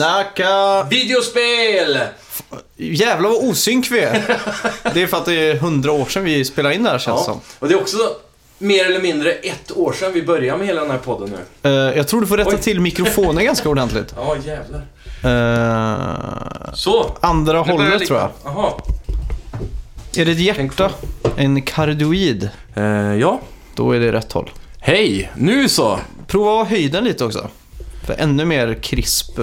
Snacka! videospel! Jävlar vad osynk vi är. Det är för att det är hundra år sedan vi spelade in det här känns Ja. som. Och det är också mer eller mindre ett år sedan vi började med hela den här podden nu. Eh, jag tror du får rätta Oj. till mikrofonen ganska ordentligt. Ja, jävlar. Eh, Så. andra hållet tror jag. Jaha. Är det ett hjärta? En kardioid? Eh, ja. Då är det rätt håll. Hej, nu så. Prova höjden lite också. För ännu mer krisp.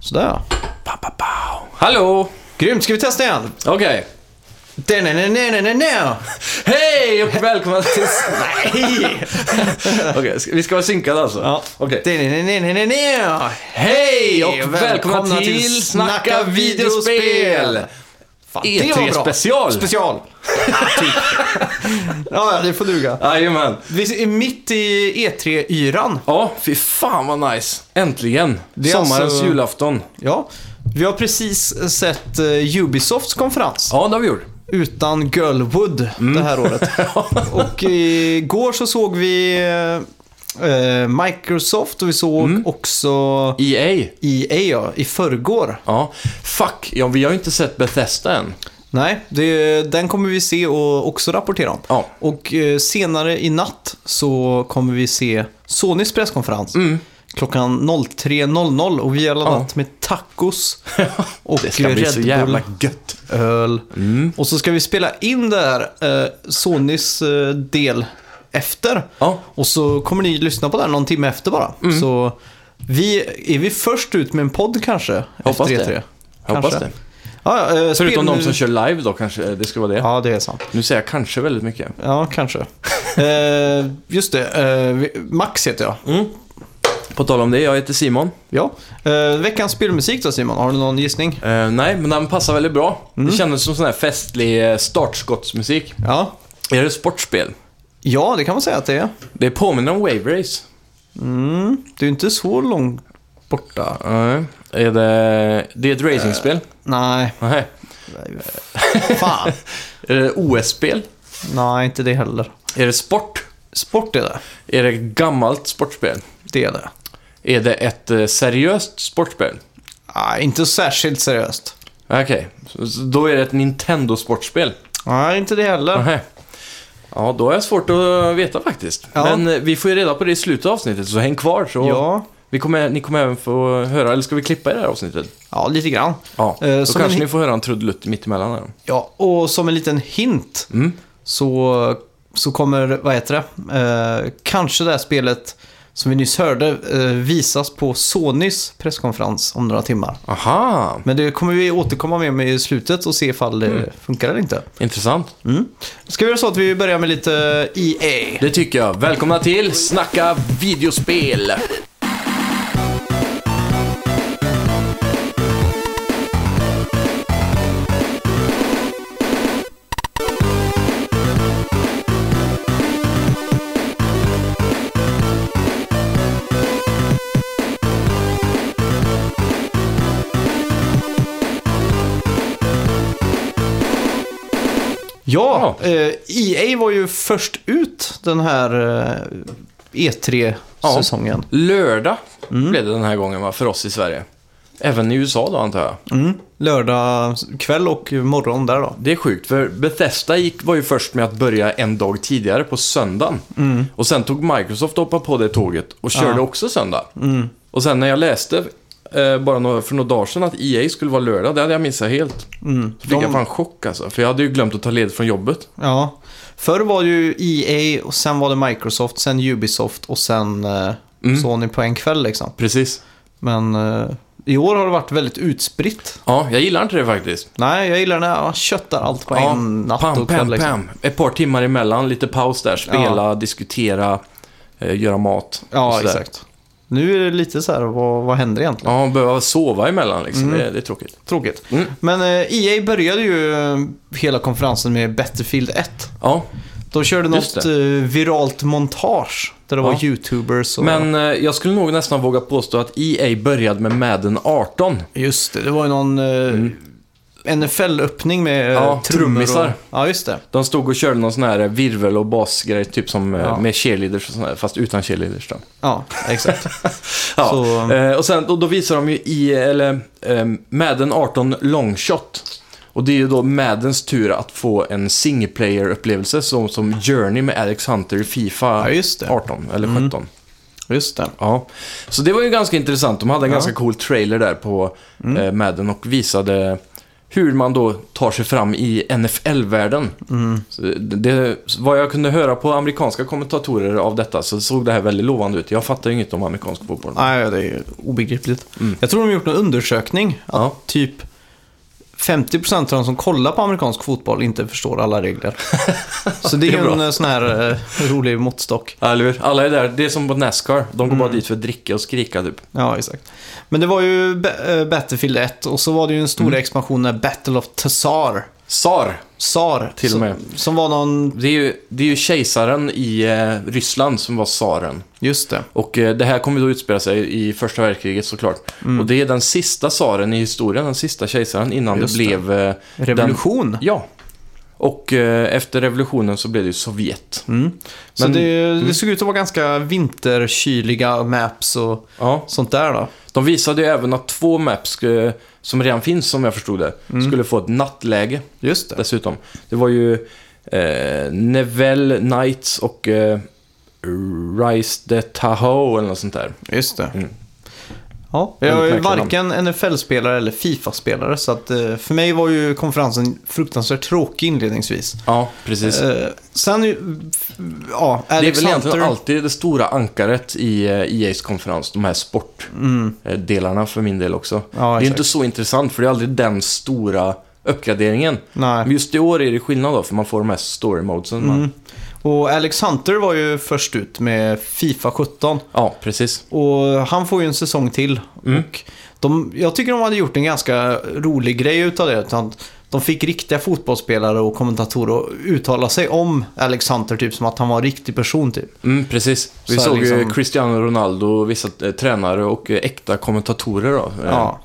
Sådär. Pa, pa, pa. Hallå! Grymt, ska vi testa igen? Okej. Hej och välkomna till... Nej! Okej, vi ska vara synkade alltså? Ja. Okej. Hej och välkomna till Snacka videospel! Fan, E3 det var bra. special. Special. typ. Ja, det får duga. Jajamän. Vi är mitt i E3-yran. Ja, fy fan vad nice. Äntligen. Det är Sommarens alltså- julafton. Ja, vi har precis sett eh, Ubisofts konferens. Ja, det har vi gjort. Utan Girlwood det här året. och igår så såg vi eh, Microsoft och vi såg också EA. EA ja, i förrgår. Ja. Fuck, ja, vi har ju inte sett Bethesda än. Nej, det, den kommer vi se och också rapportera om. Ja. Och eh, senare i natt så kommer vi se Sonys presskonferens. Mm. Klockan 03.00 och vi har laddat med tacos och Det ska bli så jävla gött. öl. Mm. Och så ska vi spela in det här eh, Sonys eh, del efter. Ja. Och så kommer ni lyssna på här någon timme efter bara. Mm. Så vi, är vi först ut med en podd kanske? Hoppas efter det. E3? Hoppas Kanske. det. Ja, ja, eh, Förutom spel- de som kör live då kanske det ska vara det. Ja, det är sant. Nu säger jag kanske väldigt mycket. Ja, kanske. eh, just det, eh, Max heter jag. På tal om det, jag heter Simon. Ja. Eh, veckans spelmusik då Simon, har du någon gissning? Eh, nej, men den passar väldigt bra. Det kändes som sån här festlig eh, startskottsmusik. Ja. Är det sportspel? Ja, det kan man säga att det är. Det påminner om Wave Race. Mm, det är ju inte så långt borta. Nej. Är det... Det är ett racingspel? Nej, Nej. fan. Är det OS-spel? Nej, inte det heller. Är det sport? Sport är det. Är det ett gammalt sportspel? Det är det. Är det ett eh, seriöst sportspel? Nej, inte särskilt seriöst. Okej, så, så då är det ett Nintendo-sportspel? Nej, inte det heller. Nej. Ja, då är det svårt att veta faktiskt. Ja. Men eh, vi får ju reda på det i slutet av avsnittet, så häng kvar. Så Ja, vi kommer, ni kommer även få höra, eller ska vi klippa i det här avsnittet? ja lite grann. Ja, Eh, då kanske en- ni får höra en trudelutt mittemellan här. Ja, och som en liten hint Mm. så, så kommer, vad heter det, eh, kanske det här spelet som vi nyss hörde eh, visas på Sonys presskonferens om några timmar. Aha, Men det kommer vi återkomma med, med i slutet och se ifall det Mm. funkar eller inte. intressant. Ska vi göra så att vi börjar med lite EA? Det tycker jag. Välkomna till Snacka videospel! Ja, eh, EA var ju först ut den här eh, E3-säsongen. Lördag blev det den här gången va, för oss i Sverige. Även i USA då antar jag. Mm. Lördag kväll och morgon där då. Det är sjukt, för Bethesda gick, var ju först med att börja en dag tidigare på söndagen. Och sen tog Microsoft och hoppade på det tåget och körde Ja. också söndag. Och sen när jag läste eh, bara några, för några dagar sedan att EA skulle vara lördag, det hade jag missat helt. Mm. Så fick De- jag fan chock alltså, för jag hade ju glömt att ta ledigt från jobbet. Ja. Förr var det ju EA och sen var det Microsoft, sen Ubisoft och sen eh, Mm. Sony på en kväll liksom. Precis. Men eh, i år har det varit väldigt utspritt. Ja, jag gillar inte det faktiskt. Nej, jag gillar när man köttar allt på Ja, en natt pam, och kväll. pam, liksom. pam. Ett par timmar emellan, lite paus där, spela, diskutera, eh, göra mat. Ja, exakt. Nu är det lite så här, vad, vad händer egentligen? Ja, behöva sova emellan liksom, det, det är tråkigt. Tråkigt. Mm. Men eh, EA började ju eh, hela konferensen med Battlefield 1. Ja, De körde Just något eh, viralt montage där det Ja. var YouTubers och... men eh, jag skulle nog nästan våga påstå att EA började med Madden 18. Just det, det var ju någon... eh, NFL-öppning med Ja, ja, trummor trummisar. Och... Ja, just det. De stod och körde någon sån här virvel och basgrej, typ som eh, Ja. med cheerleaders och sån här, fast utan cheerleaders då. Ja, exakt. Ja. Så- Eh, och sen, och då visar de ju i, eller eh, Madden 18 Longshot. Och det är ju då Maddens tur att få en single player-upplevelse som, som Journey med Alex Hunter i Fifa Ja, just det. 18 eller 17. Just det. Ja, så det var ju ganska intressant. De hade en Ja. ganska cool trailer där på eh, Madden och visade hur man då tar sig fram i NFL-världen. Så Det, vad jag kunde höra på amerikanska kommentatorer av detta så såg det här väldigt lovande ut. Jag fattar ju inget om amerikansk fotboll. Nej, det är obegripligt. Jag tror de har gjort en undersökning. Att Ja. typ 50% av de som kollar på amerikansk fotboll inte förstår alla regler. Så det är Det är en eh, sån här eh, rolig måttstock. Ja, Eller hur? Alla är där. Det är som på Nascar. De går bara dit för att dricka och skrika typ. Ja, exakt. Men det var ju eh, Battlefield 1 och så var det ju en stor expansion med Battle of Tsar. Tsar. Tsar. Till och med. Som var någon... Det är ju, det är ju kejsaren i eh, Ryssland som var tsaren. Just det. Och eh, det här kommer då utspela sig i första världskriget såklart. Mm. Och det är den sista tsaren i historien, den sista kejsaren innan Just det blev... Eh, Revolution. Den, ja. Och eh, efter revolutionen så blev det ju Sovjet. Mm. Så Men- det, det såg ut att vara ganska vinterkyliga maps och Ja. sånt där då. De visade ju även att två maps, eh, som redan finns som jag förstod det, Mm. skulle få ett nattläge Just det. dessutom. Det var ju eh, Neville Knights och eh, Rise the Tahoe eller något sånt där. Just det. Mm. Ja, jag är varken NFL-spelare eller Fifa-spelare så att eh, för mig var ju konferensen fruktansvärt tråkig inledningsvis. Ja, precis. Eh, sen, ja, det är Alex väl egentligen Hunter. alltid det stora ankaret i eh, EA's konferens, de här sportdelarna för min del också. Mm. Ja, det är ju inte så intressant för det är aldrig den stora uppgraderingen. Nej. Men just i år är det skillnad då, för man får de här story modesen. man- Mm. Och Alex Hunter var ju först ut med Fifa 17. Ja, precis. Och han får ju en säsong till. Mm. Och de, jag tycker de hade gjort en ganska rolig grej utav det. Utan de fick riktiga fotbollsspelare och kommentatorer att uttala sig om Alex Hunter typ som att han var en riktig person typ. Mm, precis. Vi Så såg ju liksom- Cristiano Ronaldo, vissa eh, tränare och eh, äkta kommentatorer då. Ja.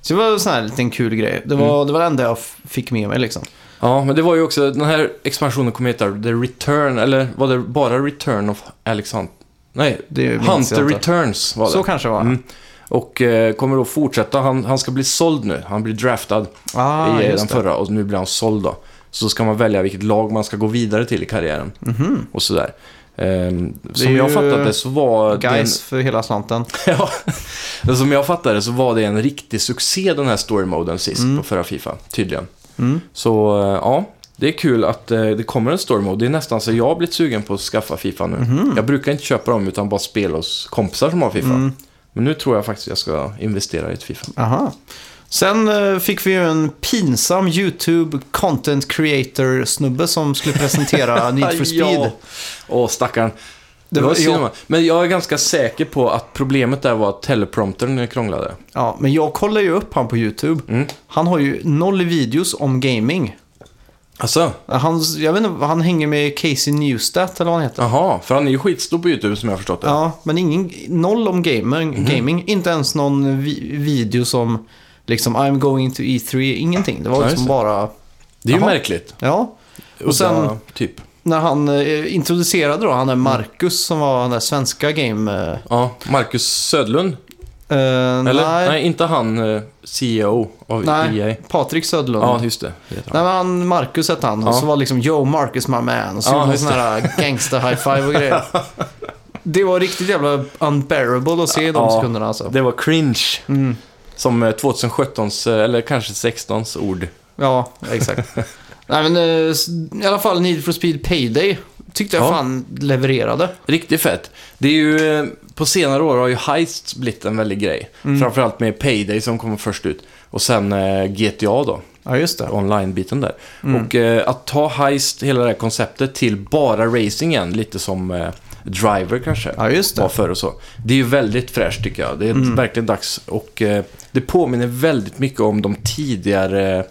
Så det var en sån här liten kul grej. Det var, det var det enda jag fick med mig liksom. Ja, men det var ju också, den här expansionen kommer heta The Return, eller var det bara Return of Alex Hunt? Nej, Hunter. Returns var det. Så kanske det var. Mm. Och eh, kommer då fortsätta, han, han ska bli såld nu. Han blir draftad Ah, i eh, den det. förra och nu blir han såld då. Så ska man välja vilket lag man ska gå vidare till i karriären. Mhm. Och sådär. Är som jag fattade det så var det en, Guys för hela slanten. ja, Som jag fattade så var det en riktig succé den här story-moden sist på förra Fifa, tydligen. Mm. Så eh, ja, det är kul att eh, det kommer en story mode. Det är nästan så jag har blivit sugen på att skaffa Fifa nu. Mhm. Jag brukar inte köpa dem utan bara spela hos kompisar som har Fifa. Mm. Men nu tror jag faktiskt jag ska investera i ett Fifa. Aha. Sen eh, fick vi ju en pinsam YouTube content creator-snubbe som skulle presentera Need for Speed. Ja. Åh, stackarn. Det var jag-. Men jag är ganska säker på att problemet där var att telepromptern krånglade. Ja, men jag kollar ju upp han på YouTube. Mm. Han har ju noll videos om gaming. Alltså, Han, jag vet inte, han hänger med Casey Newstat eller vad han heter. jaha. För han är ju skitstor på YouTube som jag har förstått det. Ja, men ingen, noll om gaming, Mhm. gaming. Inte ens någon vi, video som liksom I'm going to E3, ingenting. Det var Ja, liksom bara, Det är ju Jaha. märkligt. ja. Och sen- sen... Typ. När han eh, introducerade då, han där Marcus som var den där svenska game... Eh, Ja, Marcus Södlund. eh, Eller? Nej, nej, inte han CEO av nej, EA. Patrik Södlund. Ja, just det. det. Nej, men han, Marcus hette han. Och Ja. så var liksom Yo, Marcus my man. Och så Ja, gjorde han sån här gangsta high five och grejer. Det var riktigt jävla unbearable att se de Ja. sekunderna alltså. Det var cringe. Mm. Som eh, 2017s, eh, eller kanske 16s ord. Ja, exakt. Nej men eh, i alla fall Need for Speed Payday tyckte jag Ja. fan levererade. Riktigt fett. Det är ju, eh, på senare år har ju heists blivit en väldig grej. Mm. Framförallt med Payday som kommer först ut. Och sen eh, GTA då, Ja, just det. online-biten där. Mm. Och eh, att ta heist, hela det här konceptet, till bara racing igen, lite som eh, Driver kanske. Ja, just var det. förr och så. Det är ju väldigt fräscht tycker jag. Det är Mm. verkligen dags. Och eh, det påminner väldigt mycket om de tidigare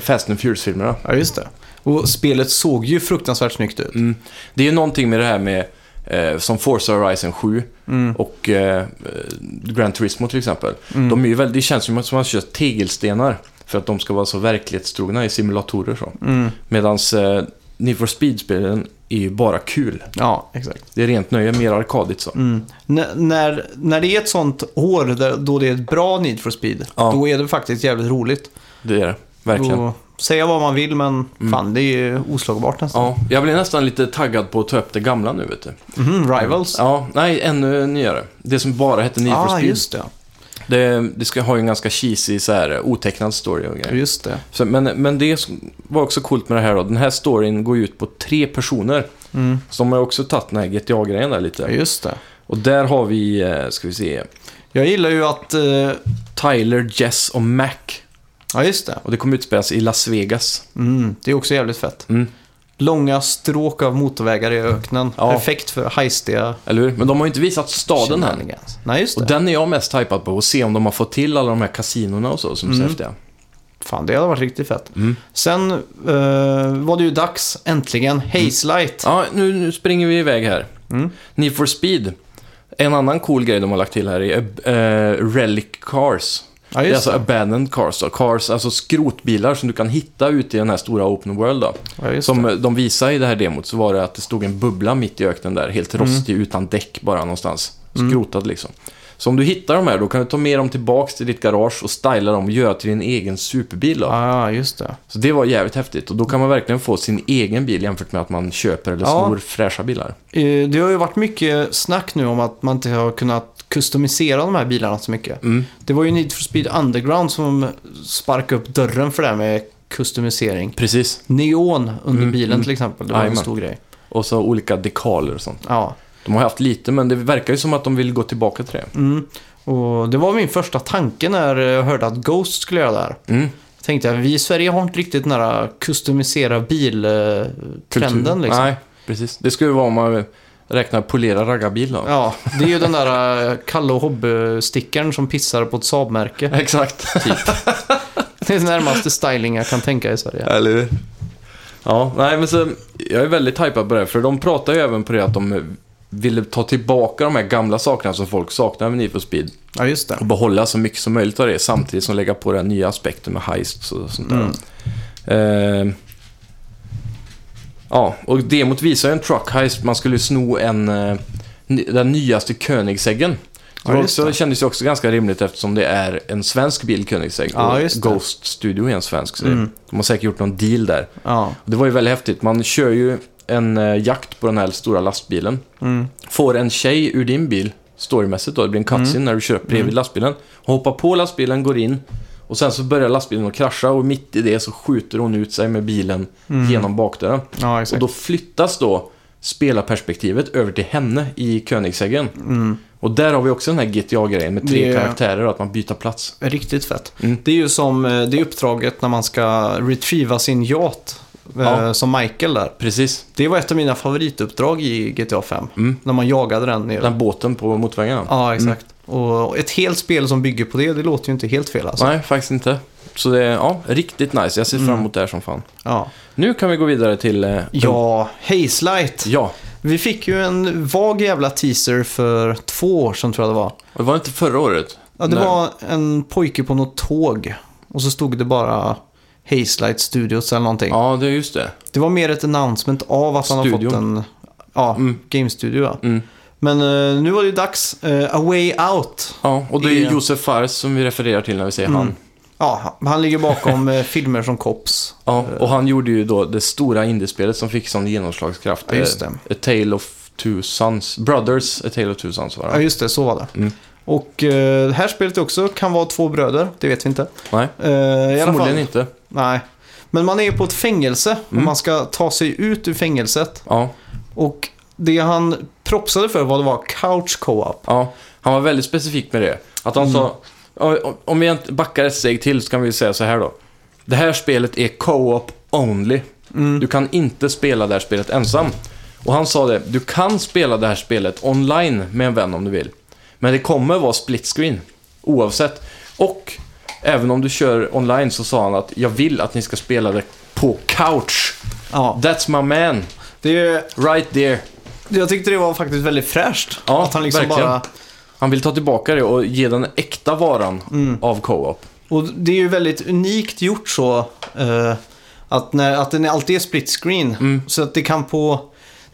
Fast and Furious-filmerna. Ja, just det. Och spelet såg ju fruktansvärt snyggt ut. Mm. Det är ju någonting med det här med eh, som Forza Horizon 7 Mm. och eh, Gran Turismo till exempel. Mm. De är ju väldigt, det känns ju som att man kör tegelstenar. För att de ska vara så verklighetstrogna i simulatorer så. Mm. Medan eh, Need for Speed-spelen är ju bara kul. Ja, exakt. Det är rent nöje, mer arkadigt så. Mm. När, när det är ett sånt år där, då det är ett bra Need for Speed, Ja. då är det faktiskt jävligt roligt. Det är det, verkligen. Då, säga vad man vill, men Mm. fan, det är ju oslagbart nästan. Ja, jag blir nästan lite taggad på att ta upp det gamla nu, vet du. Mhm, Rivals. Ja, nej, ännu nyare. Det som bara hette Need for ah, Speed. just det. Det, det ska ha en ganska cheesy, så här, otecknad story och grejer. Just det. Så, men, men det var också coolt med det här då. Den här storyn går ju ut på tre personer. Mm. Så de har också tagit den här GTA-grejen där lite. just det. Och där har vi, eh, ska vi se, Jag gillar ju att... eh, Tyler, Jess och Mac. Ja, just det. Och det kommer utspelas i Las Vegas. Mm, det är också jävligt fett. Mm. Långa stråk av motorvägar i öknen. Ja. Perfekt för hajstiga Eller hur? Men de har ju inte visat staden shenanigans. Nej, just det. Och den är jag mest hypad på. Att se om de har fått till alla de här kasinorna och så som är så Mm. häftiga. Fan, det hade varit riktigt fett. Mm. Sen eh, var det ju dags, äntligen, Haze Light. Ja, nu, nu springer vi iväg här. Mm. Need for Speed. En annan cool grej de har lagt till här är uh, Relic Cars. Ja, det är alltså det. abandoned cars då. Cars, alltså skrotbilar som du kan hitta ute i den här stora open world då. Ja, Som det. eh, de visade i det här demot så var det att det stod en bubbla mitt i öknen där, helt Mm. rostig utan däck bara någonstans. Skrotad liksom. Så om du hittar de här då kan du ta med dem tillbaks till ditt garage och styla dem och göra till din egen superbil då. Ja, just det. Så det var jävligt häftigt och då kan man verkligen få sin egen bil jämfört med att man köper eller Ja. snor fräscha bilar. Eh, Det har ju varit mycket snack nu om att man inte har kunnat customisera de här bilarna så mycket. Mm. Det var ju Need for Speed Underground som sparkade upp dörren för det här med customisering. Precis. Neon under Mm, bilen mm. till exempel, det var en Jajamän. stor grej. Och så olika dekaler och sånt. Ja. De har haft lite men det verkar ju som att de vill gå tillbaka till det. Mm. Och det var min första tanke när jag hörde att Ghost skulle göra det här. Mm. Tänkte jag, vi i Sverige har inte riktigt den här customisera bil-trenden liksom. Nej, precis. Det skulle vara om man räknar polera raggarbil då. Ja, det är ju den där eh, Kalle och Hobby-stickern som pissar på ett Saab-märke. Exakt. Typ. Det är den närmaste styling jag kan tänka i Sverige. Eller hur? Ja, nej men så, jag är väldigt hypad på det här, för de pratar ju även på det att de ville ta tillbaka de här gamla sakerna som folk saknar med Need for Speed Ja, just det. och behålla så mycket som möjligt av det samtidigt som lägga på den nya aspekten med heists och sånt där. Mm. Eh, ja, och demot visar ju en truck heist. Man skulle sno en, eh, den nyaste Koenigseggen. Ja, Det också, det. kändes ju också ganska rimligt eftersom det är en svensk bil, Koenigsegg. Ja, och. Ghost Studio är en svensk. Så Mm. De har säkert gjort någon deal där. Ja. Det var ju väldigt häftigt. Man kör ju en eh, jakt på den här stora lastbilen. Mm. Får en tjej ur din bil, storymässigt då, det blir en cutscene Mm. när du kör bredvid Mm. lastbilen. Hon hoppar på lastbilen, går in och sen så börjar lastbilen att krascha och mitt i det så skjuter hon ut sig med bilen Mm. genom bakdörren. Ja, Och då flyttas då spelarperspektivet över till henne i Koenigseggen. Mm. Och där har vi också den här GTA-grejen med tre Det- karaktärer och att man byter plats. Riktigt fett. Mm. Det är ju som eh, det uppdraget när man ska retrieva sin yacht. eh, Ja. Som Michael där. Precis. Det var ett av mina favorituppdrag i GTA 5. Mm. När man jagade den nere. Den båten på motorvägen. Ja, exakt. Och ett helt spel som bygger på det, det låter ju inte helt fel alltså. Nej, faktiskt inte. Så det är ja, riktigt nice. Jag ser fram Mm. emot det här som fan. Ja. Nu kan vi gå vidare till... Eh, ja, Haze Light. Ja, Vi fick ju en vag jävla teaser för två år sedan tror jag det var. det var inte förra året. Ja, det Nej. var en pojke på något tåg. Och så stod det bara Haze Light Studios eller någonting. Ja, det är just det. Det var mer ett announcement av att han har Studion. fått en ja, Mm. Game Studio. Ja. Mm. Men eh, nu var det ju dags. Uh, A Way Out. Ja, och det är Det- Josef Fares som vi refererar till när vi säger Mm. han. Ja, han ligger bakom eh, filmer som Cops. Ja, och han gjorde ju då det stora indiespelet som fick sån genomslagskraft. Ja, just det. Eh, A Tale of Two Sons. Brothers, A Tale of Two Sons var Ja, det. just det. Så var det. Mm. Och eh, det här spelet också kan vara två bröder. Det vet vi inte. Nej, Eh, i alla förmodligen fall, inte. Nej. Men man är på ett fängelse och Mm. man ska ta sig ut ur fängelset. Ja, Och det han propsade för var det var couch co-op. ja. Han var väldigt specifik med det. Att han sa, ja, om vi inte backar ett steg till så kan vi säga så här då. Det här spelet är co-op only. Mm. Du kan inte spela det här spelet ensam. Och han sa det, du kan spela det här spelet online med en vän om du vill. Men det kommer vara split screen, oavsett. Och även om du kör online så sa han att jag vill att ni ska spela det på couch. Ja, That's my man, det är, right there. Jag tyckte det var faktiskt väldigt fräscht. Ja, att han liksom verkligen. bara... Han vill ta tillbaka det och ge den äkta varan Mm. av co-op. Och det är ju väldigt unikt gjort så. eh, att, när, att den alltid är split screen. Mm. Så att det kan på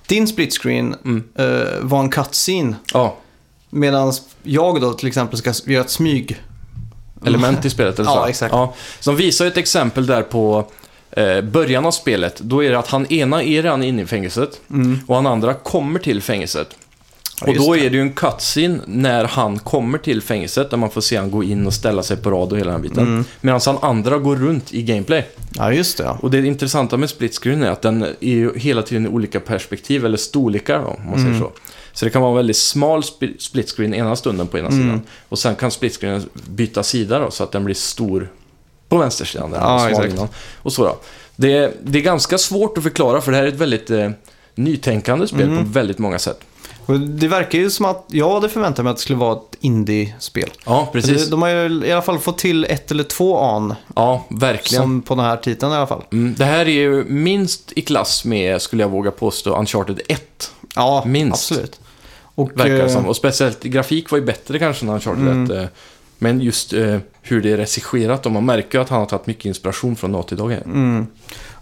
din split screen eh, vara en cutscene. Ja, Medan jag då till exempel ska göra ett smyg. element i spelet eller så. Ja, exakt. Ja, så de visar ju ett exempel där på eh, början av spelet. Då är det att han ena är redan inne i fängelset och han andra kommer till fängelset. Mm. Ja, och då det. är det ju en cutscene när han kommer till fängelset där man får se han gå in och ställa sig på rad och hela den biten. Mm. Medan han andra går runt i gameplay. Ja, just det. Ja. Och det intressanta med split screen är att den är ju hela tiden i olika perspektiv, eller storlekar då, om man Mm. säger så. Så det kan vara en väldigt smal sp- split screen ena stunden på ena Mm. sidan. Och sen kan split screen byta sida då, så att den blir stor på vänstersidan. den Ja, exakt. Och så då. Det, är- det är ganska svårt att förklara, för det här är ett väldigt eh, nytänkande spel Mm. på väldigt många sätt. Och det verkar ju som att jag hade förväntat mig att det skulle vara ett indie-spel. Ja, precis. de har ju i alla fall fått till ett eller två an. Ja, verkligen. Som på den här titeln i alla fall. Mm, det här är ju minst i klass med, skulle jag våga påstå, Uncharted 1. Ja, Minst. absolut. Och, Verkar det eh, som. Och speciellt grafik var ju bättre kanske än Uncharted Mm. 1. Men just eh, hur det är regisserat och man märker ju att han har tagit mycket inspiration från Naughty Dog. Mm.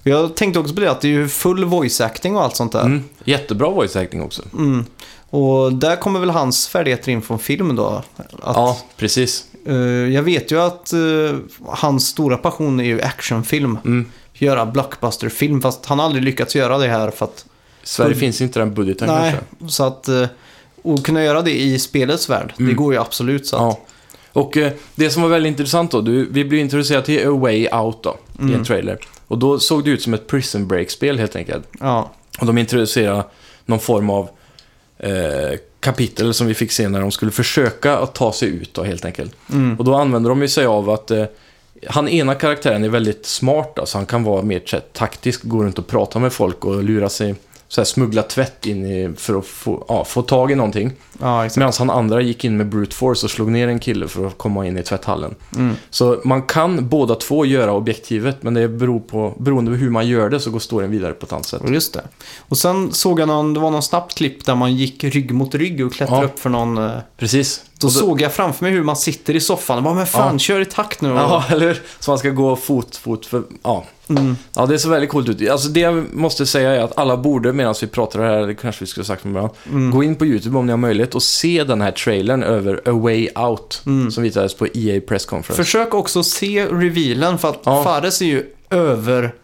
Jag tänkte också på det att det är ju full voice acting och allt sånt där. Mm. Jättebra voice acting också. Mm. Och där kommer väl hans färdigheter in från film då. Att, Ja, precis. eh, jag vet ju att eh, hans stora passion är ju actionfilm. Mm. Göra blockbusterfilm, fast han har aldrig lyckats göra det här för att... Sverige finns inte den budgeten nej, kanske. så att... eh, Och kunna göra det i spelets värld, det Mm. går ju absolut så att... Ja. Och eh, det som var väldigt intressant då, du, vi blev introducerade till A Way Out då, i Mm. en trailer. Och då såg det ut som ett Prison Break-spel helt enkelt. Ja, Och de introducerade någon form av eh, kapitel som vi fick se när de skulle försöka att ta sig ut då, helt enkelt. mm. Och då använder de ju sig av att eh, han ena karaktären är väldigt smart, alltså han kan vara mer taktisk, gå runt och prata med folk och lura sig, så här, smuggla tvätt in i, för att få, ja, få tag i någonting. ja. Medan han andra gick in med brute force och slog ner en kille för att komma in i tvätthallen. Mm. Så man kan båda två göra objektivet, men det beror på, beroende på hur man gör det så går storyn vidare på ett annat sätt. Just det. Och sen såg jag någon, det var någon snabbt klipp där man gick rygg mot rygg och klättrade Ja. upp för någon... eh, Precis. Då då- såg jag framför mig hur man sitter i soffan och bara, men fan, Ja. kör i takt nu. Ja, eller hur? Så man ska gå fot, fot för... Ja. Mm. ja, det ser väldigt coolt ut. Alltså det jag måste säga är att alla borde, medan vi pratar det här, det kanske vi skulle ha sagt från början, Mm. gå in på YouTube om ni har möjlighet och se den här trailern över A Way Out, Mm. som visades på EA Press Conference. Försök också se revealen för att Ja. Fares är ju över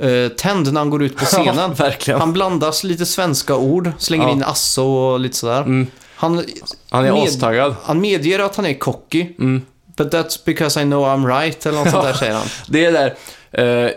eh, tänd när han går ut på Ja, scenen. verkligen. Han blandas lite svenska ord, slänger Ja. in asso och lite sådär. Mm. Han, Han är Med- astaggad. han medger att han är cocky, Mm. but that's because I know I'm right, eller något sånt där säger han. Det är där. Eh,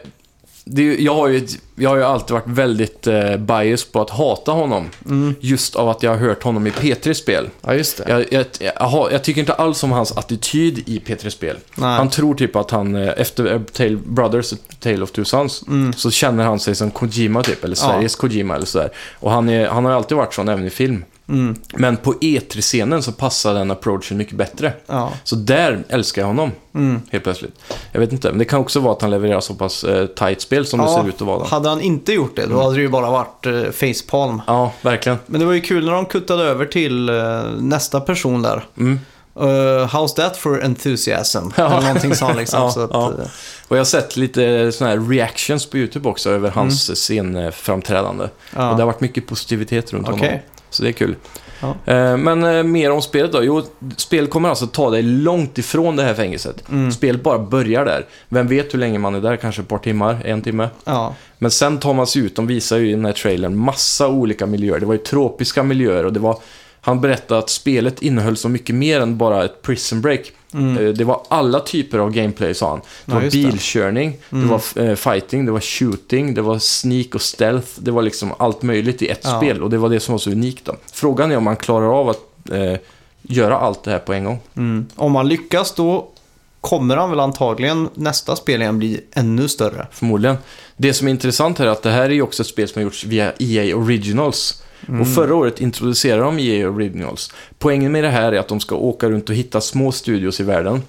det, jag, har ju, jag har ju alltid varit väldigt eh, bias på att hata honom. Mm. Just av att jag har hört honom i P3-spel. Ja, just det. Jag, jag, jag, jag tycker inte alls om hans attityd i P3-spel. Nej. Han tror typ att han, eh, efter eh, Tale, Brothers, Tale of Two Sons, Mm. så känner han sig som Kojima typ, eller Ja. Sveriges Kojima eller sådär. Och han, är, han har alltid varit sån även i film. Mm. Men på E3-scenen så passar den approachen mycket bättre. Ja. Så där älskar jag honom, Mm. helt plötsligt. Jag vet inte, men det kan också vara att han levererar så pass eh, tight spel som det Ja, ser ut att vara. Då. Hade han inte gjort det, då hade det ju bara varit eh, facepalm. Ja, verkligen. Men det var ju kul när de kuttade över till eh, nästa person där. Mm. Uh, how's that for enthusiasm? Ja. Eller någonting sånt liksom. Ja, så att, ja. eh, Och jag har sett lite sådana här reactions på YouTube också över hans scenframträdande. Mm. ja. Och det har varit mycket positivitet runt Okej. honom. Så det är kul. Ja. Eh, Men eh, mer om spelet då. Jo, spelet kommer alltså ta dig långt ifrån det här fängelset. Mm. Spelet bara börjar där. Vem vet hur länge man är där? Kanske ett par timmar? En timme? Ja. Men sen tar man sig ut. De visar ju i den här trailern massa olika miljöer. Det var ju tropiska miljöer och det var... Han berättade att spelet innehöll så mycket mer än bara ett prison break. Mm. Eh, Det var alla typer av gameplay, sa han. Det Ja, var det. bilkörning, det Mm. var eh, fighting, det var shooting, det var sneak och stealth. Det var liksom allt möjligt i ett Ja. spel och det var det som var så unikt. Då. Frågan är om man klarar av att eh, göra allt det här på en gång. Mm. Om han lyckas då kommer han väl antagligen nästa spel igen bli ännu större. Förmodligen. Det som är intressant här är att det här är ju också ett spel som har gjorts via EA Originals. Mm. Och förra året introducerade de EA Originals. Poängen med det här är att de ska åka runt och hitta små studios i världen.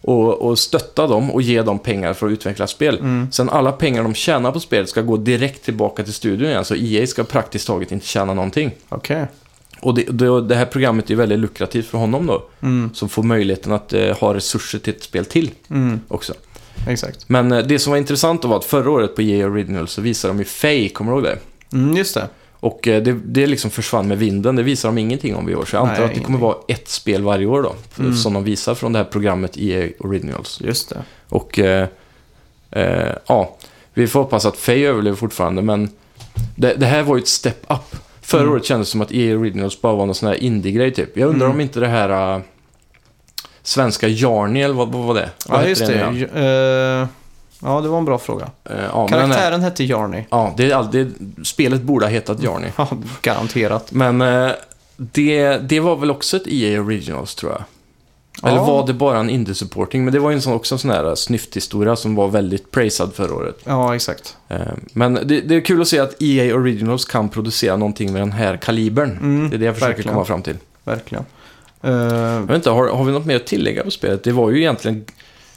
Och, och stötta dem och ge dem pengar för att utveckla spel. Mm. Sen alla pengar de tjänar på spelet ska gå direkt tillbaka till studion igen. Så EA ska praktiskt taget inte tjäna någonting. Okej. Och det, det, det här programmet är väldigt lukrativt för honom då. Mm. Som får möjligheten att eh, ha resurser till ett spel till Mm. också. Exakt. Men eh, det som var intressant då var att förra året på EA Original så visade de ju Faye, kommer du ihåg det? Mm, just det. Och eh, det, det liksom försvann med vinden, det visar de ingenting om i år. Så jag antar Nej, att det kommer vara ett spel varje år då. Mm. Som de visar från det här programmet EA Originals. Just det. Och eh, eh, ja, vi får hoppas att Faye överlever fortfarande, men det, det här var ju ett step up. Förra Mm. året kändes det som att EA Originals bara var någon sån här indie-grej typ. Jag undrar Mm. om inte det här äh, svenska Jarny, eller vad, vad var det? Ja, just det. Eh, ja, det var en bra fråga. Eh, ja, men Karaktären hette Jarny. ja, det är alltid, spelet borde ha hetat Jarny. Ja, garanterat. Men eh, det, det var väl också ett EA Originals tror jag. Eller Ja. var det bara en indie-supporting? Men det var ju en sån, också en sån här snyfthistoria som var väldigt praisad förra året. Ja, exakt. Eh, Men det, det är kul att se att EA Originals kan producera någonting med den här kalibern. Mm, Det är det jag försöker verkligen. komma fram till. Verkligen. Eh, Jag vet inte, har, har vi något mer att tillägga på spelet? Det var ju egentligen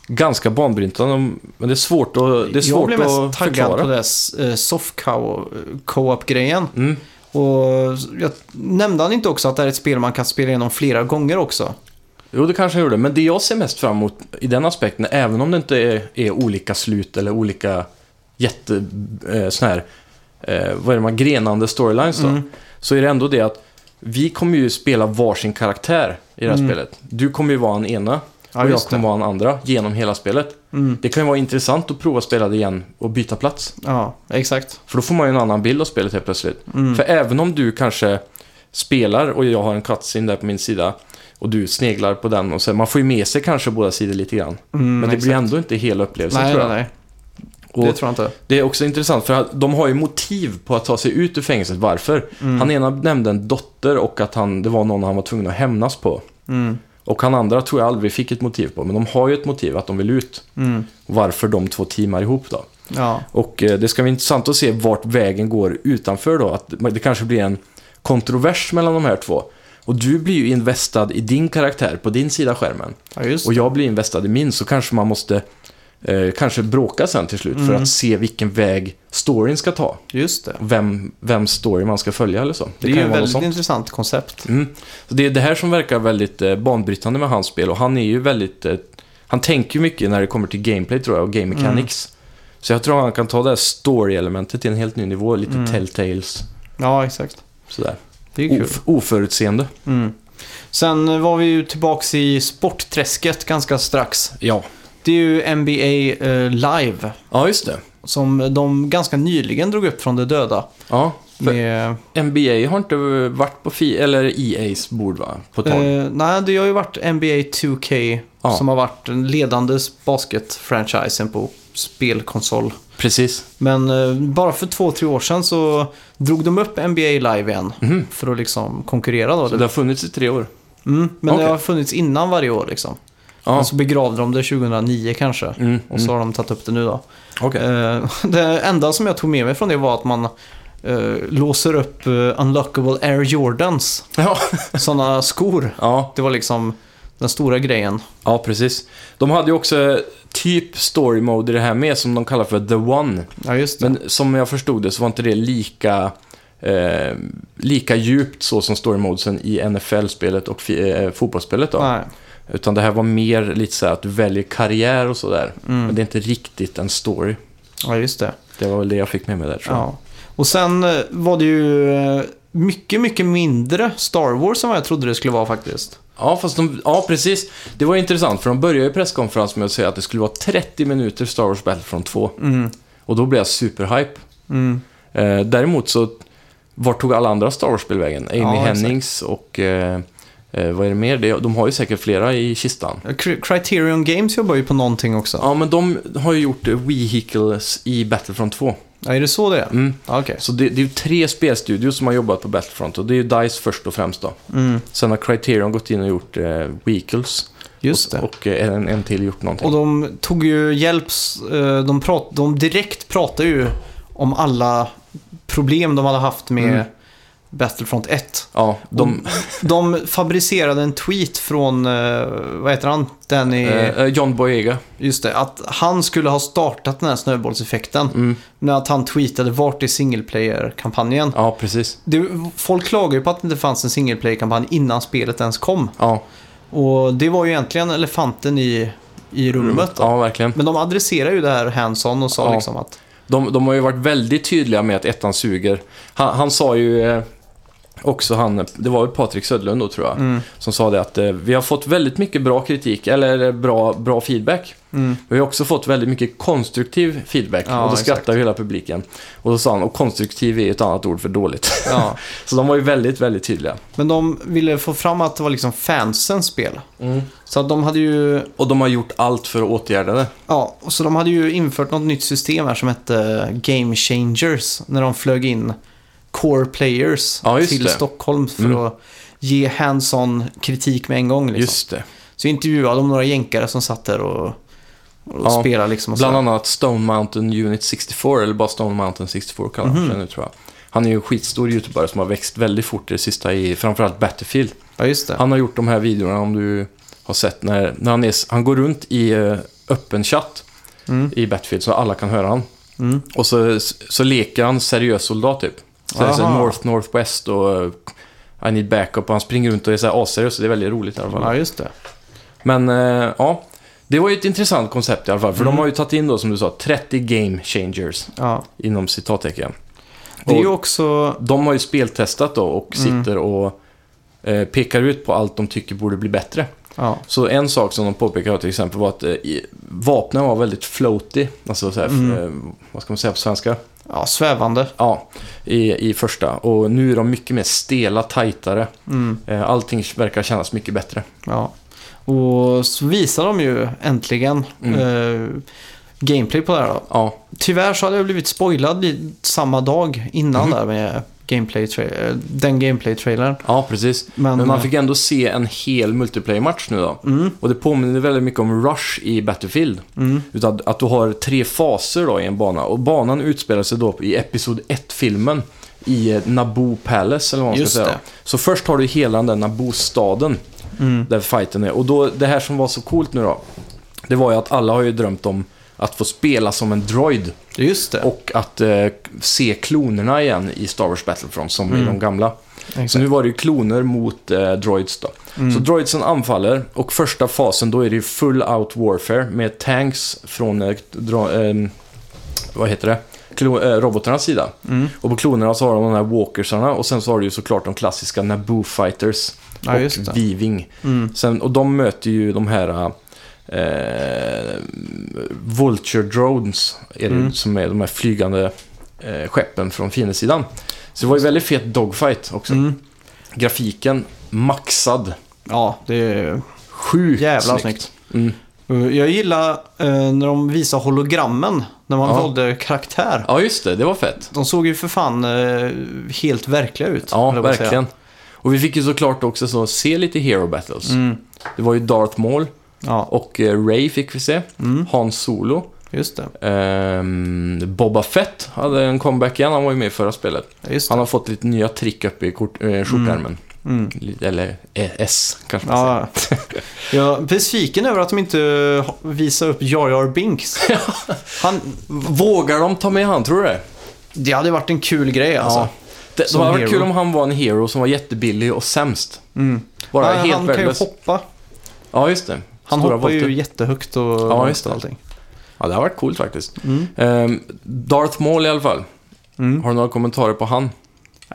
ganska banbrytande, men det är svårt att, det är jag svårt blev mest taggad förklara. på det uh, soft co- co-op-grejen. Mm. Och jag nämnde han inte också att det är ett spel man kan spela igenom flera gånger också? Jo, det kanske jag gjorde, men det jag ser mest fram emot i den aspekten, även om det inte är, är olika slut eller olika jätte, eh, sån här, eh, vad är det man, grenande storylines då, Mm. så är det ändå det att vi kommer ju spela varsin karaktär i det här Mm. spelet. Du kommer ju vara en ena Ja, och jag kommer vara en andra genom hela spelet. Mm. Det kan ju vara intressant att prova att spela det igen och byta plats. Ja, exakt. För då får man ju en annan bild av spelet helt plötsligt. Mm. För även om du kanske spelar och jag har en cutscene där på min sida och du sneglar på den och så, man får ju med sig kanske båda sidor lite grann. Mm, Men det blir exakt. ändå inte hela upplevelsen Nej, tror nej, jag. nej. Och Det tror jag inte. det är också intressant för de har ju motiv på att ta sig ut ur fängelset. Varför? Mm. Han ena nämnde en dotter och att han, det var någon han var tvungen att hämnas på. Mm. Och han andra tror jag aldrig fick ett motiv på, men de har ju ett motiv att de vill ut. Mm. Varför de två teamar ihop då. Ja, Och eh, det ska bli intressant att se vart vägen går utanför då. Att det kanske blir en kontrovers mellan de här två. Och du blir ju investad i din karaktär på din sida skärmen. ja Och jag blir investad i min, så kanske man måste eh, kanske bråka sen till slut för Mm. att se vilken väg storyn ska ta. Just det. Vem, vem story man ska följa eller så. Det, är kan ju ett väldigt intressant koncept. Mm. Så det är det här som verkar väldigt eh, banbrytande med hans spel och han är ju väldigt... Eh, han tänker ju mycket när det kommer till gameplay tror jag och game mechanics. Så jag tror han kan ta det här story-elementet till en helt ny nivå, lite Mm. telltales, Ja, exakt. sådär. Det är kul. Of, oförutseende. Mm. Sen var vi ju tillbaks i sportträsket ganska strax. Ja. Det är ju NBA eh, Live. Ja, just det. Som de ganska nyligen drog upp från det döda. Ja, för Med, NBA har inte varit på fi eller EA's bord va? På tag. eh, nej, det har ju varit NBA 2K Ja. som har varit den ledande basket-franchisen på spelkonsol. Precis. Men eh, bara för två, tre år sedan så drog de upp NBA Live igen. Mhm. För att liksom konkurrera då. Så det har funnits i tre år. Mm, men Okej. det har funnits innan varje år liksom. Ja. Men så begravde de det 2009 kanske. Mm, Och så har de tagit upp det nu då. Okej. Eh, det enda som jag tog med mig från det var att man eh, låser upp eh, Unlockable Air Jordans. Ja. Sådana skor. ja, Det var liksom den stora grejen. ja, precis. De hade ju också typ story mode i det här med som de kallar för The One. Ja, just det. Men som jag förstod det så var inte det lika, eh, lika djupt så som story modesen i NFL-spelet och eh, fotbollsspelet då. Nej. Utan det här var mer lite så här att du väljer karriär och sådär. Mm. Men det är inte riktigt en story. Ja, just det. Det var väl det jag fick med mig där tror jag. Ja. Och sen eh, var det ju eh, mycket, mycket mindre Star Wars än vad jag trodde det skulle vara faktiskt. Ja, fast de, ja, precis. Det var intressant för de började ju presskonferensen med att säga att det skulle vara 30 minuter Star Wars Battlefront 2. Mm. Och då blev jag superhype. Mm. Eh, däremot så, vart tog alla andra Star Wars-spel vägen? Amy Ja, exakt. Hennings och eh, eh, vad är det mer? De har ju säkert flera i kistan. Cri- Criterion Games jobbar ju på någonting också. Ja, men de har ju gjort eh, Vehicles i Battlefront 2. Ja, är det så det är? Mm. Okej. Så det, det är ju tre spelstudios som har jobbat på Battlefront och det är ju DICE först och främst då. Mm. Sen har Criterion gått in och gjort eh, Vehicles. Just det. och, Och eh, en, en till gjort någonting. Och de tog ju hjälps... eh, De, prat, de direkt pratade ju om alla problem de hade haft med Mm. Battlefront 1. Ja, de, De fabricerade en tweet från, eh, vad heter han? Danny, eh, John Boyega. just det, att han skulle ha startat den här snöbollseffekten. Men att han tweetade vart är single player-kampanjen. Ja, precis. Det, folk klagar ju på att det inte fanns en single player-kampanj innan spelet ens kom. Ja, Och det var ju egentligen elefanten i, i rummet. Då. ja verkligen. Men de adresserar ju det här hands-on och sa Ja. liksom att... De, de har ju varit väldigt tydliga med att ettan suger. Han, han sa ju eh, också, han, det var väl Patrik Södlund då tror jag, Mm. som sa det att eh, vi har fått väldigt mycket bra kritik, eller eh, bra, bra feedback. Mm. Vi har också fått väldigt mycket konstruktiv feedback Ja, och då skrattar ju hela publiken. Och då sa han, och konstruktiv är ett annat ord för dåligt. Ja. Så de var ju väldigt, väldigt tydliga. Men de ville få fram att det var liksom fansens spel. Så att de hade ju... Och de har gjort allt för att åtgärda det. Ja, och så de hade ju infört något nytt system här som hette Game Changers. När de flög in core players Ja, till det. Stockholm för Mm. att ge hands-on kritik med en gång. Liksom. Just det. Så intervjuade de några jänkare som satt där och, och Ja, spelade liksom. Och Bland så. annat Stone Mountain Unit 64, eller bara Stone Mountain 64 kallar Mhm. sig nu tror jag. Han är ju en skitstor YouTubare som har växt väldigt fort i det sista i framförallt Battlefield. Ja, just det. Han har gjort de här videorna om du har sett när, när han, är, han går runt i uh, öppen chatt Mm. i Battlefield så alla kan höra han. Mm. Och så, så leker han seriös soldat typ. Så det är så här. North Northwest och eh, I need backup och han springer runt och är så här asseriös. så Det är väldigt roligt i alla fall. Ja, just det. Men eh, ja, det var ju ett intressant koncept i alla fall. För Mm. de har ju tagit in då, som du sa, 30 game changers Ja. inom citattecken. Det är ju också... de har ju speltestat då och Mm. sitter och eh, pekar ut på allt de tycker borde bli bättre. Ja. Så en sak som de påpekade till exempel var att eh, vapnen var väldigt floaty. Alltså så här, Mm. eh, vad ska man säga på svenska? Ja, svävande. Ja, i, i första. Och nu är de mycket mer stela, tajtare. Mm. Eh, allting verkar kännas mycket bättre. Ja. Och så visar de ju äntligen Mm. eh, gameplay på det här då. Ja, Tyvärr så hade jag blivit spoilad samma dag innan Mhm. där med gameplay eh, den gameplay-trailern. ja precis. Men, Men man fick ändå se en hel multiplayer-match nu då. Mm, Och det påminner väldigt mycket om Rush i Battlefield. mm, Utan att du har tre faser då i en bana. Och banan utspelar sig då i Episod 1-filmen. I eh, Naboo Palace, eller vad man ska Just säga. det. Så först har du hela den där Naboo-staden. mm. Där fighten är. Och då, det här som var så coolt nu då. Det var ju att alla har ju drömt om att få spela som en droid. Just det. Och att eh, se klonerna igen i Star Wars Battlefront som i Mm. de gamla. Exakt. Så nu var det ju kloner mot eh, droids då. Mm. Så droidsen anfaller och första fasen då är det ju full out warfare med tanks från, eh, dra, eh, vad heter det, Klo, eh, robotarnas sida. Mm. Och på klonerna så har de de här walkersarna och sen så har du ju såklart de klassiska Naboo fighters Ja, och. Viving. Mm. Sen, och de möter ju de här eh, Vulture drones är det, Mm. som är de här flygande eh, skeppen från fiendesidan. Så det var ju väldigt fet dogfight också. Mm. Grafiken maxad. Ja, det är Sjukt jävla snyggt. Mm. Uh, Jag gillar eh, när de visar hologrammen när man Ja. valde karaktär. Ja, just det. Det var fett. De såg ju för fan eh, helt verkliga ut. Ja, att säga. verkligen. Och vi fick ju såklart också så se lite Hero Battles. Mm. Det var ju Darth Maul Ja, och eh, Ray fick vi se. mm. Han Solo. just det. Ehm, Boba Fett hade en comeback igen. Han var ju med i förra spelet. Han har fått lite nya trick uppe i kort, eh, skjortärmen. Mm. Lite- Eller eh, S kanske man säger. Ja, jag är besviken över att de inte visar upp Jar Jar Binks. Han, Vågar de ta med han, tror du det? det hade varit en kul grej alltså. Ja. Det, det hade varit kul om han var en hero som var jättebillig och sämst. Mm. Bara Ja, helt han kan ju värdelös. hoppa. Ja, just det. Han hoppar ju volter. jättehögt och, Ja, just det. allting. Ja, det har varit coolt faktiskt. Mm. Ehm, Darth Maul i alla fall. Mm. Har du några kommentarer på han?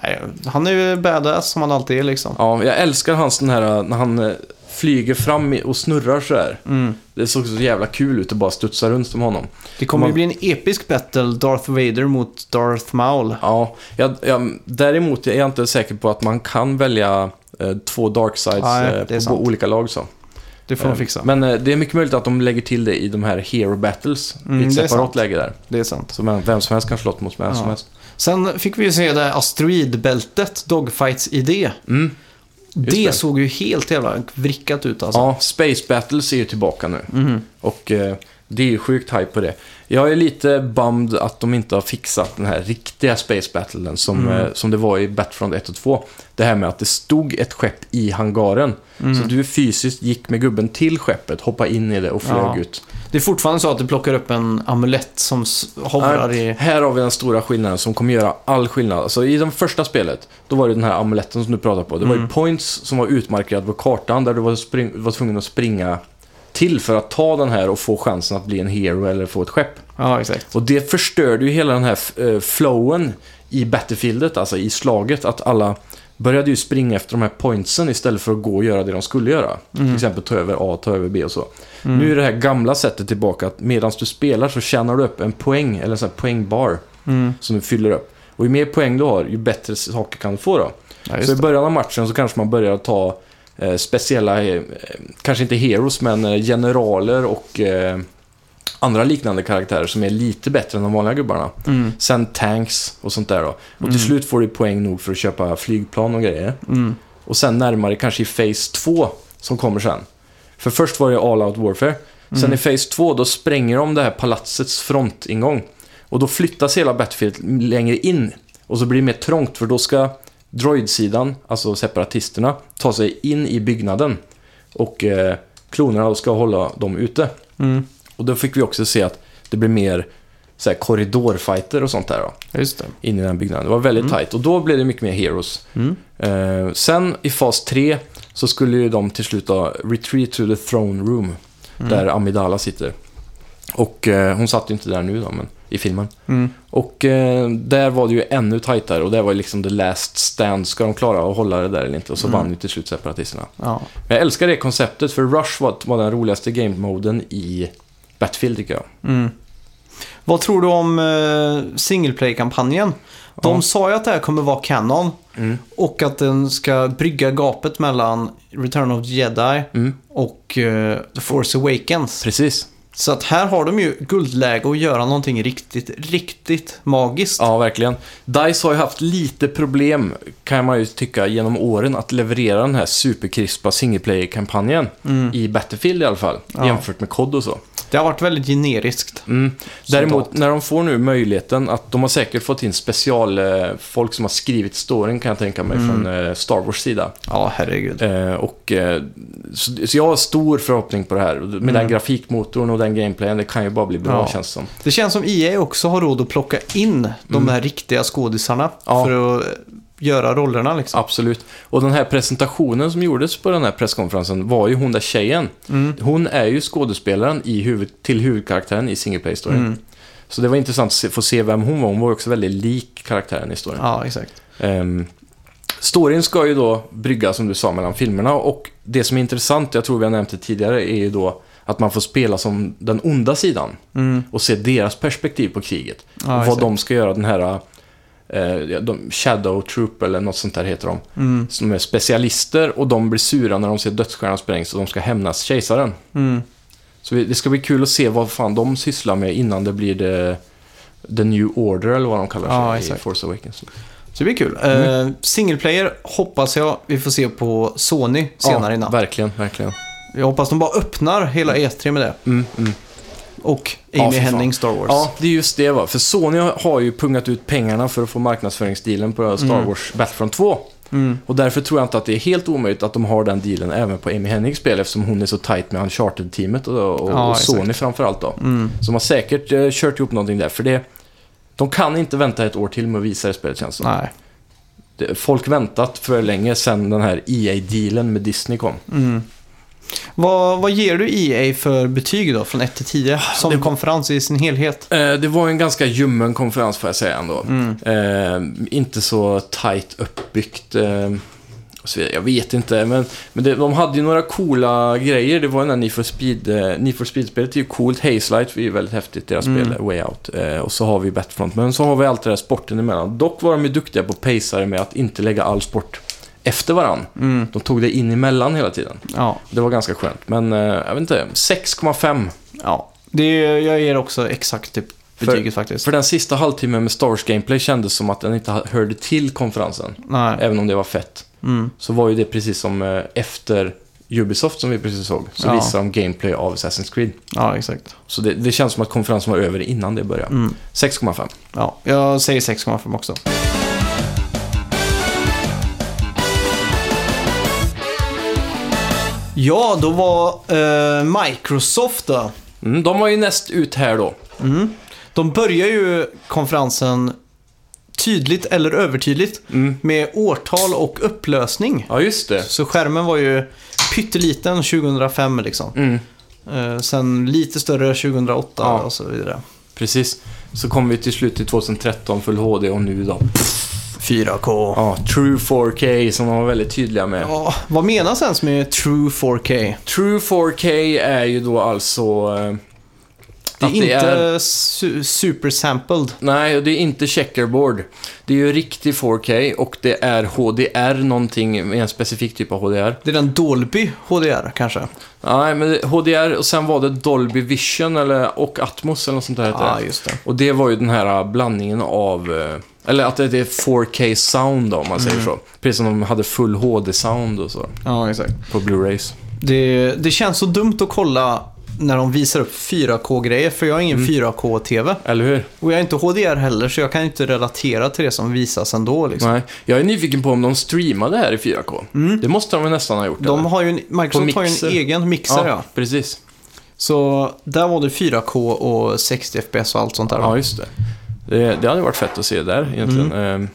Nej, han är ju badass som han alltid är liksom. Ja, jag älskar hans den här när han eh, flyger fram och snurrar så här. Mm. Det såg så jävla kul ut att bara studsa runt som honom. Det kommer ju Man- bli en episk battle, Darth Vader mot Darth Maul. Ja, jag, jag, däremot är jag inte säker på att man kan välja eh, två dark sides Nej, eh, på sant. olika lag. Så. Det får de Eh, fixa. Men eh, det är mycket möjligt att de lägger till det i de här Hero Battles. Mm, I ett det är separat sant. läge där. Det är sant. Så vem som helst kan slåss mot vem som Ja. helst. Sen fick vi ju se det här asteroidbältet, Dogfights-idé. Mm. Det, det. såg ju helt jävla vrickat ut alltså. Ja, Space Battles är ju tillbaka nu. Mhm. Och eh, det är ju sjukt hype på det. Jag är lite bummed att de inte har fixat den här riktiga Space Battlen som, Mm. eh, som det var i Battlefront 1 och 2. Det här med att det stod ett skepp i hangaren. Mm. Så du fysiskt gick med gubben till skeppet, hoppade in i det och flög Ja. ut. Det är fortfarande så att du plockar upp en amulett som hovrar i... Här har vi den stora skillnaden som kommer göra all skillnad. Alltså i det första spelet, då var det den här amuletten som du pratade på. Det var ju Mm. points som var utmarkerad på kartan där du var, spring, var tvungen att springa till för att ta den här och få chansen att bli en hero eller få ett skepp. Ja, exakt. Och det förstörde ju hela den här eh, flowen i Battlefieldet, alltså i slaget. Att alla började ju springa efter de här pointsen istället för att gå och göra det de skulle göra. Till exempel ta över A, ta över B och så. Nu är det här gamla sättet tillbaka att medan du spelar så tjänar du upp en poäng, eller en sån här poängbar, Mm. som du fyller upp. Och ju mer poäng du har, ju bättre saker kan du få då. Ja, Så i början av matchen så kanske man börjar ta speciella, eh, kanske inte heroes, men eh, generaler och eh, andra liknande karaktärer som är lite bättre än de vanliga gubbarna. Mm. Sen tanks och sånt där då. Och till slut får du poäng nog för att köpa flygplan och grejer. Mm. Och sen närmare kanske i Phase 2 som kommer sen. För först var det All Out Warfare. Sen i Phase 2 då spränger de det här palatsets frontingång. Och då flyttas hela Battlefield längre in. Och så blir det mer trångt för då ska droidsidan, alltså separatisterna, ta sig in i byggnaden. Och eh, klonerna ska hålla dem ute. Mm. Och då fick vi också se att det blir mer så här, korridorfighter och sånt där då, Just det. in i den byggnaden. Det var väldigt tight och då blev det mycket mer heroes. Mm. Eh, sen i fas 3 så skulle ju de till slut ha retreat to the throne room. Mm. Där Amidala sitter. Och eh, hon satt ju inte där nu då, men i filmen. Mm. Och eh, där var det ju ännu tajtare och det var liksom the last stand. Ska de klara att hålla det där eller inte? Och så Mm. vann ju till slut separatisterna. Ja. Men jag älskar det konceptet för Rush var, var den roligaste game-moden i Battlefield tycker jag. Mm. Vad tror du om uh, single play-kampanjen? De Ja. sa ju att det här kommer vara kanon Mm. och att den ska brygga gapet mellan Return of the Jedi Mm. och eh, The Force Awakens. Precis. Så att här har de ju guldläge att göra någonting riktigt, riktigt magiskt. Ja, verkligen. DICE har ju haft lite problem, kan man ju tycka, genom åren att leverera den här superkrispa single player-kampanjen. I Battlefield i alla fall, Ja. jämfört med COD och så. Det har varit väldigt generiskt. Mm. Däremot, när de får nu möjligheten att de har säkert fått in specialfolk som har skrivit storyn, kan jag tänka mig, från eh, Star Wars sida. Ja, herregud. Eh, och, eh, så, så jag har stor förhoppning på det här. Med den grafikmotorn och den gameplayen, det kan ju bara bli bra Ja. känns det som. Det känns som EA också har råd att plocka in de här riktiga skådisarna Ja. för att eh, göra rollerna liksom. Absolut. Och den här presentationen som gjordes på den här presskonferensen var ju hon där tjejen. Mm. Hon är ju skådespelaren i huvud, till huvudkaraktären i single play-storyn. Mm. Så det var intressant att se, få se vem hon var. Hon var också väldigt lik karaktären i storyn. Ja, exakt. Um, storyn ska ju då brygga, som du sa, mellan filmerna. Och det som är intressant, jag tror vi har nämnt det tidigare, är ju då att man får spela som den onda sidan. Mm. Och se deras perspektiv på kriget. Ja, och vad exakt. de ska göra, den här eh, de, Shadow Troop eller något sånt där heter de. Mm. Som är specialister och de blir sura när de ser dödsstjärnan sprängs och de ska hämnas kejsaren. Mm. Så det ska bli kul att se vad fan de sysslar med innan det blir det, the New Order eller vad de kallar sig Ja, i exakt. Force Awakens. Så det blir kul. Mm. Eh, single player hoppas jag vi får se på Sony senare ja, i natt. verkligen, verkligen. Jag hoppas de bara öppnar hela E3 med det. Mm, mm. Och Ja, Amy fan. Henning Star Wars. Ja, det är just det va. För Sony har ju pungat ut pengarna för att få marknadsföringsdealen på Star Mm. Wars Battlefront 2. Mm. Och därför tror jag inte att det är helt omöjligt att de har den dealen även på Amy Hennings spel eftersom hon är så tight med Uncharted-teamet och, och, Ja, och Sony exakt. framförallt då. Mm. Så de har säkert eh, kört ihop någonting där. För det, de kan inte vänta ett år till med att visa det spelet känns som. Nej. Det- Folk väntat för länge sedan den här EA-dealen med Disney kom. Mm. Vad, vad ger du EA för betyg då, från 1 till 10? Som det konferens i sin helhet? Eh, det var en ganska ljummen konferens får jag säga ändå. Mm. Eh, inte så tight uppbyggt. Eh. Jag vet inte, men, men det, de hade ju några coola grejer. Det var den där Need for Speed, eh, Need for Speed-spelet är ju coolt. Hazelight är ju väldigt häftigt, deras Mm. spel, Way Out. Eh, och så har vi Battlefront. Men så har vi allt det där sporten emellan. Dock var de ju duktiga på pacare med att inte lägga all sport efter varann. Mm. De tog det in emellan hela tiden. Ja. Det var ganska skönt. Men eh, jag vet inte, 6,5. ja. Det, jag ger också exakt typ För- betyget faktiskt. För den sista halvtimmen med Star Wars Gameplay kändes som att den inte hörde till konferensen. Nej. Även om det var fett. Mm. Så var ju det precis som eh, efter Ubisoft som vi precis såg, så Ja. visade de gameplay av Assassin's Creed. Ja, exakt. Så det, det känns som att konferensen var över innan det började. Mm. 6,5. Ja, jag säger 6,5 också. Ja, då var eh, Microsoft då. Mm, de var ju näst ut här då. De börjar ju konferensen tydligt eller övertydligt Mm. med årtal och upplösning. Ja, just det. Så skärmen var ju pytteliten 2005 liksom. Mm, Eh, sen lite större 2008 Ja. och så vidare. precis. Så kom vi till slut till 2013, full HD och nu då. 4K. Ja, True 4K som de var väldigt tydliga med. Ja, vad menas ens med True 4K? True 4K är ju då alltså... eh, Det är att inte su- super sampled. Nej, det är inte checkerboard. Det är ju riktig 4K och det är HDR någonting med en specifik typ av HDR. Det är den Dolby HDR kanske? Nej, men det- HDR och sen var det Dolby Vision eller, och Atmos eller något sånt där heter Ja, det. just det. Och det var ju den här blandningen av... Eller att det är 4K sound då, om man säger så. Precis som de hade full HD-sound och så Ja, exakt. på Blu-rays. Det, det känns så dumt att kolla när de visar upp 4K-grejer, för jag har ingen 4K-TV. Eller hur? Och jag är inte HDR heller, så jag kan inte relatera till det som visas ändå. Liksom. Nej. Jag är nyfiken på om de streamade här i 4K. Det måste de nästan ha gjort. De eller? har ju en, Microsoft har ju en egen mixer, ja. precis. Så där var det 4K och 60 FPS och allt sånt där. Ja, just det. Det. Det hade varit fett att se där egentligen. Eh,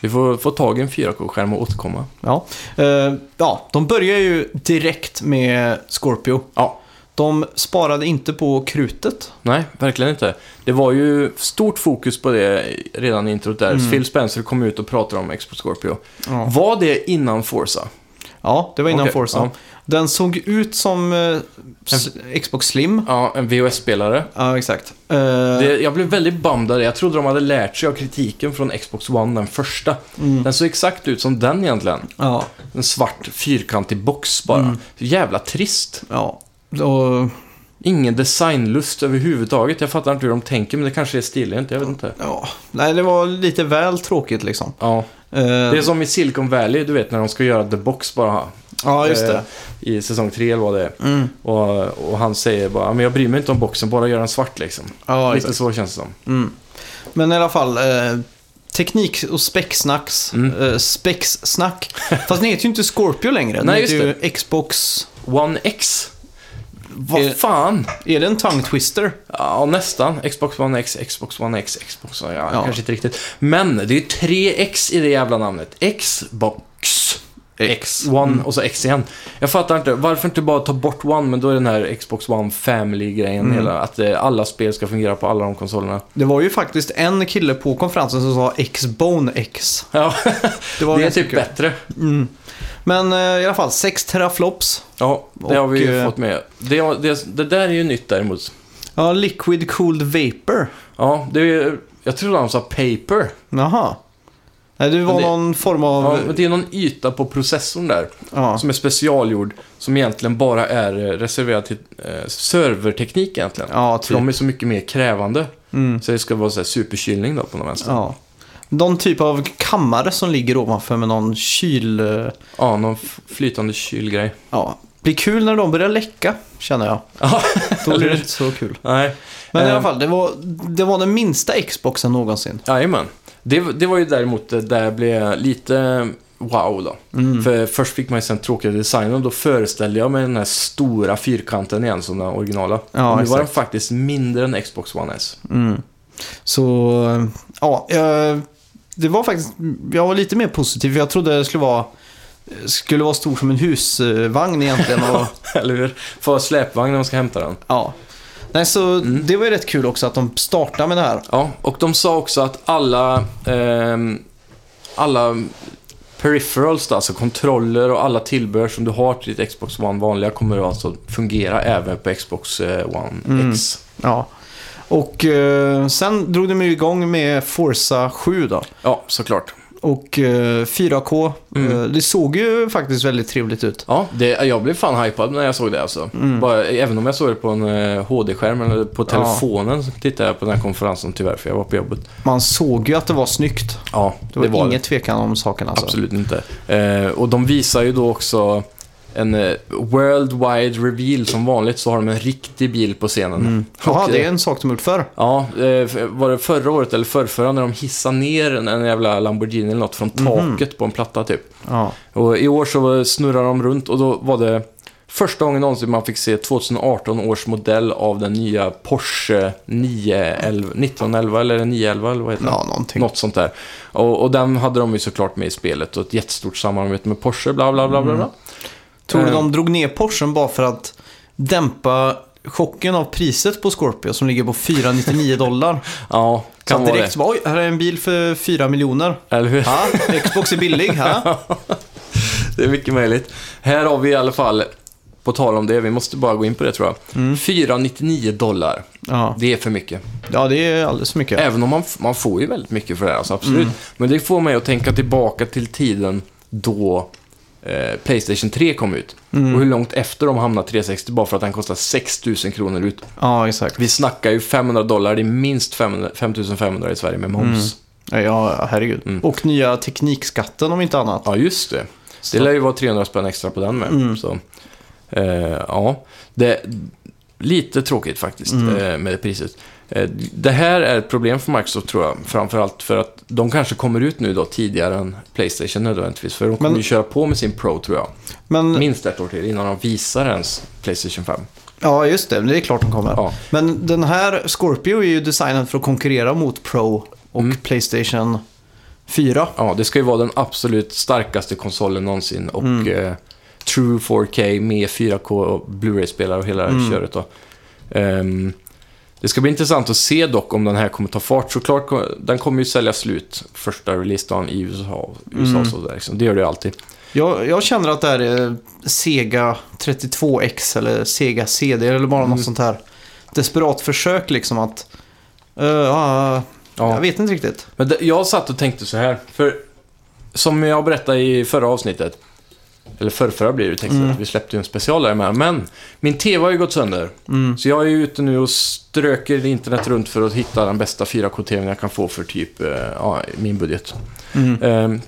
Vi får få tag i en 4K-skärm och återkomma. Ja. Eh, ja, de börjar ju direkt med Scorpio. Ja, De sparade inte på krutet. nej, verkligen inte. Det var ju stort fokus på det redan i introt där. Phil Spencer kom ut och pratade om Xbox Scorpio. Ja, Var det innan Forza? Ja det var innan Okej, Forza. ja. Den såg ut som eh, Xbox Slim. Ja, en VHS-spelare. Ja, exakt. Eh, Det, jag blev väldigt det. Jag trodde de hade lärt sig av kritiken från Xbox One, den första. Mm. Den såg exakt ut som den egentligen. Ja, En svart fyrkantig box bara. Mm. Så jävla trist. ja. Och, Ingen designlust överhuvudtaget. Jag fattar inte hur de tänker, men det kanske är stiligt. Jag vet inte. ja. Nej, det var lite väl tråkigt liksom. Ja, Eh, det är som i Silicon Valley, du vet när de ska göra The Box bara. ja, just det. eh, I säsong 3 eller vad det är. Mm. Och, och han säger bara, men jag bryr mig inte om boxen, bara gör den svart liksom. Ja, Lite så känns det som. Mm. Men i alla fall, eh, teknik och spexsnacks. Mm. Eh, spexsnack. Fast den heter ju inte Scorpio längre. Den Nej, heter ju Xbox... One X? Vad Eh, fan? Är det en tongue twister? Ja, nästan. Xbox One X, Xbox One X, Xbox One... Ja, Ja. kanske inte riktigt. Men det är tre X i det jävla namnet. Xbox. X, One Mm. och så X igen. Jag fattar inte, varför inte bara ta bort One, men då är den här Xbox One Family-grejen Mm. hela, att eh, alla spel ska fungera på alla de konsolerna. Det var ju faktiskt en kille på konferensen som sa X-Bone X. Ja, Det var det är typ kul. bättre. Mm. Men eh, i alla fall, 6 teraflops. Ja, det har Och, vi ju eh, fått med. Det, det, det där är ju nytt däremot. Ja, Liquid Cooled Vapor. Ja, det är, jag tror de sa paper. Jaha. Nej, det var Men det- någon form av... Ja, men det är någon yta på processorn där. Ja, Som är specialgjord. Som egentligen bara är eh, reserverad till eh, serverteknik egentligen. ja För typ. de är så mycket mer krävande. Mm. Så det ska vara så här superkylning då på något vänster. Ja. Någon typ av kammare som ligger ovanför med någon kyl... eh, någon f- flytande kylgrej. Ja. Blir kul när de börjar läcka, känner jag. Ja, Då blir det inte så kul. nej. Men i Eh, alla fall, det var, det var den minsta Xboxen någonsin. Jajamän. Det, det var ju däremot eh, där jag blev lite wow då. Mm. För först fick man ju sen tråkiga designen och då föreställde jag mig den här stora fyrkanten igen som den originala. Ja, och nu var den faktiskt mindre än Xbox One S. Mm. Så, ja. Jag, det var faktiskt... Jag var lite mer positiv, för jag trodde det skulle vara... Skulle vara stor som en husvagn egentligen. Och, Eller hur? Få släpvagn när man ska hämta den. ja. Nej, så det var ju rätt kul också att de startade med det här. Ja, och de sa också att alla, ehm, alla peripherals, alltså kontroller och alla tillbehör som du har till ditt Xbox One vanliga kommer att alltså fungera även på Xbox eh, One Mm. X. Ja. Och eh, sen drog de ju igång med Forza 7 då. Ja, såklart. Och eh, 4K. Mm. Eh, det såg ju faktiskt väldigt trevligt ut. Ja, det, jag blev fan hypad när jag såg det alltså. Mm. Bara, även om jag såg det på en eh, HD-skärm eller på telefonen så tittade jag på den här konferensen tyvärr för jag var på jobbet. Man såg ju att det var snyggt. Ja, Det var, inget tvekan om saken alltså. Absolut inte. Eh, och de visar ju då också en eh, worldwide reveal som vanligt så har de en riktig bil på scenen. Jaha, Och, det är eh, en sak de gjort förr. Ja, eh, var det förra året eller förrförra när de hissade ner en, jävla Lamborghini eller något från taket på en platta typ. Ja. Och i år så snurrar de runt och då var det första gången någonsin man fick se 2018 års modell av den nya Porsche 911, 1911 eller 911 eller vad heter ja, någonting. Något sånt där. Och, och den hade de ju såklart med i spelet och ett jättestort samarbete med Porsche, bla bla bla bla. bla. Tror du Eh. de drog ner Porschen bara för att dämpa chocken av priset på Scorpio som ligger på 499 dollar? Ja, kan vara direkt så bara, oj, här är en bil för 4 miljoner. det. Eller hur? Ja, Xbox är billig, ha? Det är mycket möjligt. Här har vi i alla fall, på tal om det, vi måste bara gå in på det tror jag. 499 dollar. Ja. Det är för mycket. ja, det är alldeles för mycket. Även om man, man får ju väldigt mycket för det här, alltså, absolut. Mm. Men det får mig att tänka tillbaka till tiden då eh, Playstation 3 kom ut. Mm. Och hur långt efter de hamnade 360 bara för att den kostar 6000 kronor ut. Ja, exakt. Vi snackar ju 500 dollar, det är minst 500 5500 i Sverige med moms. Ja, herregud. Mm. Och nya teknikskatten om inte annat. Ja, just det. Så- Det lär ju vara 300 spänn extra på den med. Mm. Så, eh, ja, det lite tråkigt faktiskt Mm. eh, med priset. Eh, det här är ett problem för Microsoft tror jag. Framförallt för att de kanske kommer ut nu då tidigare än Playstation nödvändigtvis. För de kommer Men- ju köra på med sin Pro tror jag. Men, Minst ett år till innan de visar ens Playstation 5. ja, just det. Det är klart de kommer. Ja. Men den här Scorpio är ju designad för att konkurrera mot Pro och Mm. Playstation 4. Ja, det ska ju vara den absolut starkaste konsolen någonsin och Mm. eh, True 4K med 4K och Blu-ray-spelare och hela Mm. köret då. Ehm, det ska bli intressant att se dock om den här kommer ta fart. Såklart, den kommer ju sälja slut första releasedagen i USA. USA Mm. så där, liksom. Det gör det ju alltid. Jag, jag känner att det här är Sega 32X eller Sega CD eller bara Mm. något sånt här desperat försök liksom att... Uh, ja, Ja. Jag vet inte riktigt. Men det, jag satt och tänkte så här, för som jag berättade i förra avsnittet, eller förrförra blir det jag, Mm. vi släppte ju en special där med, men min TV har ju gått sönder. Mm. Så jag är ute nu och ströker internet runt för att hitta den bästa 4K-TVn jag kan få för typ eh, ja, min budget. Mm. Ehm,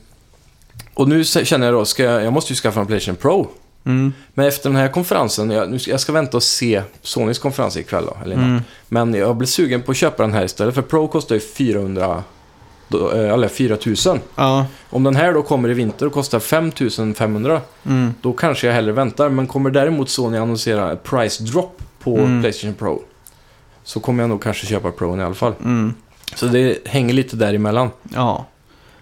och nu känner jag då, ska jag, jag måste ju skaffa en Playstation Pro. Mm. Men efter den här konferensen, jag, nu ska, jag ska vänta och se Sonys konferens ikväll då, eller innan. Mm. Men jag blir sugen på att köpa den här istället, för Pro kostar ju 400, då, eh, eller 4000. Ja. Om den här då kommer i vinter och kostar 5500, Mm. då kanske jag hellre väntar. Men kommer däremot Sony annonsera ett price drop på Mm. Playstation Pro, så kommer jag nog kanske köpa Pro i alla fall. Mm. Så det hänger lite däremellan. Ja.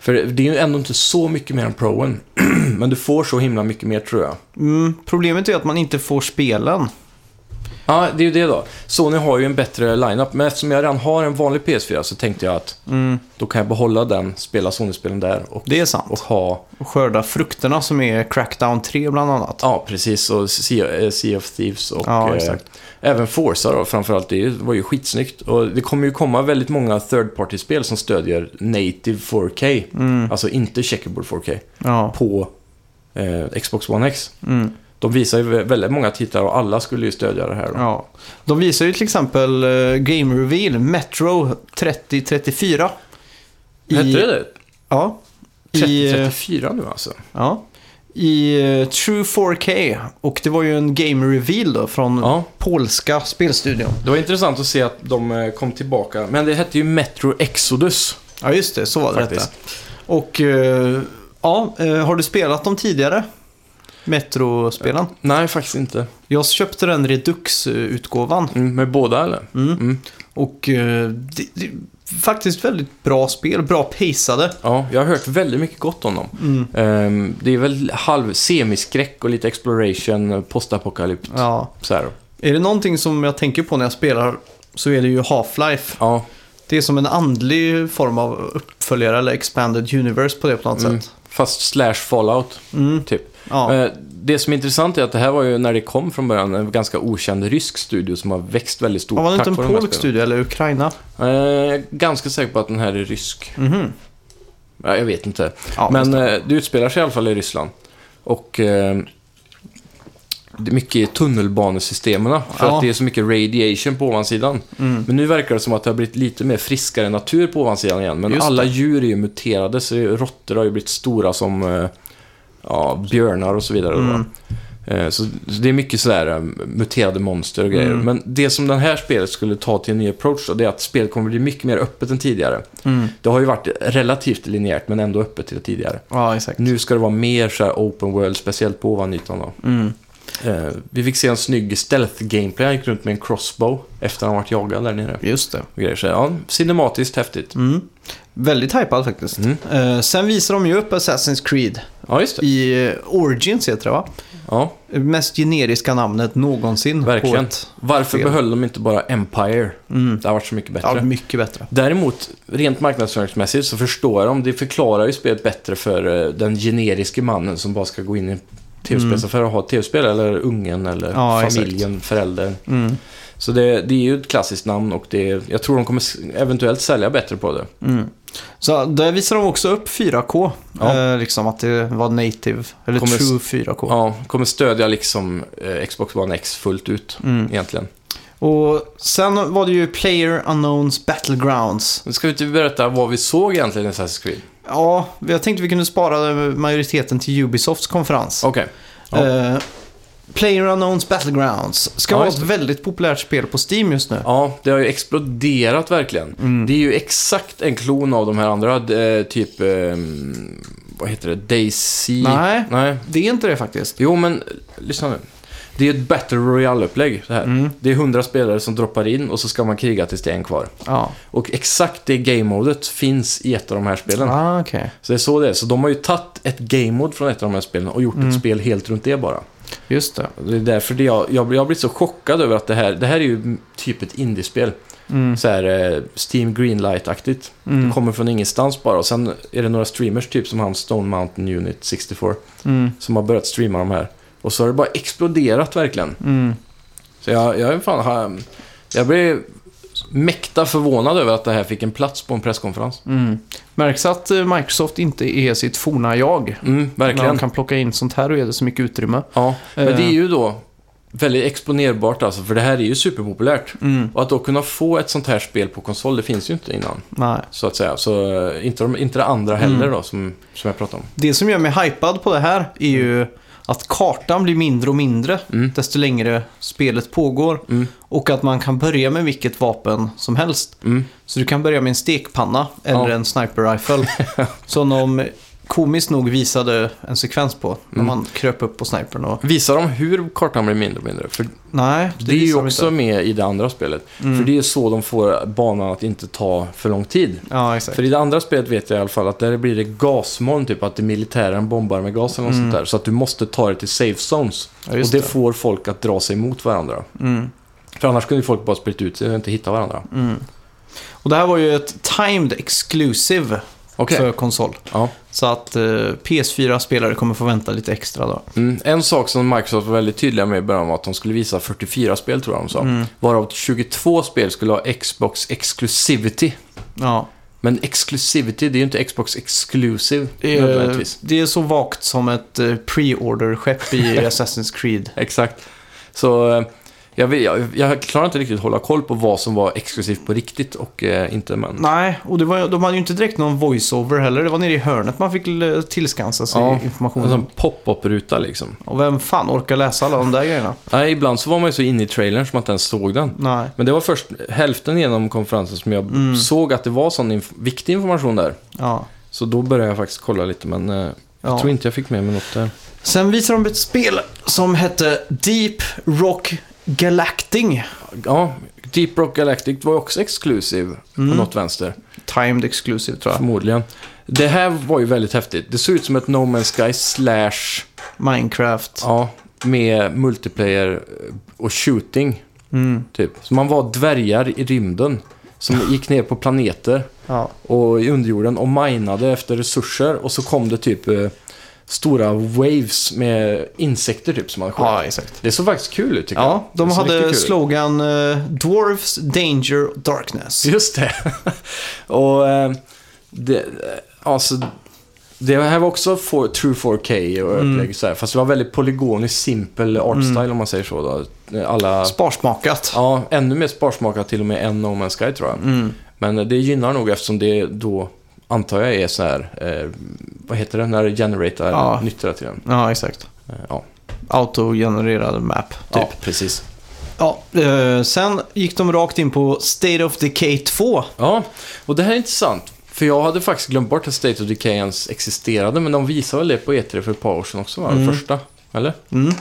För det är ju ändå inte så mycket mer än Proen. Men du får så himla mycket mer tror jag. Mm. Problemet är att man inte får spelen. Ja, det är ju det då. Sony har ju en bättre lineup, men eftersom jag redan har en vanlig PS4 så tänkte jag att Mm. då kan jag behålla den, spela Sony-spelen där och, Det är sant. och ha, Och skörda frukterna som är Crackdown 3 bland annat. ja precis, och Sea, eh, sea of Thieves och Ja, eh, även Forza då framförallt. Det var ju skitsnyggt. Och det kommer ju komma väldigt många third party-spel som stödjer native 4K, Mm. alltså inte checkerboard 4K, Ja. på eh, Xbox One X. Mm. De visar ju vä- väldigt många titlar och alla skulle ju stödja det här. Då. ja. De visar ju till exempel uh, Game Reveal Metro 3034. Hette det det? Ja. I, eh, 3034 nu alltså? ja. I eh, True 4K. Och det var ju en Game Reveal då från Ja. polska spelstudion. Det var intressant att se att de eh, kom tillbaka. Men det hette ju Metro Exodus. Ja, just det. Så var det Faktiskt. detta. Och eh, ja, eh, har du spelat dem tidigare? Metro-spelen? Nej, faktiskt inte. Jag köpte den Redux-utgåvan. Mm, med båda eller? Mm. Mm. Och eh, det, det faktiskt väldigt bra spel, bra pacade. Ja, jag har hört väldigt mycket gott om dem. Mm. Ehm, det är väl halv semiskräck och lite exploration, postapokalypt. Ja. Så här. Är det någonting som jag tänker på när jag spelar så är det ju Half-Life. Ja, Det är som en andlig form av uppföljare eller expanded universe på det på något mm. sätt. fast slash fallout, Mm. typ. Ja. Eh, Det som är intressant är att det här var ju när det kom från början en ganska okänd rysk studio som har växt väldigt stort Ja, var det inte en polsk spelen. studie eller Ukraina? Eh, Jag är ganska säker på att den här är rysk. Mhm. Ja, jag vet inte. Ja, Men just eh, det utspelar sig i alla fall i Ryssland. Och eh, det är mycket i tunnelbanesystemen. För Ja. att det är så mycket radiation på ovansidan. Mm. Men nu verkar det som att det har blivit lite mer friskare natur på ovansidan igen. Men Just alla det. djur är ju muterade. Så råttor har ju blivit stora som eh, ja, björnar och så vidare. Mm. Eh, Så så det är mycket sådär eh, muterade monster och grejer. Mm. Men det som den här spelet skulle ta till en ny approach då, det är att spelet kommer bli mycket mer öppet än tidigare. Mm. Det har ju varit relativt linjärt men ändå öppet till tidigare. Ja, exakt. Nu ska det vara mer så open world, speciellt på ovanytan då. Mm. Eh, vi fick se en snygg stealth-gameplay. Han gick runt med en crossbow efter att han varit jagad där nere. Just det. Och grejer. Så ja, cinematiskt häftigt. Mm. Väldigt hypad faktiskt. Mm. Eh, sen visar de ju upp Assassin's Creed Ja, just det. i eh, Origins heter det va? Ja, mest generiska namnet någonsin. Verkligen. ett... Varför spel. behöll de inte bara Empire? Mm. Det har varit så mycket bättre. Ja, mycket bättre. Däremot, rent marknadsföringsmässigt så förstår jag dem. Det förklarar ju spelet bättre för den generiske mannen som bara ska gå in i en tv-spelsaffär och ha ett tv-spel. Eller ungen, eller Mm. Ja, familjen, föräldern. Mm. Så det, det är ju ett klassiskt namn och det, jag tror de kommer eventuellt sälja bättre på det. Mm. Så där visar de också upp 4K. Ja. Eh, liksom att det var native, eller Kommer true 4K. Ja, kommer stödja liksom eh, Xbox One X fullt ut Mm. egentligen. Och sen var det ju Player Unknowns Battlegrounds. Nu ska vi inte berätta vad vi såg egentligen i Assassin's Creed. Ja, jag tänkte vi kunde spara majoriteten till Ubisofts konferens. Okej. Ja. Eh, Player Unknowns Battlegrounds ska Ja, vara ett väldigt populärt spel på Steam just nu. Ja, det har ju exploderat verkligen. Mm. Det är ju exakt en klon av de här andra, eh, typ... Eh, vad heter det? Daisy? Nej. Nej. Det är inte det faktiskt. Jo, men lyssna nu. Det är ett Battle Royale-upplägg det här. Mm. Det är 100 spelare som droppar in och så ska man kriga tills det är en kvar. Ja, Och exakt det game-modet finns i ett av de här spelen. ah, okej. Så det är så det är. Så de har ju tagit ett game-mode från ett av de här spelen och gjort Mm. ett spel helt runt det bara. Just det. Det är därför det jag, jag, jag har blivit så chockad över att det här, det här är ju typ ett indiespel. Mm. Så här eh, Steam Greenlight-aktigt. Mm. Det kommer från ingenstans bara. Och sen är det några streamers, typ som han Stone Mountain Unit 64, Mm. som har börjat streama de här. Och så har det bara exploderat verkligen. Mm. Så jag, jag är fan... Jag blev mäkta förvånad över att det här fick en plats på en presskonferens. Mm. Märks att eh, Microsoft inte är sitt forna jag. Mm, När verkligen. de kan plocka in sånt här och ge det så mycket utrymme. Ja, men Eh. det är ju då väldigt exponerbart alltså, för det här är ju superpopulärt. Mm. Och att då kunna få ett sånt här spel på konsol, det finns ju inte innan. Nej. Så att säga. Så eh, inte, de, inte det andra heller Mm. då, som, som jag pratade om. Det som gör mig hypad på det här är ju att kartan blir mindre och mindre Mm. desto längre spelet pågår. Mm. Och att man kan börja med vilket vapen som helst. Mm. Så du kan börja med en stekpanna eller Ja. en sniper rifle. som de komiskt nog visade en sekvens på när Mm. man kröp upp på snipern. Och... Visar de hur kartan blir mindre och mindre? För Nej, det, är ju visar de också inte. med i det andra spelet. Mm. För det är så de får banan att inte ta för lång tid. Ja, exakt. För i det andra spelet vet jag i alla fall att där blir det gasmoln, typ att det militären bombar med gas eller något Mm. sånt där. Så att du måste ta det till safe zones. Ja, och det, det. får folk att dra sig mot varandra. Mm. För annars kunde folk bara spritt ut sig och inte hitta varandra. Mm. Och det här var ju ett timed exclusive Okej. för konsol. Ja. Så att eh, PS4-spelare kommer få vänta lite extra då. Mm. En sak som Microsoft var väldigt tydliga med i början var att de skulle visa 44 spel, tror jag de sa. Mm. Varav 22 spel skulle ha Xbox Exclusivity. Ja. Men Exclusivity, det är ju inte Xbox Exclusive Det är, nödvändigtvis. det är så vagt som ett eh, pre-order-skepp i Assassin's Creed. Exakt. Så eh, jag, vet, jag, jag klarar inte riktigt att hålla koll på vad som var exklusivt på riktigt och eh, inte, men... Nej, och det var, de hade ju inte direkt någon voice-over heller. Det var nere i hörnet man fick eh, tillskansa sig Ja, En information. sån pop-up-ruta liksom. Och vem fan orkar läsa alla de där grejerna? Nej, ibland så var man ju så inne i trailern som att man inte ens såg den. Nej. Men det var först hälften genom konferensen som jag Mm. såg att det var sån inf- viktig information där. Ja. Så då började jag faktiskt kolla lite, men eh, jag Ja. tror inte jag fick med mig något där. Sen visade de ett spel som hette Deep Rock Galacting. Ja, Deep Rock Galactic var också exklusiv på Mm. något vänster. Timed Exclusive tror jag. Förmodligen. Det här var ju väldigt häftigt. Det såg ut som ett No Man's Sky slash, Minecraft. ja, med multiplayer och shooting, Mm. typ. Så man var dvärgar i rymden som gick ner på planeter Ja. och i underjorden och minade efter resurser och så kom det typ eh, stora waves med insekter typ som man sköt. ja, exakt. Det såg faktiskt kul ut tycker jag. Ja, de hade slogan eh, Dwarfs, Danger, Darkness. Just det. och eh, det, alltså, det här var också for, True 4K och Mm. upplägg så här, fast det var väldigt polygoniskt simpel art style om man säger så. Då. Alla, Sparsmakat. ja, ännu mer sparsmakat till och med än No Man's Sky tror jag. Mm. Men det gynnar nog eftersom det då antar jag är så här, eh, vad heter det, när det genererar Ja. nytt hela tiden. Ja, exakt. Eh, ja. autogenererad map, typ. Ja, precis. Ja, eh, sen gick de rakt in på State of Decay 2. Ja, och det här är intressant. För jag hade faktiskt glömt bort att State of Decay ens existerade, men de visade väl det på E3 för ett par år sedan också, va? Mm. Det första? Eller? Mm.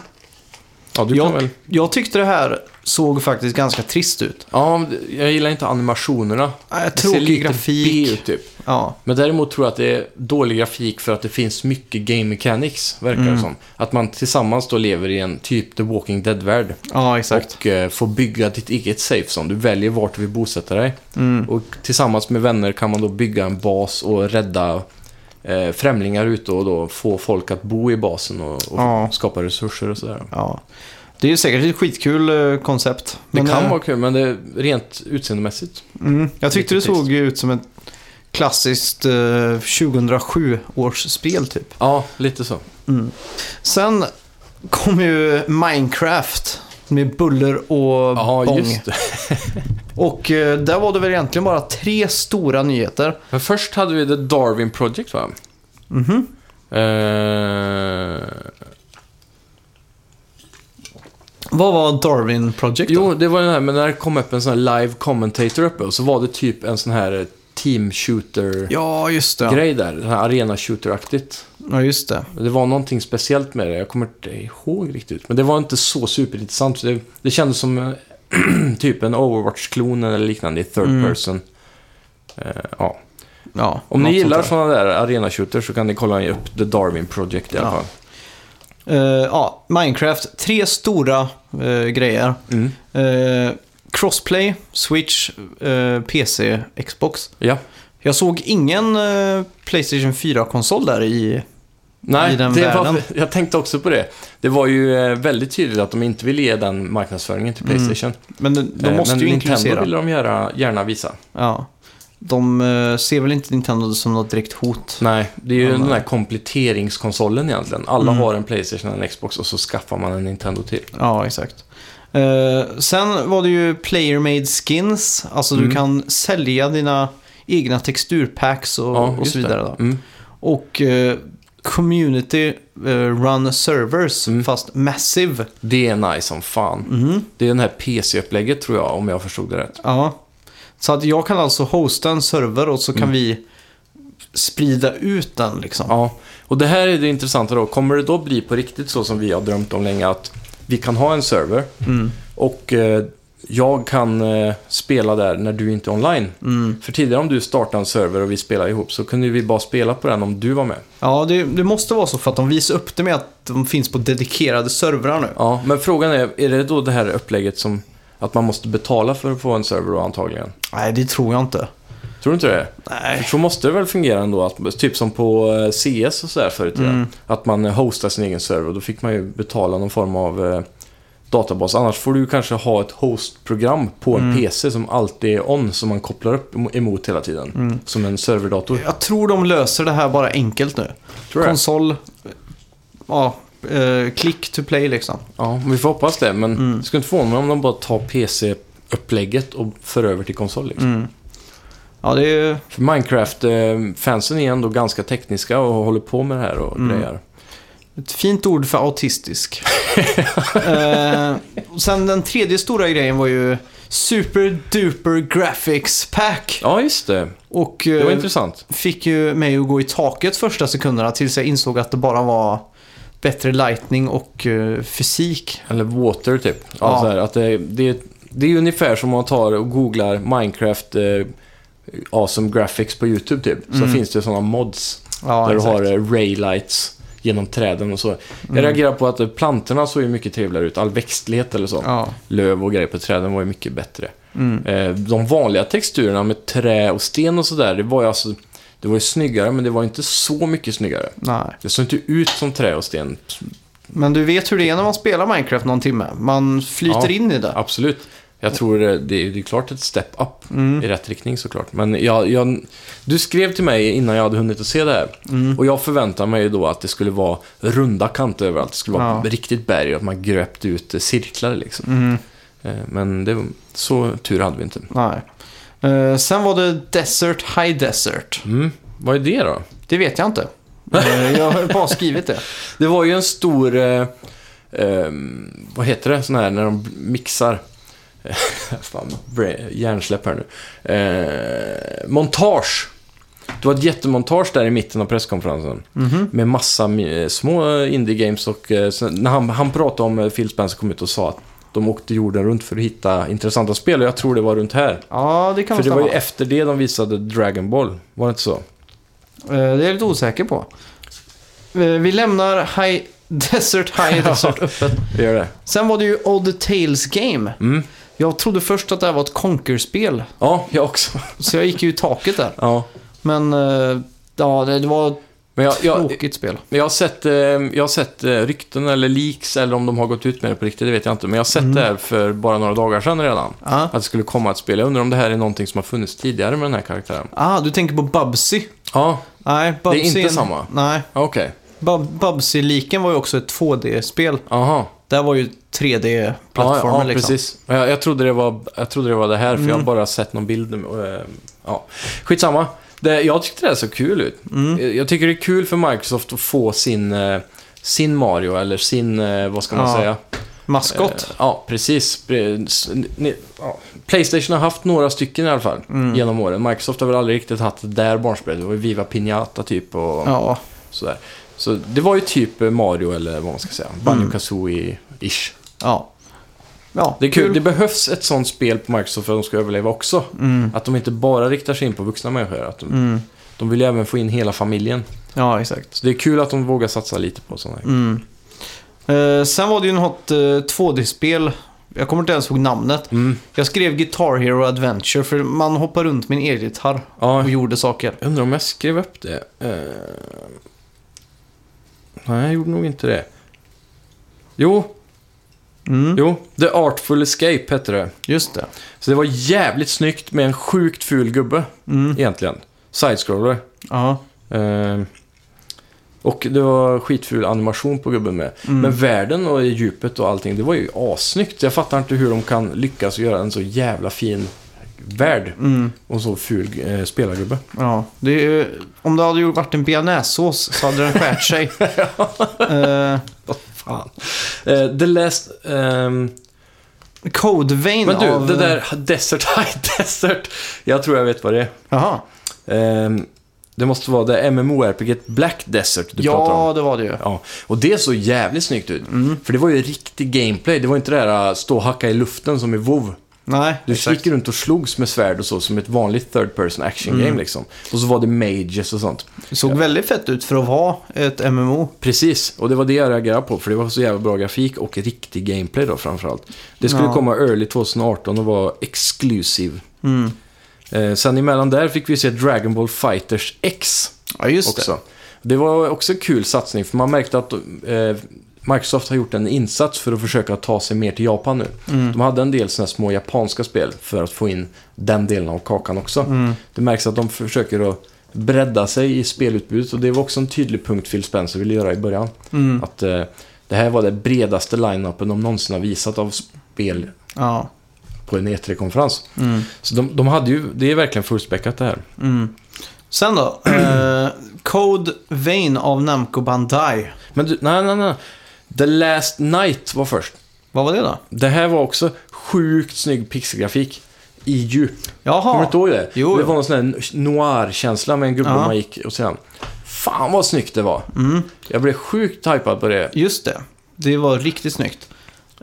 Ja, du kan Jag, väl... jag tyckte det här såg faktiskt ganska trist ut. Ja, jag gillar inte animationerna. Det ser tråkig lite grafik. B ut, typ. Ja, Men däremot tror jag att det är dålig grafik för att det finns mycket game mechanics, verkar Mm. det som. Att man tillsammans då lever i en typ The Walking Dead-värld. ja exakt. Och eh, får bygga ditt eget safe zone. Du väljer vart du vill bosätta dig. Mm. Och tillsammans med vänner kan man då bygga en bas och rädda eh, främlingar ute och då få folk att bo i basen och, och Ja. skapa resurser och sådär. Ja. Det är ju säkert ett skitkul eh, koncept. Det kan eh, vara kul, men det är rent utseendemässigt. Mm, jag tyckte det såg ut som ett klassiskt eh, 2007 års spel typ. Ja, lite så. Sen kom ju Minecraft med buller och Ja, bång. just det. Och eh, där var det väl egentligen bara tre stora nyheter. Men först hade vi The Darwin Project, va? Mhm. Eh, Vad var Darwin Project då? jo, det var den här, men när det kom upp en sån här live commentator uppe och så var det typ en sån här team shooter-grej Ja, just det. där. Den här arena shooter-aktigt. Ja, just det. Det var någonting speciellt med det. Jag kommer inte ihåg riktigt. Men det var inte så superintressant. Det, det kändes som typ en Overwatch-klon eller liknande i third Mm. person. Eh, ja. Ja, Om ni gillar sådana där arena shooters så kan ni kolla upp The Darwin Project i alla Ja. Eh, ja, Minecraft. Tre stora eh, grejer. Mm. Eh, crossplay, Switch, PC, Xbox. Ja. Jag såg ingen Playstation 4-konsol där i... Nej, I den det var, världen. jag tänkte också på det. Det var ju väldigt tydligt att de inte ville ge den marknadsföringen till Mm. Playstation. Men de, de måste men ju Nintendo introducera. ville de göra, gärna visa. Ja. De eh, ser väl inte Nintendo som något direkt hot. Nej, det är ju Ja, den här kompletteringskonsolen egentligen. Alla Mm. har en Playstation och en Xbox och så skaffar man en Nintendo till. Ja, exakt. Eh, sen var det ju player-made skins. Alltså du Mm. kan sälja dina egna texturpacks och, och just så vidare. Mm. Och eh, community eh, run servers, Mm. fast massive. Det är nice som fan. Mhm. Det är den här PC-upplägget tror jag, om jag förstod det rätt. Ja. Så att jag kan alltså hosta en server och så kan Mm. vi sprida ut den liksom. Ja, och det här är det intressanta då. Kommer det då bli på riktigt så som vi har drömt om länge att vi kan ha en server Mm. och eh, jag kan eh, spela där när du inte är online. Mm. För tidigare om du startade en server och vi spelade ihop så kunde vi bara spela på den om du var med. Ja, det, det måste vara så för att de visar upp det med att de finns på dedikerade servrar nu. Ja, men frågan är, är det då det här upplägget som att man måste betala för att få en server då antagligen? Nej, det tror jag inte. Tror du inte det? Nej. Så måste det väl fungera ändå, att, typ som på eh, CS och sådär förut. Mm. Att man eh, hostar sin egen server då fick man ju betala någon form av eh, databas. Annars får du kanske ha ett hostprogram på en Mm. PC som alltid är on, som man kopplar upp em- emot hela tiden. Mm. Som en serverdator. Jag tror de löser det här bara enkelt nu. Konsol, ja, eh, click to play liksom. Ja, vi får hoppas det. Men Mm. det skulle inte förvåna mig om de bara tar PC-upplägget och för över till konsol. Liksom. Mm. Ja, det är Minecraft-fansen är ändå ganska tekniska och håller på med det här och Mm. grejer. ett fint ord för autistisk. eh, och sen den tredje stora grejen var ju Super Duper Graphics Pack. Ja, just det. Och Det var eh, intressant. fick ju mig att gå i taket första sekunderna tills jag insåg att det bara var bättre lightning och eh, fysik. Eller Water typ. Ja, Ja. Så här, att det, det, det är ungefär som om man tar och googlar Minecraft eh, Awesome Graphics på YouTube typ. Så Mm. finns det sådana mods Ja, där exakt. du har eh, raylights genom träden och så. Mm. Jag reagerar på att eh, plantorna såg ju mycket trevligare ut. All växtlighet eller så. Ja. Löv och grejer på träden var ju mycket bättre. Mm. Eh, de vanliga texturerna med trä och sten och sådär, det var ju alltså... Det var ju snyggare, men det var inte så mycket snyggare. Nej. Det såg inte ut som trä och sten. Men du vet hur det är när man spelar Minecraft någon timme. Man flyter Ja. in i det. Absolut. Jag tror det, det är det är klart ett step up Mm. i rätt riktning såklart. Men jag, jag, du skrev till mig innan jag hade hunnit att se det här. Mm. Och jag förväntade mig då att det skulle vara runda kanter överallt. Det skulle vara Ja. riktigt berg och att man gröpte ut eh, cirklar liksom. Mm. Eh, Men det, så tur hade vi inte. Nej. Eh, sen var det Desert High Desert. Mm. Vad är det då? Det vet jag inte. Eh, jag har bara skrivit det. Det var ju en stor eh, ehm, vad heter det, sån här när de mixar. Fan, hjärnsläpp här nu. Eh, montage. Det var ett jättemontage där i mitten av presskonferensen. Mhm. Med massa mi- små indie-games och eh, när han, han pratade om eh, Phil Spencer kom ut och sa att de åkte jorden runt för att hitta intressanta spel och jag tror det var runt här. Ja, det kan För det stämma. var ju efter det de visade Dragon Ball, var det inte så? Eh, Det är jag lite osäker på. Eh, Vi lämnar High Desert High Desert öppet. Det gör det. Sen var det ju Odd Tales Game. Mm. Jag trodde först att det här var ett Conquer-spel. Ja, jag också. Så jag gick ju i taket där. Ja. Men eh, ja, det, det var Men jag, jag, tråkigt spel. jag har sett, eh, jag har sett eh, rykten eller leaks eller om de har gått ut med det på riktigt, det vet jag inte. Men jag har sett Mm. det här för bara några dagar sedan redan. Ja. Att det skulle komma ett spel. Jag undrar om det här är någonting som har funnits tidigare med den här karaktären. Ah, du tänker på Bubsy? Ja, Nej, Bubsy inte en- samma. Nej, okej. Bub- Bubsy-liken var ju också ett 2D-spel. Aha. Där var ju Ja, 3D-plattformen ja, liksom. precis. Jag, jag, trodde det var, jag trodde det var det här, för jag har Mm. bara sett någon bild. Och, eh, ja. Skitsamma. Det, jag tyckte det såg kul ut. Mm. Jag- Jag tycker det är kul för Microsoft att få sin, eh, sin Mario, eller sin, eh, vad ska man Ja. säga? Maskot. Eh, Ja, precis. Playstation har haft några stycken i alla fall Mm. genom åren. Microsoft har väl aldrig riktigt haft det där barnspelet. Det var Viva Pinata typ och Ja, sådär. Så det var ju typ eh, Mario eller vad man ska säga. Mm. Banjo Kazooie-ish. ja. Ja, Det är kul. Det behövs ett sånt spel på Microsoft för att de ska överleva också. Mm. Att de inte bara riktar sig in på vuxna människor. Att de, Mm. de vill ju även få in hela familjen. Ja, exakt. Så det är kul att de vågar satsa lite på sådana här. Mm. Eh, sen var det ju något eh, 2D-spel. Jag kommer inte ens ihåg namnet. Mm. Jag skrev Guitar Hero Adventure för man hoppar runt med en elgitarr Ja, och gjorde saker. Jag undrar om jag skrev upp det. Eh, Nej, jag gjorde nog inte det. Jo, Mm. jo. The Artful Escape hette det. Just det. Så det var jävligt snyggt med en sjukt ful gubbe, Mm. egentligen. Side-scroller. Ja. Eh, och det var skitful animation på gubben med. Mm. Men världen och djupet och allting, det var ju assnyggt. Jag fattar inte hur de kan lyckas göra en så jävla fin värld Mm. och så ful eh, spelargubbe. Ja, det är, om det hade varit en bearnaisesås så hade den skärt sig. Eh, Fan. Eh, the Last... ehm, Code Vein men du, av... det där Desert High Desert. Jag tror jag vet vad det är. Jaha. Ehm, det måste vara det MMORPG Black Desert du pratar om. Ja, det var det ju. Ja, och det såg jävligt snyggt ut. Mm. För det var ju riktig gameplay. Det var inte det där att stå och hacka i luften som i WoW. Nej, Du exakt. gick runt och slogs med svärd och så som ett vanligt third person action game Mm. liksom. Och så var det mages och sånt. Det såg väldigt fett ut för att vara ett MMO. Precis, och det var det jag reagerade på. För det var så jävla bra grafik och riktig gameplay då framförallt. Det skulle Ja. komma early 2018 och vara exclusive. Mm. Eh, sen emellan där fick vi se Dragon Ball Fighters X Ja, just också. Det. var också en kul satsning för man märkte att eh, Microsoft har gjort en insats för att försöka ta sig mer till Japan nu. Mm. De hade en del sådana små japanska spel för att få in den delen av kakan också. Mm. Det märks att de försöker att bredda sig i spelutbudet och det var också en tydlig punkt Phil Spencer ville göra i början. Mm. Att eh, det här var det bredaste line-upen de någonsin har visat av spel Ja. på en E3-konferens. Mm. Så de, de hade ju, det är verkligen fullspäckat det här. Mm. Sen då. eh, Code Vein av Namco Bandai. Men du, nej, nej, nej. The Last Night var först. Vad var det då? Det här var också sjukt snygg pixelgrafik i djup. Kommer du Jaha. inte ihåg det? Jo, det var någon sån här noir-känsla med en gubbe Ja. man gick och sen... Fan vad snyggt det var. Mm. Jag blev sjukt hypad på det. Just det. Det var riktigt snyggt.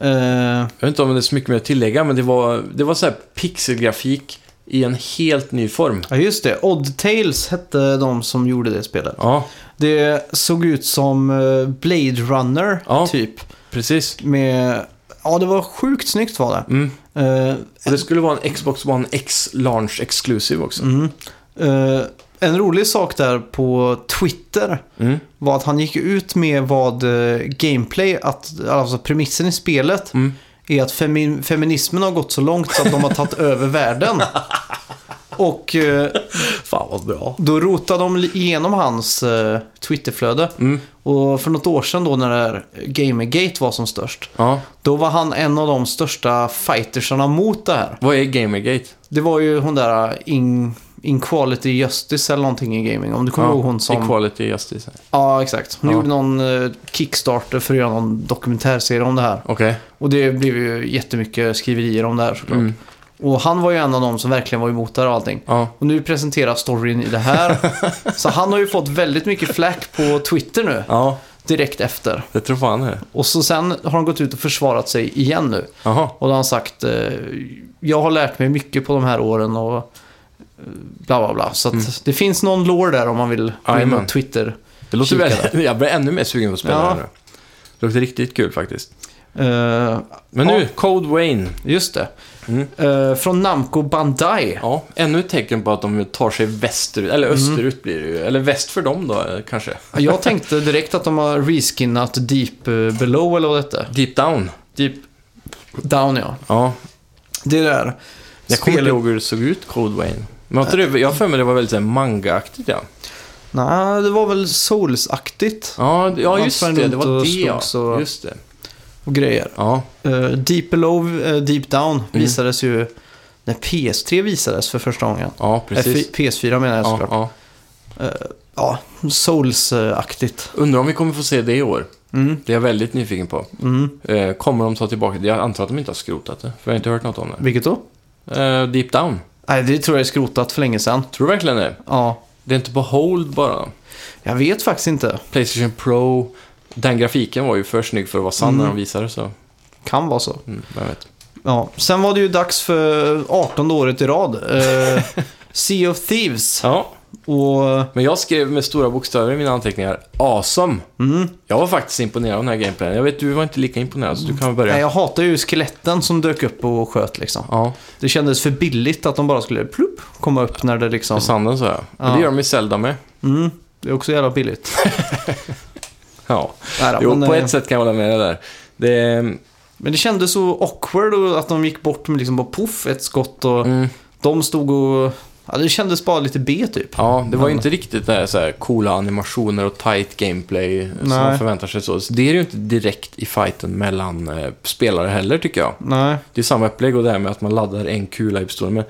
Eh, Jag vet inte om det är så mycket mer att tillägga, men det var, det var så här pixelgrafik i en helt ny form. ja, just det. Odd Tales hette de som gjorde det spelet. Ja, Det såg ut som eh, Blade Runner, Ja. typ. precis. Med... Ja, det var sjukt snyggt var det. Mm. Och det skulle vara en Xbox One X Launch Exclusive också. mm. Eh, en rolig sak där på Twitter Mm. var att han gick ut med vad gameplay, att, alltså premissen i spelet, Mm. Är att femi- feminismen har gått så långt så att de har tagit över världen. Och eh, Fan vad bra. då rotade de igenom hans eh, Twitterflöde. Mm. Och för något år sedan då när det här Gamergate var som störst, Ja. då var han en av de största fightersarna mot det här. Vad är Gamergate? Det var ju hon där Ing, Inquality Justice eller någonting i gaming. Om du kommer ihåg hon som... Equality Justice. Ja, exakt. Hon Ja. gjorde någon eh, Kickstarter för att göra någon dokumentärserie om det här. Okej. Och det blev ju jättemycket skriverier om det här såklart. Mm. Och han var ju en av dem som verkligen var emot det här och allting. Ja. Och nu presenteras storyn i det här. så han har ju fått väldigt mycket flack på Twitter nu, ja, direkt efter. det tror fan det. Och så sen har han gått ut och försvarat sig igen nu. Jaha. Och då har han sagt, eh, jag har lärt mig mycket på de här åren och bla bla bla. Så Mm. det finns någon lore där om man vill gå in och Twitter. Det låter väldigt... Jag blir ännu mer sugen på att spela Ja. det nu. Det låter riktigt kul faktiskt. Eh, Men Ja. nu, Code Wayne. just det. Mm. Eh, från Namco Bandai. Ja, ännu ett tecken på att de tar sig västerut, eller Mm. österut blir det ju. Eller väst för dem då, eh, kanske. Jag tänkte direkt att de har reskinnat Deep Below eller vad det hette. Deep Down. Deep Down ja. Ja, Det där. jag kommer inte ihåg hur det såg ut, Code Wayne. Men inte det, jag har för mig det var väldigt så här manga-aktigt ja. Nej, det var väl Souls-aktigt Ja, ja just det. Det var det ja. och- Just det. och grejer. Ja, Eh, Deep Below, eh, Deep Down Mm. visades ju när PS3 visades för första gången. ja Eh, precis. F- PS4 menar jag Ja, såklart. ja. Ja, Souls-aktigt. Undrar om vi kommer få se det i år. Mm, Det är jag väldigt nyfiken på. mm. Eh, kommer de ta tillbaka det? Jag antar att de inte har skrotat det. För jag har inte hört något om det. Vilket då? Eh, Deep Down. Nej, det tror jag är skrotat för länge sedan. Tror du verkligen det? Ja, Det är inte på hold bara. jag vet faktiskt inte. Playstation Pro. Den grafiken var ju för snygg för att vara sann Mm. när de visade så. Kan vara så. Mm, vem vet. Ja, sen var det ju dags för 18 året i rad. Eh, sea of Thieves. Ja, Och... men jag skrev med stora bokstäver i mina anteckningar. Awesome! Mm, Jag var faktiskt imponerad av den här gameplayen. Jag vet, du var inte lika imponerad, så du kan väl börja. nej, jag hatar ju skeletten som dök upp och sköt liksom. Ja, Det kändes för billigt att de bara skulle plupp, komma upp när det liksom... med sanden så ja. Men det gör de i Zelda med. Mm, det är också jävla billigt. Ja, då, jo, men, på eh, ett sätt kan jag hålla med dig där. Det, men det kändes så awkward att de gick bort med liksom bara poff, ett skott och mm, de stod och... Ja, det kändes bara lite B typ. ja, det var ju inte riktigt det här, så här coola animationer och tight gameplay som Nej. man förväntar sig. Så. så det är ju inte direkt i fighten mellan eh, spelare heller, tycker jag. Nej. Det är samma upplägg och det här med att man laddar en kula i pistolen. Men,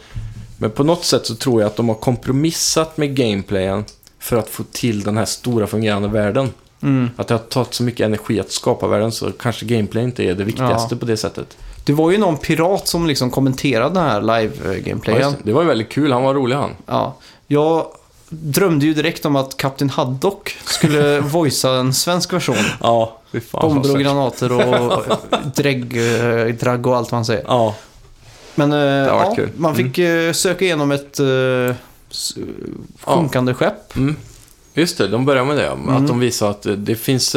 men på något sätt så tror jag att de har kompromissat med gameplayen för att få till den här stora fungerande världen. Mm. Att det har tagit så mycket energi att skapa världen så kanske gameplay inte är det viktigaste Ja. på det sättet. Det var ju någon pirat som liksom kommenterade den här Ja, live-gameplayen. just det. var ju väldigt kul, han var rolig han. Ja, jag drömde ju direkt om att Kapten Haddock skulle voicea en svensk version. Ja, fy fan. Bomber och vad granater och drägg, eh, dragg och allt man säger. Ja, Men eh, ja, kul. man fick eh, söka igenom ett sjunkande skepp. mm. Just det, de börjar med det. Mm. Att de visar att det finns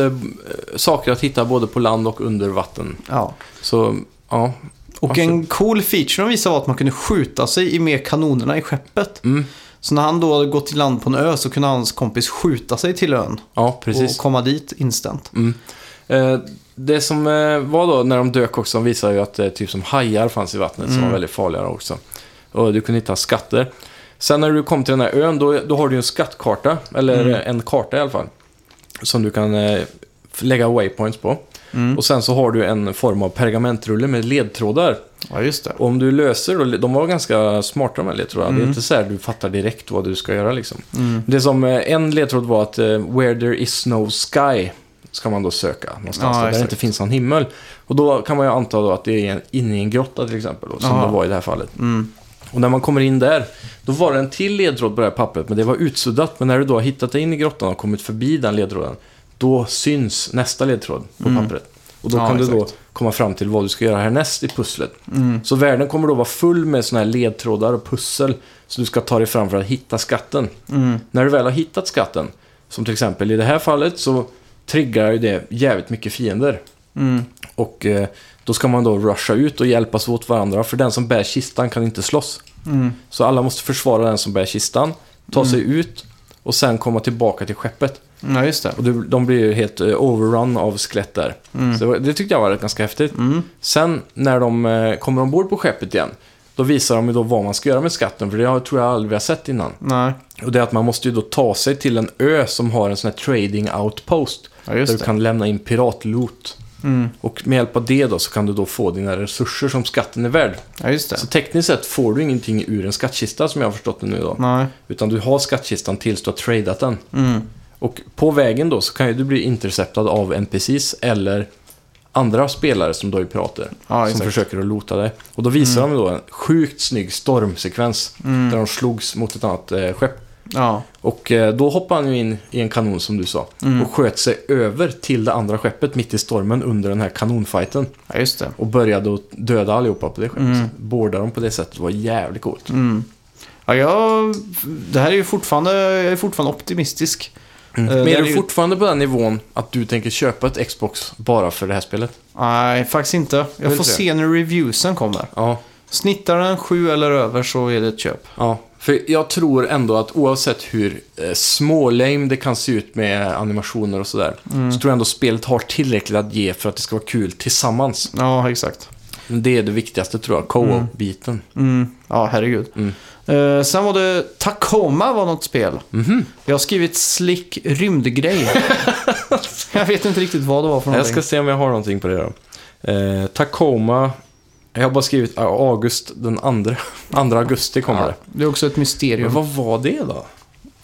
saker att hitta både på land och under vatten. Ja. Så, ja. Och Alltså- en cool feature de visade var att man kunde skjuta sig i med kanonerna i skeppet. Mm. Så när han då hade gått till land på en ö så kunde hans kompis skjuta sig till ön Ja, precis. och komma dit instant. Mm. Eh, det som eh, var då när de dök också, de visade ju att eh, typ som hajar fanns i vattnet som Mm. var väldigt farliga också. Och du kunde hitta skatter. Sen när du kom till den här ön, då, då har du ju en skattkarta, eller Mm. en karta i alla fall. Som du kan eh, lägga waypoints på. Mm. Och sen så har du en form av pergamentrulle med ledtrådar. Ja, just det. Och om du löser, då, de var ganska smarta de här ledtrådarna. Det är Mm. inte så här du fattar direkt vad du ska göra liksom. Mm. Det som eh, en ledtråd var att eh, where there is no sky ska man då söka någonstans Ja, där det inte finns någon himmel. Och då kan man ju anta då att det är inne i en grotta till exempel, då, som Ja. det var i det här fallet. Mm. Och när man kommer in där, då var det en till ledtråd på det här pappret, men det var utsuddat. Men när du då har hittat dig in i grottan och kommit förbi den ledtråden, då syns nästa ledtråd på Mm. pappret. Och då Ja, kan du då exakt. komma fram till vad du ska göra härnäst i pusslet. Mm. Så världen kommer då vara full med sådana här ledtrådar och pussel som du ska ta dig fram för att hitta skatten. Mm. När du väl har hittat skatten, som till exempel i det här fallet, så triggar ju det jävligt mycket fiender. Mm. Och eh, då ska man då rusha ut och hjälpas åt varandra, för den som bär kistan kan inte slåss. Mm. Så alla måste försvara den som bär kistan, ta sig ut och sen komma tillbaka till skeppet. Ja, just det. Och det- de blir ju helt eh, overrun av skelett där. Mm. Så det, det tyckte jag var ganska häftigt. Mm. Sen när de eh, kommer ombord på skeppet igen, då visar de ju då vad man ska göra med skatten, för det har- tror jag aldrig vi har sett innan. Nej, Och det är att man måste ju då ta sig till en ö som har en sån här trading outpost. ja, där just du det. kan lämna in piratloot. Mm. Och med hjälp av det då så kan du då få dina resurser som skatten är värd. Ja, just det. Så tekniskt sett får du ingenting ur en skattkista som jag har förstått det nu då. Nej. Utan du har skattkistan tills du har tradat den. Mm. Och på vägen då så kan ju du bli interceptad av NPCs eller andra spelare som då är pirater. Ja, som försöker att lota dig. Och då visar de då en sjukt snygg stormsekvens. Mm. Där de slogs mot ett annat eh, skepp. Ja. Och eh, då hoppade han ju in i en kanon som du sa. Mm. Och sköt sig över till det andra skeppet mitt i stormen under den här kanonfighten. ja, just det. Och började att döda allihopa på det skeppet. Mm. Båda dem på det sättet var jävligt coolt. Mm. Ja, jag, det här är ju fortfarande, jag är fortfarande optimistisk. Mm. Eh, Men är du ju- fortfarande på den nivån att du tänker köpa ett Xbox bara för det här spelet? Nej, faktiskt inte. Jag får se när reviewsen kommer. Ja. Snittar den sju eller över så är det ett köp. Ja, för jag tror ändå att oavsett hur eh, smålame det kan se ut med animationer och sådär, Mm. så tror jag ändå spelet har tillräckligt att ge för att det ska vara kul tillsammans. Ja, exakt. Det är det viktigaste tror jag, co-op-biten. Mm. Ja, herregud. Mm. Eh, sen var det Tacoma var något spel. Mhm. Jag har skrivit slick rymdgrej. jag vet inte riktigt vad det var för Jag någonting. ska se om jag har någonting på det då. Eh, Tacoma, jag har bara skrivit ah, August den andra, andra augusti kommer Ja, det. det är också ett mysterium. Men vad var det då?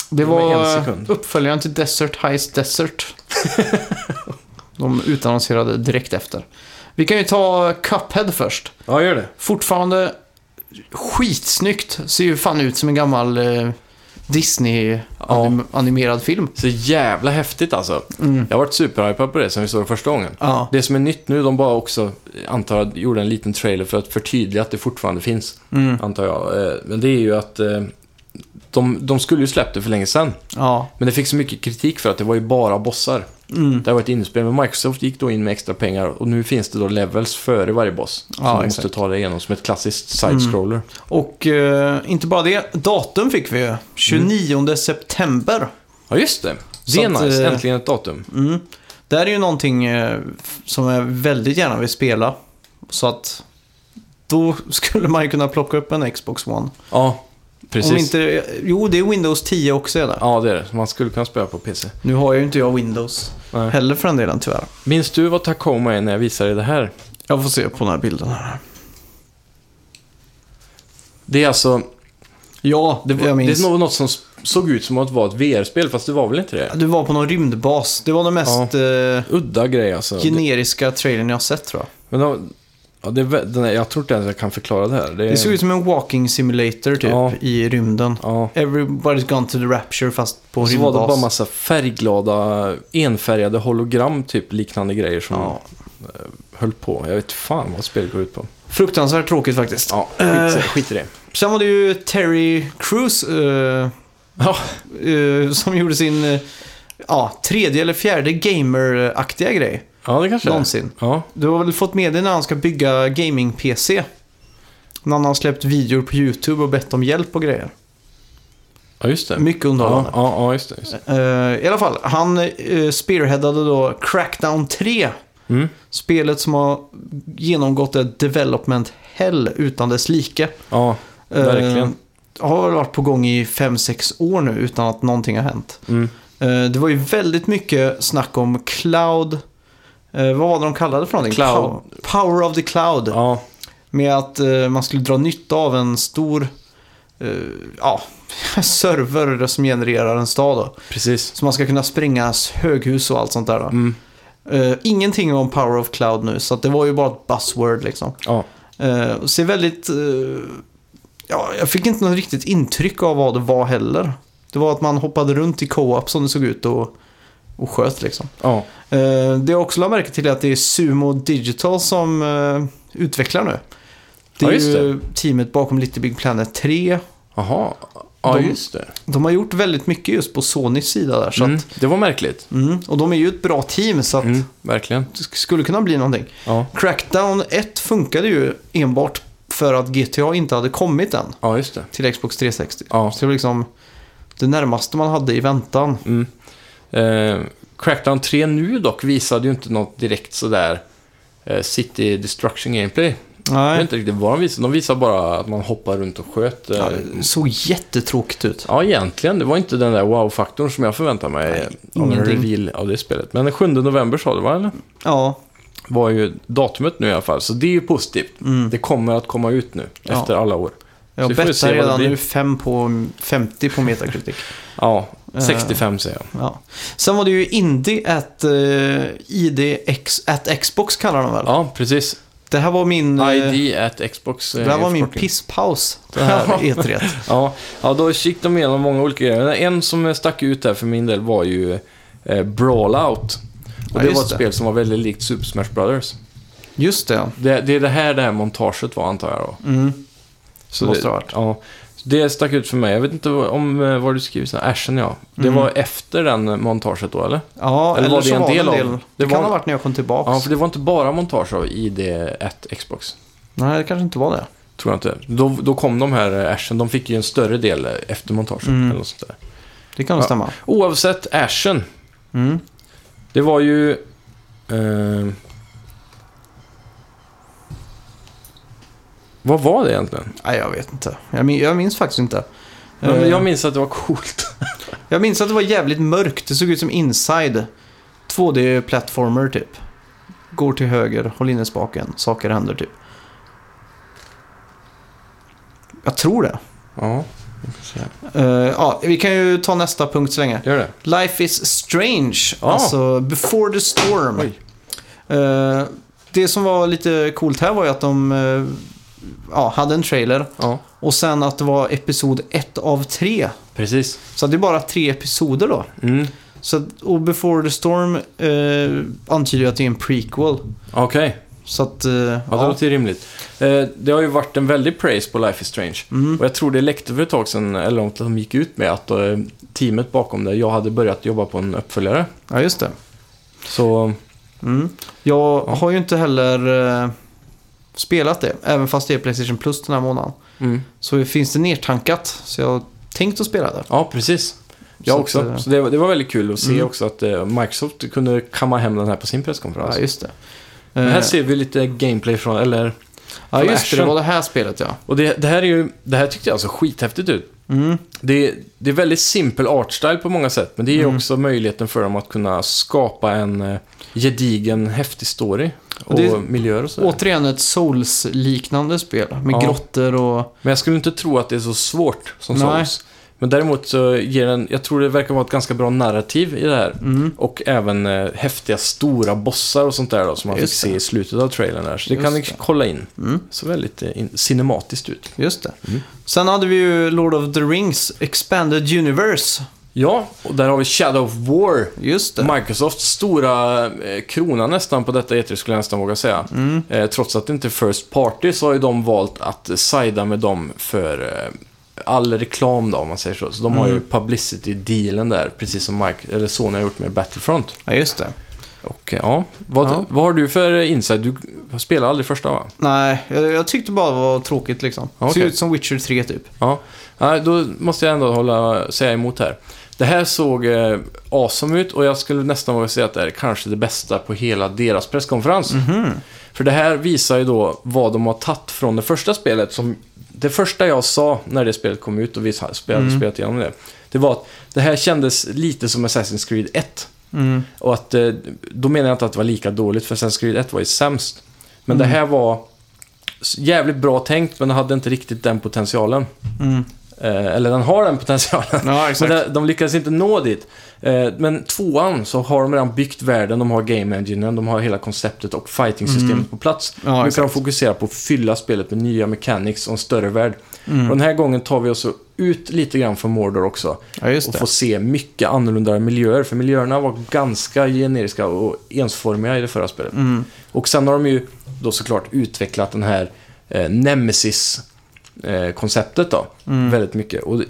Det var uppföljaren till Desert Heist Desert. De utannonserade direkt efter. Vi kan ju ta Cuphead först. Ja, gör det. Fortfarande skitsnyggt. Ser ju fan ut som en gammal Disney-animerad film. Så jävla häftigt alltså. Mm. Jag har varit superhypad på det sen vi såg det första gången. Ja. Det som är nytt nu, de bara också, antar jag, gjorde en liten trailer för att förtydliga att det fortfarande finns, Mm. antar jag. Eh, Men det är ju att eh, de, de skulle ju släppt det för länge sedan. Ja. Men det fick så mycket kritik för att det var ju bara bossar. Mm. Det var ett inspel, men Microsoft gick då in med extra pengar och nu finns det då levels före varje boss. Som Ja, man exakt. måste ta det igenom som ett klassiskt side-scroller. Och eh, inte bara det, datum fick vi ju. 29 september. Ja, just det. Det är att, nice. eh, Äntligen ett datum. Mm. Det här är ju någonting eh, som jag väldigt gärna vill spela. Så att då skulle man ju kunna plocka upp en Xbox One. Ja, precis. Om inte, jo, det är Windows 10 också är det. Ja, det är det. Man skulle kunna spela på PC. Nu har ju inte jag Windows Nej. heller för den delen tyvärr. Minns du vad Tacoma är när jag visade dig det här? Jag får se på den här bilden här. Det är alltså... Ja, Det, var, jag det minns. är nog något som såg ut som att vara ett VR-spel, fast det var väl inte det? Du var på någon rymdbas. Det var den mest eh, Udda grej alltså. Det, generiska trailern jag har sett tror jag. men ja, det, den är, jag tror inte ens jag kan förklara det här. Det, Det såg ut som en walking simulator typ Ja. i rymden. Ja. Everybody's gone to the rapture fast på en Så var det rymdbas. bara massa färgglada, enfärgade hologram, typ liknande grejer som Ja. höll på. Jag vet fan vad spelet går ut på. Fruktansvärt tråkigt faktiskt. Ja, Eh. skit, skit i det. Sen var det ju Terry Crews eh, Ja, eh, som gjorde sin eh, ja, tredje eller fjärde gamer-aktiga grej ja det kanske det är. någonsin. Ja, Du har väl fått med dig när han ska bygga gaming-PC? När han har släppt videor på YouTube och bett om hjälp och grejer. ja just det. Mycket underhållande. ja, ja, just det. Just det. Eh, I alla fall, han uh, spearheadade då Crackdown 3. Mm. Spelet som har genomgått ett development hell utan dess like. Ja, Eh, Verkligen. har väl varit på gång i 5-6 år nu utan att någonting har hänt. mm. Eh, det var ju väldigt mycket snack om cloud. Eh, vad var det de kallade för någonting? Cloud. Power, of the cloud. ja, Med att eh, man skulle dra nytta av en stor eh, ja, server som genererar en stad. Då. precis. Så man ska kunna spränga höghus och allt sånt där. Då. Mm. Eh, ingenting om power of cloud nu, så det var ju bara ett buzzword liksom. Ja. Och ser väldigt... eh, ja, jag fick inte något riktigt intryck av vad det var heller. Det var att man hoppade runt i co-op som det såg ut och, och sköt liksom. ja. Eh, det jag också lade märke till är att det är Sumo Digital som eh, utvecklar nu. Det är Ja, just ju teamet bakom Little Big Planet 3. Jaha. Ja, De- just det. De har gjort väldigt mycket just på Sonys sida där. Så Mm. att, Det var märkligt. mm, och de är ju ett bra team så att Mm. Verkligen. det skulle kunna bli någonting. Ja. Crackdown 1 funkade ju enbart för att GTA inte hade kommit än ja, just det. till Xbox 360. Ja. Så det var liksom det närmaste man hade i väntan. Mm. Eh, Crackdown 3 nu dock visade ju inte något direkt sådär eh, City Destruction Gameplay. Jag vet Nej, inte riktigt vad de visade. De visade bara att man hoppar runt och sköt. Eh, ja, ja, det såg jättetråkigt ut. egentligen. Det var inte den där wow-faktorn som jag förväntade mig Nej, av en reveal av det spelet. Men den 7 november sa du va, eller? Ja, var ju datumet nu i alla fall. Så det är ju positivt. Det kommer att komma ut nu Mm. Ja. efter alla år. Jag bettar redan nu 5 på 50 på Metacritic. Ja, Eh. 65 säger jag. ja. Sen var det ju Indie at uh, IDX at Xbox kallar de väl? Ja, precis. Det här var min... eh, ID at Xbox. eh, det här var min pisspaus. Det här E3. Ja, ja, då gick de igenom många olika grejer. En som stack ut där för min del var ju eh, Brawlout. Och det var ett det. spel som var väldigt likt Super Smash Brothers. Just det. Det, det är det här det här montaget var antar jag då. Mm. Så Måste det ha varit. Ja, det stack ut för mig. Jag vet inte om eh, vad du skriver, här, Ashen ja. Det Mm. var efter den montaget då eller? Ja, Eller eller, var det så en var del det av- en del. det Det, var- kan ha varit när jag kom tillbaka. Ja, för det var inte bara montage av ID at Xbox. Nej, det kanske inte var det. Tror jag inte. Då, då kom de här eh, Ashen, de fick ju en större del eh, efter montaget. Mm. Eller något sånt där. Det kan Ja. stämma. Oavsett Ashen, Mm. det var ju... Eh, vad var det egentligen? Nej, jag vet inte. Jag, min, jag minns faktiskt inte. Men Eh, jag minns att det var coolt. jag minns att det var jävligt mörkt. Det såg ut som Inside. 2D-plattformer typ. Går till höger, håll inne spaken, saker händer typ. Jag tror det. ja. Eh, ja, vi kan ju ta nästa punkt så länge. Gör det. Life is strange, Ja. alltså Before the Storm. Eh, det som var lite coolt här var ju att de eh, ja, hade en trailer Ja, och sen att det var episod 1 av 3. precis. Så det är bara tre episoder då. Mm. Så, och Before the Storm eh, antyder ju att det är en prequel. Okej, Så att, eh, ja, det ja. låter ju rimligt. Eh, det har ju varit en väldig praise på Life is Strange. Mm. Och jag tror det läckte för ett tag sedan, eller om att de gick ut med att eh, teamet bakom det, jag hade börjat jobba på en uppföljare. ja, just det. Så, Mm. Jag har ju inte heller eh, spelat det, även fast det är Playstation Plus den här månaden. mm. Så finns det nertankat, så jag har tänkt att spela det. ja precis. Jag Så också. att, eh, Så det, var- det var väldigt kul att se Mm. också att eh, Microsoft kunde kamma hem den här på sin presskonferens. Ja, just det. Men här Eh, ser vi lite gameplay från, eller... ja, från just det. Det var det här spelet, ja. Och det, det här är ju, det här tyckte jag alltså skithäftigt ut. Mm. Det, det är väldigt simpel artstyle på många sätt, men det ger Mm. också möjligheten för dem att kunna skapa en eh, gedigen, häftig story. Och är miljöer och sådär. Återigen ett Souls-liknande spel med Ja. grottor och... Men jag skulle inte tro att det är så svårt som Nej. Souls. Men däremot så ger den, jag tror det verkar vara ett ganska bra narrativ i det här. Mm. Och även eh, häftiga stora bossar och sånt där då, som man Just fick se det. i slutet av trailern där. Så det Just kan ni det. kolla in. Mm. Så väldigt eh, in, cinematiskt ut. Just det. Mm. Sen hade vi ju Lord of the Rings Expanded Universe. Ja, och där har vi Shadow of War. Just det. Microsofts stora eh, krona nästan på detta E3 skulle jag nästan våga säga. Mm. Eh, trots att det inte är First Party så har ju de valt att eh, sida med dem för eh, all reklam då om man säger så. Så de har ju Mm. publicity-dealen där, precis som Mike, eller Sony har gjort med Battlefront. Ja, just det. Och eh, ja, vad, Ja. vad har du för insight? Du spelar aldrig första va? Nej, jag, jag tyckte bara det var tråkigt liksom. Ja, Ser ut som Witcher 3 typ. Ja, Nej, då måste jag ändå hålla, säga emot här. Det här såg eh, awesome ut och jag skulle nästan våga säga att det är kanske det bästa på hela deras presskonferens. Mhm. För det här visar ju då vad de har tagit från det första spelet. Som, det första jag sa när det spelet kom ut och vi spelade Mm. spelat igenom det. Det var att det här kändes lite som Assassin's Creed 1. Mm. Och att, eh, då menar jag inte att det var lika dåligt, för Assassin's Creed 1 var ju sämst. Men Mm. det här var jävligt bra tänkt, men det hade inte riktigt den potentialen. Mm. Eh, eller den har den potentialen. Ja, Men de lyckades inte nå dit. Eh, men tvåan så har de redan byggt världen, de har game enginen, de har hela konceptet och fighting-systemet Mm. på plats. Ja, nu kan de fokusera på att fylla spelet med nya mechanics och en större värld. Mm. Och den här gången tar vi oss ut lite grann från Mordor också. Ja, Och får se mycket annorlunda miljöer, för miljöerna var ganska generiska och ensformiga i det förra spelet. Mm. Och sen har de ju då såklart utvecklat den här eh, Nemesis-konceptet då. Mm. Väldigt mycket. Och, eh,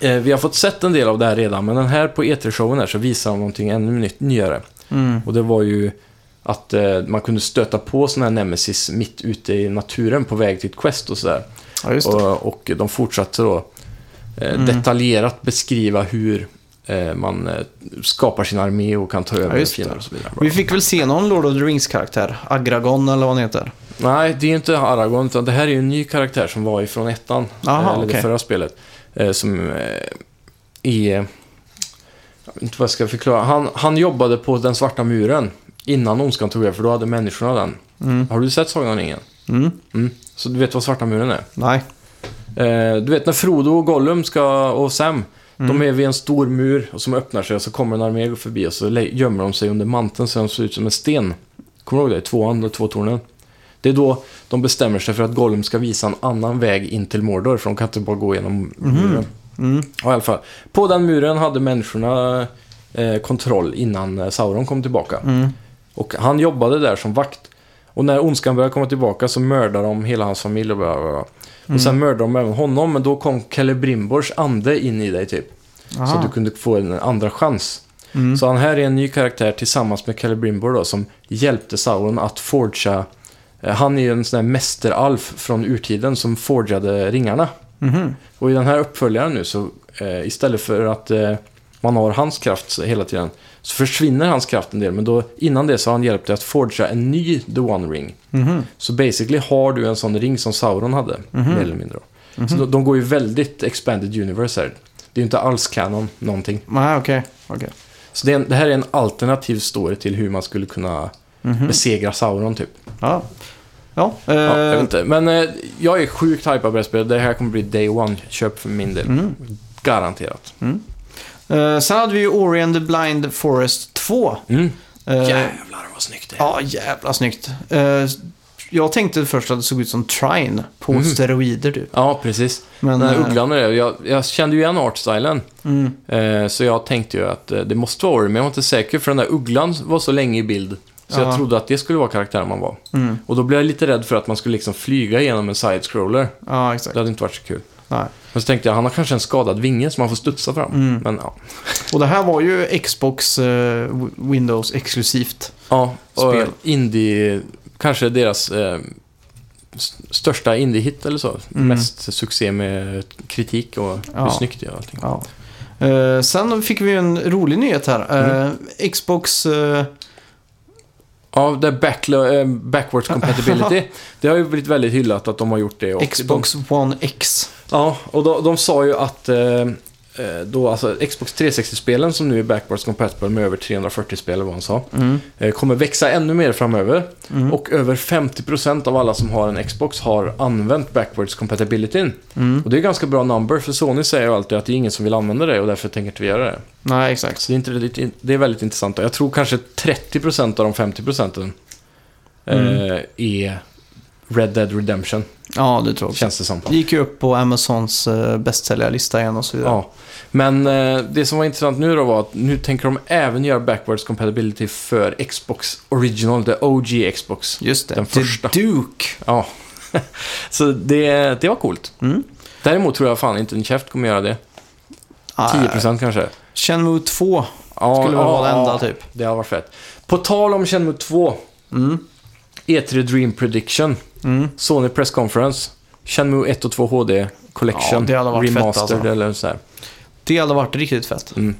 vi har fått sett en del av det här redan, men den här på E3-showen här så visar de någonting ännu nytt, nyare. Mm. Och det var ju att eh, man kunde stöta på sådana här Nemesis mitt ute i naturen på väg till ett quest och sådär. Ja, det. Och, och de fortsatte då eh, Mm. detaljerat beskriva hur eh, man eh, skapar sin armé och kan ta över just fiender det. och så vidare. Vi fick väl se någon Lord of the Rings-karaktär? Agragon eller vad han heter? Nej, det är inte Aragorn, utan det här är ju en ny karaktär som var ifrån ettan. Aha, eh, eller det okej. förra spelet. Eh, som eh, är... Jag vet inte vad jag ska förklara. Han, han jobbade på den svarta muren Innan ondskan tog över, för då hade människorna den. Mm. Har du sett Sagan om ringen? Mm. Mm. Så du vet vad Svarta muren är? Nej. Eh, du vet när Frodo och Gollum ska, och Sam, de är vid en stor mur och som öppnar sig och så kommer en armé förbi och så gömmer de sig under manteln så de ser ut som en sten. Kommer du ihåg det? Tvåan, de två tornen. Det är då de bestämmer sig för att Gollum ska visa en annan väg in till Mordor, för de kan inte bara gå genom muren. Mm. Ja, i alla fall. På den muren hade människorna eh, kontroll innan eh, Sauron kom tillbaka. Mm. Och han jobbade där som vakt. Och när ondskan började komma tillbaka så mördade de hela hans familj och bla bla bla. Och sen mördade de även honom, men då kom Celebrimbors ande in i dig typ. Så Aha. att du kunde få en andra chans. Mm. Så han här är en ny karaktär tillsammans med Celebrimbor då, som hjälpte Sauron att forgea... eh, Han är ju en sån här mästeralf från urtiden som forgade ringarna. Mhm. Och i den här uppföljaren nu så eh, istället för att eh, man har hans kraft hela tiden så försvinner hans kraft en del. Men då, innan det så har han hjälpt dig att forgea en ny The One Ring. Mhm. Så basically har du en sån ring som Sauron hade, mer eller mindre. då. Så de, de går ju väldigt expanded universe här. Det är ju inte alls canon, någonting. Nej, okej. Okej. Så det, en, det här är en alternativ story till hur man skulle kunna Mhm. besegra Sauron typ. Ja. Ja. Ja, jag vet Eh, inte. Men eh, jag är sjukt hypad på det här spelet. Det här kommer bli day one-köp för min del. Mm. Garanterat. eh, sen hade vi ju Ori and the Blind Forest 2. Mm. Eh, Jävlar vad snyggt det är. Ja, jävla snyggt. Eh, jag tänkte först att det såg ut som Trine på Mhm. steroider typ. Ja, precis. Men, Den här eh, ugglan är det. Jag, jag kände ju igen artstylen. Mm, Eh, så jag tänkte ju att eh, det måste vara Ori, men jag var inte säker för den där ugglan var så länge i bild. Så Ja. jag trodde att det skulle vara karaktären man var. mm, Och då blev jag lite rädd för att man skulle liksom flyga igenom en side-scroller. ja, exakt. Det hade inte varit så kul. Nej. Men så tänkte jag, han har kanske en skadad vinge som man får studsa fram. Mm. Men ja. Och det här var ju Xbox eh, Windows exklusivt. Ja, och Spel. indie, kanske deras eh, största indie-hit eller så. Mm. Mest succé med kritik och hur Ja. snyggt det är och allting. Ja. Eh, sen fick vi en rolig nyhet här. Eh, Mm. Xbox... Ja, det är backlo- eh, backwards compatibility. det har ju blivit väldigt hyllat att de har gjort det. Och Xbox One X. De, ja, och de, de sa ju att eh, då, alltså, Xbox 360-spelen som nu är backwards compatible med över 340 spel, vad han sa, Mm. eh, kommer växa ännu mer framöver. Mm. Och över 50% av alla som har en Xbox har använt backwards compatibility. Mm. Och det är ganska bra number, för Sony säger ju alltid att det är ingen som vill använda det och därför tänker inte vi göra det. Nej, exakt. Så det är, inte, det är väldigt intressant. Jag tror kanske 30% av de 50% eh, Mm. är Red Dead Redemption, Ja, det tror jag känns det som. Det gick ju upp på Amazons uh, bästsäljarlista igen och så vidare. Ja. Men eh, det som var intressant nu då var att nu tänker de även göra backwards compatibility för Xbox Original, the OG Xbox. Just det. Den The första. Duke. Ja. Så det, det var coolt. Mm. Däremot tror jag fan inte en käft kommer göra det. 10% kanske. Shenmue 2 Ja, skulle väl ja, vara det enda typ. Det har varit fett. På tal om Shenmue 2. Mm. E3 Dream Prediction. Mm. Sony Press Conference. Shenmue 1 och 2 HD Collection. Ja, det hade varit fett, Remastered alltså. eller så här. Det hade varit riktigt fett. Mm.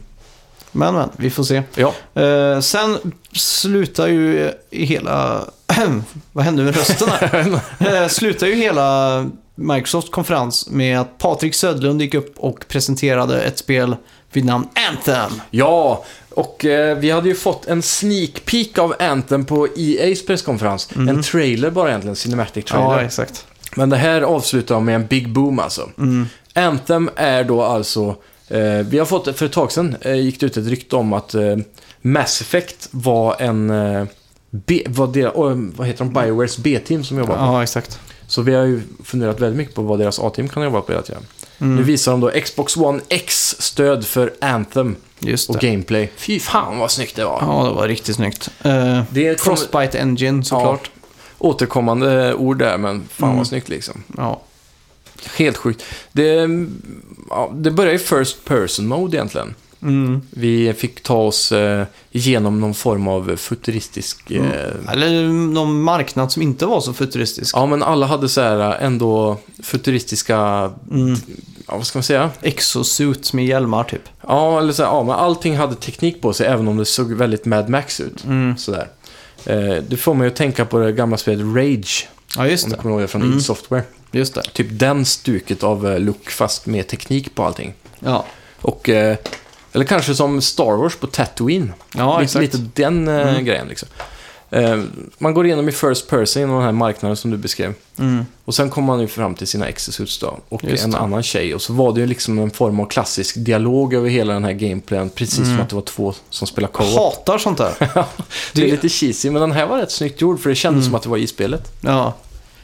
Men, men, vi får se. Ja. Eh, sen slutar ju hela... Vad hände med rösten här? Eh, slutar ju hela Microsofts konferens med att Patrik Södlund gick upp och presenterade ett spel vid namn Anthem. Ja, och eh, vi hade ju fått en sneak peek av Anthem på EA's presskonferens. En trailer bara egentligen, Cinematic trailer. Mm. Ja, exakt. Men det här avslutar de med en big boom alltså. Mm. Anthem är då alltså... Eh, vi har fått, för ett tag sedan eh, gick det ut ett rykte om att eh, Mass Effect var en... Eh, B, vad, deras, oh, vad heter de? Biowares B-team som jobbar på. Ja, exakt. Så vi har ju funderat väldigt mycket på vad deras A-team kan jobba på hela tiden. Mm. Nu visar de då Xbox One X stöd för Anthem Just och gameplay. Fy fan vad snyggt det var. Ja, det var riktigt snyggt. Eh, Det kommer- Frostbite Engine såklart. Återkommande ord där, men fan Mm. vad snyggt liksom. Ja. Helt sjukt. Det, ja, det börjar i first person mode egentligen. Mm. Vi fick ta oss eh, igenom någon form av futuristisk... Eh, Eller någon marknad som inte var så futuristisk. Ja, men alla hade så här eh, ändå futuristiska... Mm. Ja, vad ska man säga? Exosuits med hjälmar typ. Ja, eller så här, ja, men allting hade teknik på sig, även om det såg väldigt Mad Max ut. Mm. Sådär. Eh, det får mig att tänka på det gamla spelet Rage, Ja, just om du det. kommer ihåg det från Mm. Software. Just det. Typ den stuket av look, fast med teknik på allting. Ja, Och, eh, eller kanske som Star Wars på Tatooine. ja lite, exakt. lite den eh, Mm. grejen liksom. Eh, man går igenom i first person inom den här marknaden som du beskrev. Mm. Och sen kommer man ju fram till sina exesuits då. Och Just en det. annan tjej. Och så var det ju liksom en form av klassisk dialog över hela den här gameplayen. Precis Mm. som att det var två som spelar co-op. Hatar sånt där. Det är lite cheesy, men den här var rätt snyggt gjord för det kändes Mm. som att det var i spelet. Ja.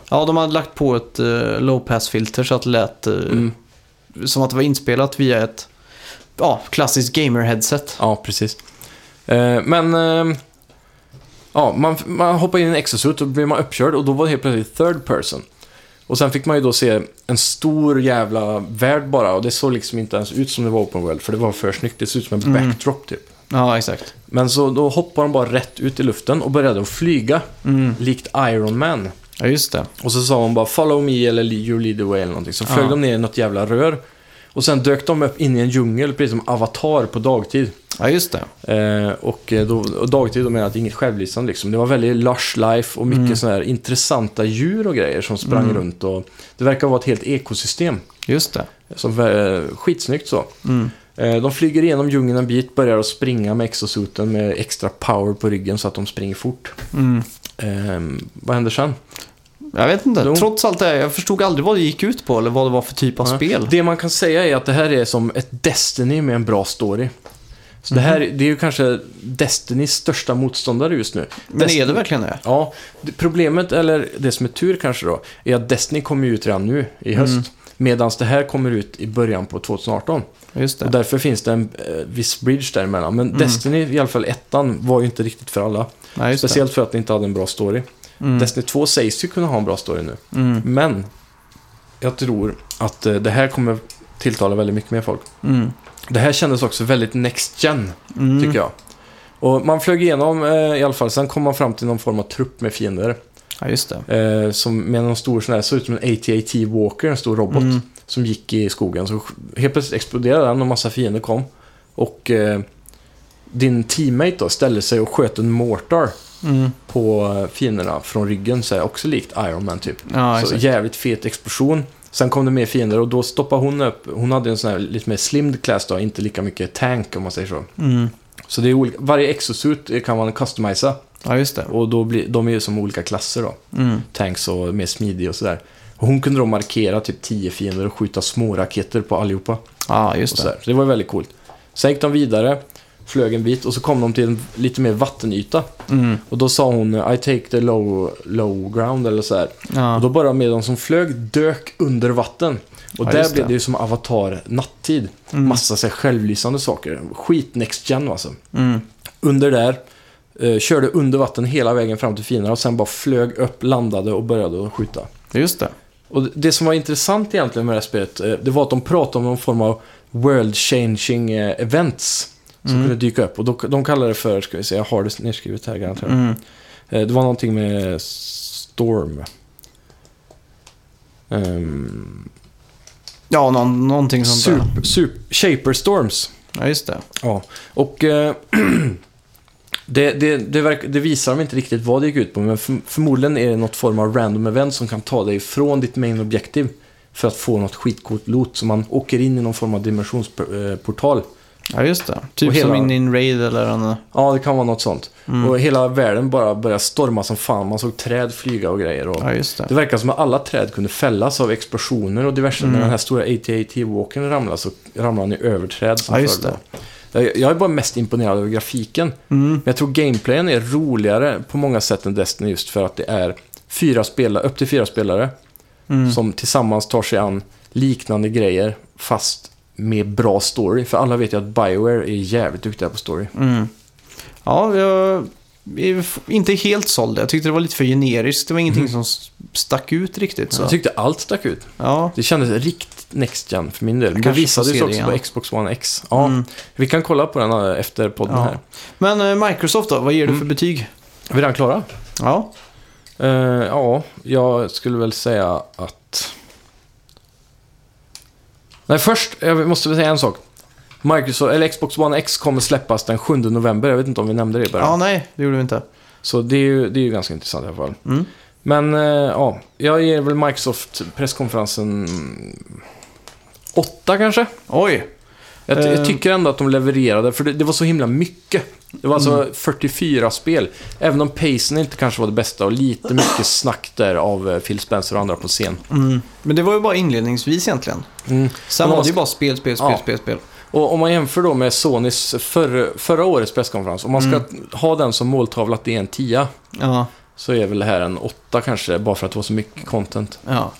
Ja, de hade lagt på ett uh, low pass-filter så att det lät Mm. som att det var inspelat via ett ja, klassiskt gamer-headset. Ja, precis. Eh, men... Eh, ja, man, man hoppar in i en exosuit och blir man uppkörd och då var det helt plötsligt third person. Och sen fick man ju då se en stor jävla värld bara och det såg liksom inte ens ut som det var open world för det var för snyggt. Det såg ut som en Mm. backdrop typ. Ja, exakt. Men så då hoppade de bara rätt ut i luften och började att flyga, Mm. likt Iron Man. Ja, just det. Och så sa hon bara 'Follow me' eller 'You lead the way' eller någonting. Så flög Ja. de ner i något jävla rör. Och sen dök de upp in i en djungel, precis som Avatar på dagtid. Ja, just det. Eh, och, eh, då, och dagtid då menar jag att det är inget självlysande liksom. Det var väldigt lush life och mycket Mm. sådana här intressanta djur och grejer som sprang Mm. runt. Och det verkar vara ett helt ekosystem. Just det. Som, eh, skitsnyggt så. Mm. Eh, de flyger igenom djungeln en bit, börjar att springa med exosuiten med extra power på ryggen så att de springer fort. Mm. Eh, vad händer sen? Jag vet inte. Jo. Trots allt det här, jag förstod aldrig vad det gick ut på eller vad det var för typ av Ja. spel. Det man kan säga är att det här är som ett Destiny med en bra story. Så det här det är ju kanske Destinys största motståndare just nu. Men Destiny- är det verkligen det? Ja, det- problemet, eller det som är tur kanske då, är att Destiny kommer ut redan nu i höst. Mm. Medan det här kommer ut i början på 2018. Just det. Och därför finns det en eh, viss bridge däremellan. Men Mm. Destiny, i alla fall ettan, var ju inte riktigt för alla. Nej, Speciellt för att det inte hade en bra story. Mm. Destiny 2 sägs ju kunna ha en bra story nu. Mm. Men jag tror att eh, det här kommer tilltala väldigt mycket mer folk. Mm. Det här kändes också väldigt next gen, Mm. tycker jag. Och man flög igenom eh, i alla fall, sen kom man fram till någon form av trupp med fiender. Ja, just det. Eh, som med någon stor sån här, såg ut som en AT-AT Walker, en stor robot. Mm. Som gick i skogen. Så helt plötsligt exploderade den och massa fiender kom. Och eh, din teammate då ställde sig och sköt en mortar Mm. på fienderna från ryggen. Så här, också likt Iron Man typ. Ja, så exakt. jävligt fet explosion. Sen kom det mer fiender och då stoppade hon upp. Hon hade en sån här lite mer slimmed class då, inte lika mycket tank om man säger så. Mm. Så det är olika, varje exosuit kan man customisa. Ja, just det. Och då blir, de är ju som olika klasser då. Mm. Tanks och mer smidig och sådär. Och hon kunde då markera typ 10 fiender och skjuta små raketer på allihopa. Ja, Och just det. Så det var väldigt coolt. Sen gick de vidare, flög en bit och så kom de till en lite mer vattenyta. Mm. Och då sa hon I take the low, low ground eller så här. Ja. Och då bara med de som flög dök under vatten. Och Ja, där blev det. ju som avatar nattid. Mm. Massa så här, självlysande saker. Skit next gen alltså. Mm. Under där, eh, körde under vatten hela vägen fram till fienderna och sen bara flög upp, landade och började att skjuta. Just det. Och det som var intressant egentligen med det här spelet, eh, det var att de pratade om någon form av world changing eh, events. Som Mm. kunde dyka upp. Och då, de kallade det för, ska vi se, jag har det nedskrivet här garanterat. Mm. Eh, Det var någonting med Storm. Ehm, Ja, någon, någonting sånt där. super, super, Shaper Storms. Ja, just det. Ja, och eh, det, det, det, verk, det visar de inte riktigt vad det gick ut på, men för, förmodligen är det något form av random event som kan ta dig från ditt main objektiv för att få något skitcoolt loot. Så man åker in i någon form av dimensionsportal. Ja, just det. Typ Och hela- som in i en raid eller en... Ja, det kan vara något sånt. Mm. Och hela världen bara började storma som fan. Man såg träd flyga och grejer. Och Ja, just det. Det verkar som att alla träd kunde fällas av explosioner och diverse. Mm. När den här stora AT-AT-walken ramlade så ramlade han i överträd. som Ja, just. Jag, jag är bara mest imponerad över grafiken. Mm. Men jag tror gameplayen är roligare på många sätt än Destiny just för att det är fyra spelare, upp till fyra spelare Mm. som tillsammans tar sig an liknande grejer fast med bra story. För alla vet ju att Bioware är jävligt duktiga på story. Mm. Ja, jag är inte helt såld. Jag tyckte det var lite för generiskt. Det var ingenting som s- stack ut riktigt. Så. Jag tyckte allt stack ut. Ja, Det kändes riktigt next gen för min del. Det kanske visade får sig se också det på igen. Xbox One X. Ja, Mm. Vi kan kolla på den eh, efter podden Ja. här. Men eh, Microsoft då, vad ger du Mm. för betyg? Är vi redan klara? Ja, Eh, ja, jag skulle väl säga att... Nej, först, jag måste väl säga en sak. Microsoft, eller Xbox One X kommer släppas den 7 november. Jag vet inte om vi nämnde det i början. ja nej, det gjorde vi inte. Så det är, ju, det är ju ganska intressant i alla fall. Mm. Men eh, ja, jag ger väl Microsoft presskonferensen 8 kanske? Oj, Jag, Eh. jag tycker ändå att de levererade, för det, det var så himla mycket. Det var alltså Mm. 44 spel. Även om pacen inte kanske var det bästa och lite mycket snack där av eh, Phil Spencer och andra på scen. Mm. Men det var ju bara inledningsvis egentligen. Mm. Sen var det ju bara spel, spel, spel, Ja. spel, spel. Och om man jämför då med Sonys förra, förra årets presskonferens, om man ska Mm. ha den som måltavla att det är en 10 Ja, så är väl det här en 8 kanske, bara för att det var så mycket content. ja.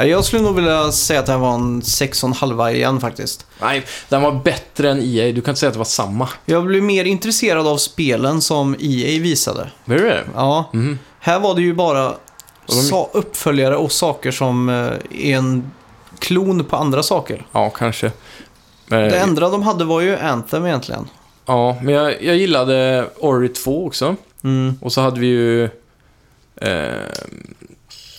Ja, Jag skulle nog vilja säga att det här var en 6,5 igen faktiskt. Nej, den var bättre än EA. Du kan inte säga att det var samma. Jag blev mer intresserad av spelen som EA visade. Är det det? Ja, Mhm. här var det ju bara sa- uppföljare och saker som eh, är en klon på andra saker. Ja, kanske. Eh, Det enda de hade var ju Anthem egentligen. Ja, men jag, jag gillade Ori 2 också. Mm. Och så hade vi ju... Eh,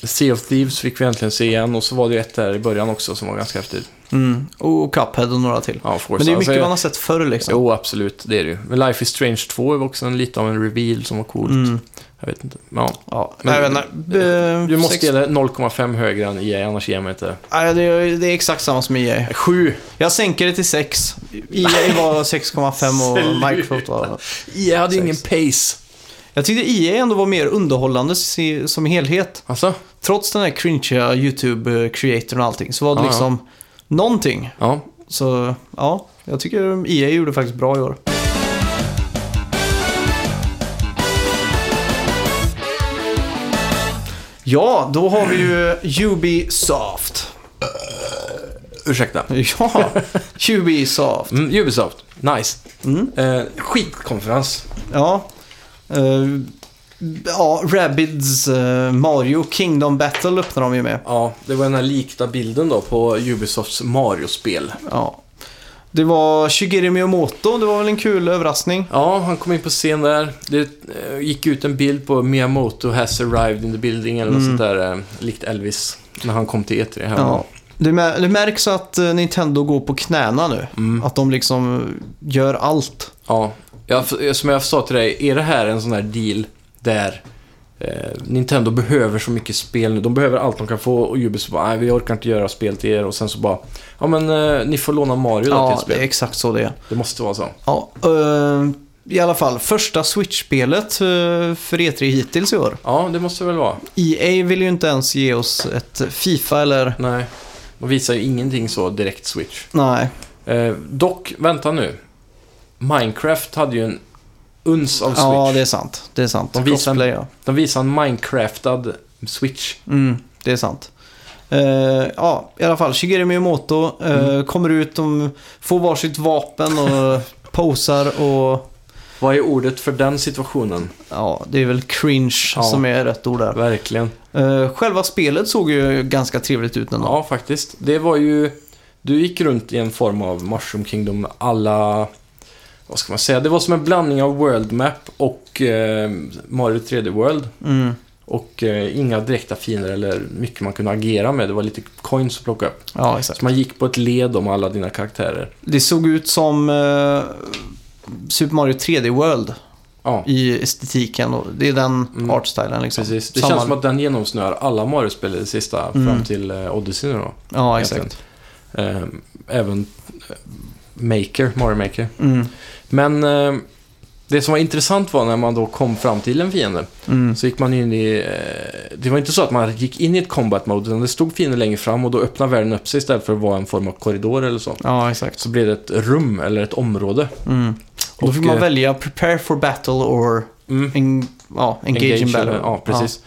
sea of Thieves fick vi äntligen se igen. Och så var det ju ett där i början också som var ganska häftigt. Mm. Och Cuphead och några till. Ja. Men det är mycket Alltså, man har sett förr liksom. Jo, absolut. Det är det ju. Men Life is Strange 2 var också en, lite av en reveal som var coolt. Mm. Jag vet inte. Ja. Ja, Men- jag vet inte. Eh, Du måste ge det 0,5 högre än EA, annars ger man inte. Nej, det, är, det är exakt samma som EA. 7! Jag sänker det till 6. EA var 6,5 och. Microsoft var... EA hade ju ingen pace. Jag tyckte EA ändå var mer underhållande som helhet. Alltså? Trots den här cringea YouTube-creatorn och allting så var det Ja, ja. liksom någonting. Ja. Så ja, jag tycker EA gjorde faktiskt bra i år. Ja, då har vi ju Ubisoft. Ursäkta. Ja, Ubisoft. Mm, Ubisoft. Nice. Mm. Eh, skitkonferens. Ja. Eh, ja, Rabbids eh, Mario Kingdom Battle öppnar de ju med. Ja, det var den här likta bilden då på Ubisofts Mario-spel. Ja. Det var Shigeru Miyamoto, det var väl en kul överraskning. Ja, han kom in på scen där. Det eh, gick ut en bild på Miyamoto has arrived in the building eller något Mm. sånt där, eh, likt Elvis. När han kom till E3 här. Ja. Det, det märks att Nintendo går på knäna nu. Mm. Att de liksom gör allt. Ja, jag, som jag sa till dig, är det här en sån här deal där eh, Nintendo behöver så mycket spel nu. De behöver allt de kan få och Ubisoft bara, nej vi orkar inte göra spel till er och sen så bara, ja men eh, ni får låna Mario då Ja, till det är spel. exakt så det är. Det måste vara så. Ja, eh, I alla fall, första Switch-spelet eh, för E3 hittills i år. Ja, det måste det väl vara. EA vill ju inte ens ge oss ett Fifa eller... Nej, de visar ju ingenting så direkt Switch. Nej. Eh, dock, vänta nu. Minecraft hade ju en uns av Switch. Ja, det är sant. Det är sant. De visar- Crossplay, ja. De visar en Minecraftad Switch. Mm, det är sant. Eh, ja, i alla fall. Shigeru Miyamoto eh, Mm. kommer ut, de får varsitt vapen och posar och... Vad är ordet för den situationen? Ja, det är väl cringe Ja. som är rätt ord där. Verkligen. Eh, själva spelet såg ju ganska trevligt ut ändå. Ja, faktiskt. Det var ju... Du gick runt i en form av Mushroom Kingdom alla... Vad ska man säga? Det var som en blandning av World Map och eh, Mario 3D World. Mm. Och eh, inga direkta fiender eller mycket man kunde agera med. Det var lite coins att plocka upp. Ja, exakt. Så man gick på ett led om alla dina karaktärer. Det såg ut som eh, Super Mario 3D World Ja, i estetiken. Och det är den Mm. artstylen liksom. precis. Det Samma- känns som att den genomsnör alla Mario-spel i det sista Mm. fram till eh, Odyssey nu då. Ja, exakt. Eh, även eh, Maker, Mario Maker. Mm. Men eh, det som var intressant var när man då kom fram till en fiende. Mm. Så gick man in i... Eh, det var inte så att man gick in i ett combat mode, utan det stod fiender längre fram och då öppnade världen upp sig istället för att vara en form av korridor eller så. Ja, exakt. Så blev det ett rum eller ett område. Mm. Och då Och, fick man eh, välja prepare for battle or Mm. en, ja, engage, in battle. Ja, precis. Eh,